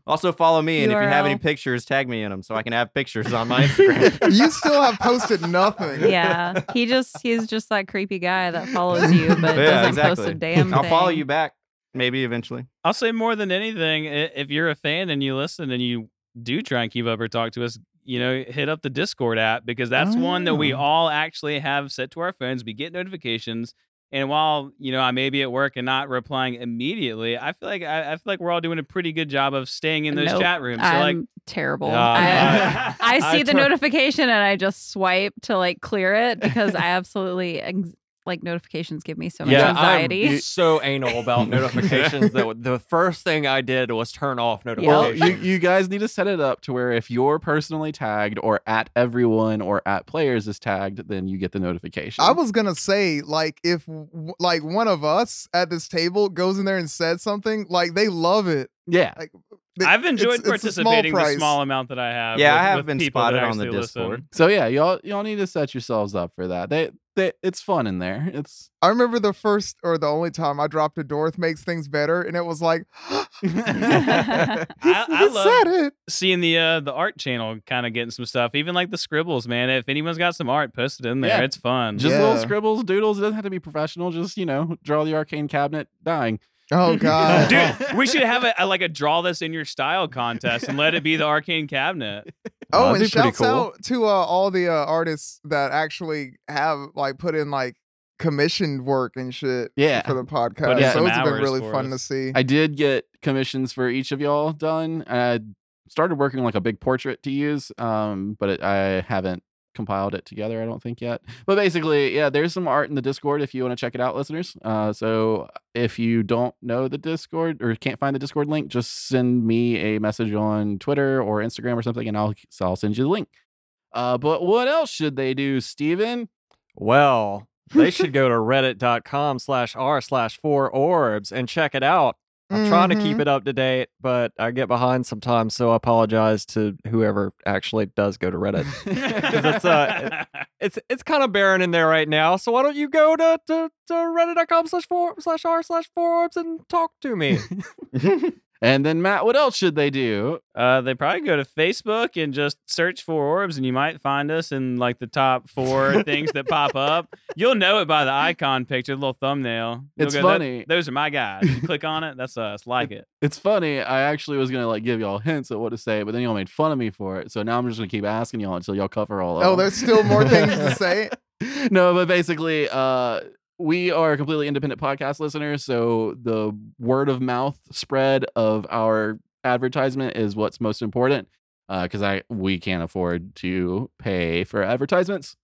[SPEAKER 4] Also follow me, and if you have any pictures, tag me in them so I can have pictures on my Instagram.
[SPEAKER 3] You still have posted nothing.
[SPEAKER 2] yeah he just he's just that creepy guy that follows you but
[SPEAKER 4] Yeah,
[SPEAKER 2] doesn't post a
[SPEAKER 4] exactly.
[SPEAKER 2] damn
[SPEAKER 4] I'll follow you back, maybe eventually.
[SPEAKER 5] I'll say more than anything, if you're a fan and you listen and you do try and keep up or talk to us, you know, hit up the Discord app because that's one that we
[SPEAKER 3] Oh.
[SPEAKER 5] all actually have set to our phones. We get notifications. And while, you know, I may be at work and not replying immediately, I feel like I, I feel like we're all doing a pretty good job of staying in those
[SPEAKER 2] Nope.
[SPEAKER 5] chat rooms. So
[SPEAKER 2] i'm
[SPEAKER 5] like
[SPEAKER 2] terrible
[SPEAKER 6] Yeah,
[SPEAKER 2] I, I
[SPEAKER 6] I
[SPEAKER 2] see the
[SPEAKER 6] tur-
[SPEAKER 2] notification and i just swipe to like clear it because i absolutely ex- like notifications give me so much
[SPEAKER 6] yeah,
[SPEAKER 2] anxiety
[SPEAKER 6] I'm so anal about notifications that the first thing I did was turn off
[SPEAKER 1] Well,
[SPEAKER 6] notifications.
[SPEAKER 1] you, you guys need to set it up to where if you're personally tagged or at everyone or at players is tagged, then you get the notification.
[SPEAKER 3] I was gonna say, like, if like one of us at this table goes in there and said something, like they love it.
[SPEAKER 1] yeah.
[SPEAKER 3] Like th-
[SPEAKER 5] I've enjoyed
[SPEAKER 3] it's- it's small
[SPEAKER 5] participating the small amount that I have.
[SPEAKER 4] Yeah,
[SPEAKER 5] with-
[SPEAKER 4] I have
[SPEAKER 5] with
[SPEAKER 4] been spotted on the
[SPEAKER 5] actually listen.
[SPEAKER 4] Discord.
[SPEAKER 1] So yeah, y'all y'all need to set yourselves up for that. They, they it's fun in there. It's
[SPEAKER 3] I remember the first or the only time I dropped a Dorith makes things better, and it was like,
[SPEAKER 5] I- I love-
[SPEAKER 3] said it.
[SPEAKER 5] seeing the uh the art channel kind of getting some stuff even like the scribbles man if anyone's got some art post it in there
[SPEAKER 1] Yeah.
[SPEAKER 5] it's fun
[SPEAKER 1] just little scribbles, doodles. It doesn't have to be professional. Just you know, draw the arcane cabinet dying.
[SPEAKER 3] Oh God.
[SPEAKER 5] dude we should have a, a like a draw this in your style contest and let it be the arcane cabinet
[SPEAKER 3] Oh, and shouts
[SPEAKER 4] cool.
[SPEAKER 3] out to uh, all the uh, artists that actually have like put in like commissioned work and shit
[SPEAKER 1] Yeah.
[SPEAKER 3] for the podcast.
[SPEAKER 1] Yeah,
[SPEAKER 3] So it's been really fun
[SPEAKER 5] us.
[SPEAKER 3] to see.
[SPEAKER 1] I did get commissions for each of y'all done. I started working like a big portrait to use, um, but it, I haven't compiled it together. I don't think yet. But basically, yeah, there's some art in the Discord if you want to check it out, listeners. Uh, so if you don't know the Discord or can't find the Discord link, just send me a message on Twitter or Instagram or something, and I'll I'll send you the link. Uh, but what else should they do, Steven?
[SPEAKER 6] well, they should go to reddit.com slash r slash four orbs and check it out. I'm trying to keep
[SPEAKER 3] Mhm.
[SPEAKER 6] it up to date, but I get behind sometimes, so I apologize to whoever actually does go to Reddit. it's, uh, It's it's kind of barren in there right now, so why don't you go to, to, to reddit.com slash slash r slash four orbs and talk to me?
[SPEAKER 1] and then Matt, what else should they do?
[SPEAKER 5] uh they probably go to facebook and just search for orbs and you might find us in like the top four things that pop up you'll know it by the icon picture the little thumbnail You'll
[SPEAKER 1] It's
[SPEAKER 5] go,
[SPEAKER 1] funny.
[SPEAKER 5] those are my guys you click on it that's us like it
[SPEAKER 1] It's funny. I actually was gonna like give y'all hints at what to say, but then y'all made fun of me for it. So now I'm just gonna keep asking y'all until y'all cover all of it.
[SPEAKER 3] Oh,
[SPEAKER 1] them.
[SPEAKER 3] there's still more things to say.
[SPEAKER 1] no, but basically, uh, we are completely independent podcast listeners, so the word of mouth spread of our advertisement is what's most important. Because I we can't afford to pay for advertisements.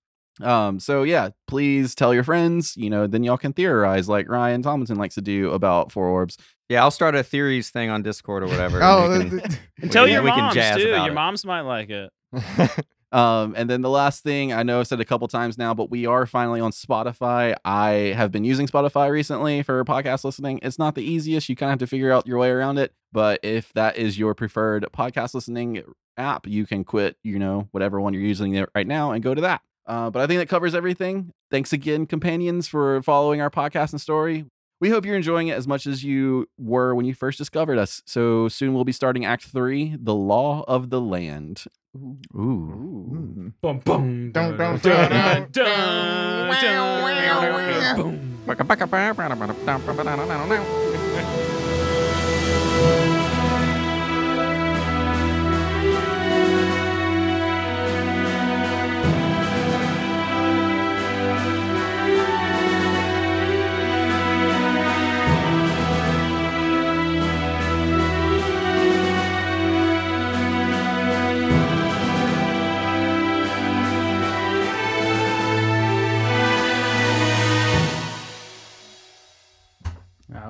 [SPEAKER 1] Um, so yeah, please tell your friends. You know, then y'all can theorize like Ryan Tomlinson likes to do about four orbs.
[SPEAKER 4] yeah, I'll start a theories thing on Discord or whatever.
[SPEAKER 3] Oh,
[SPEAKER 4] we
[SPEAKER 3] th-
[SPEAKER 4] can-
[SPEAKER 3] th-
[SPEAKER 5] and
[SPEAKER 4] we
[SPEAKER 5] tell
[SPEAKER 4] can-
[SPEAKER 5] your
[SPEAKER 4] we can
[SPEAKER 5] moms
[SPEAKER 4] jazz
[SPEAKER 5] too your
[SPEAKER 4] it.
[SPEAKER 5] moms might like it
[SPEAKER 1] Um, and then the last thing I know I've said a couple times now, but we are finally on Spotify. I have been using Spotify recently for podcast listening. It's not the easiest. You kind of have to figure out your way around it. But if that is your preferred podcast listening app, you can quit, you know, whatever one you're using right now and go to that. Uh, but I think that covers everything. Thanks again, companions, for following our podcast and story. We hope you're enjoying it as much as you were when you first discovered us. So soon we'll be starting Act Three, The Law of the Land.
[SPEAKER 4] Ooh.
[SPEAKER 3] Mm.
[SPEAKER 5] Boom, boom,
[SPEAKER 3] Dun, dun,
[SPEAKER 5] dun,
[SPEAKER 3] dun,
[SPEAKER 5] dun,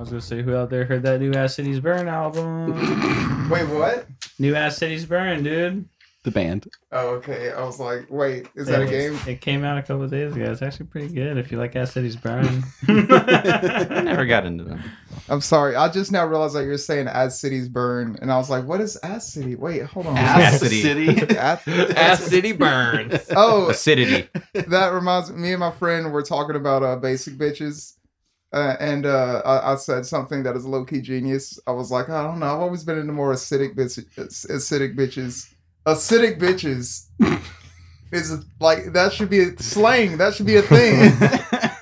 [SPEAKER 3] dun.
[SPEAKER 5] gonna say, who out there heard that new Ass Cities Burn album?
[SPEAKER 3] Wait, what?
[SPEAKER 5] new Ass Cities Burn, dude.
[SPEAKER 1] The band.
[SPEAKER 3] Oh, okay. I was like, wait, is that a
[SPEAKER 5] It-
[SPEAKER 3] game?
[SPEAKER 5] It came out a couple of days ago. It's actually pretty good if you like Ass Cities Burn.
[SPEAKER 4] I never got into them.
[SPEAKER 3] I'm sorry. I just now realized that you're saying as cities burn, and I was like, what is as city? Wait, hold on.
[SPEAKER 1] Ass
[SPEAKER 4] City.
[SPEAKER 1] City.
[SPEAKER 3] Ass-
[SPEAKER 6] Ass City burns.
[SPEAKER 3] Oh,
[SPEAKER 4] Acidity.
[SPEAKER 3] that reminds me and my friend were talking about uh, basic bitches. Uh, and uh, I, I said something that is low key genius. I was like, I don't know. I've always been into more acidic bitches. Acidic bitches. Acidic bitches is like that should be a slang. That should be a thing.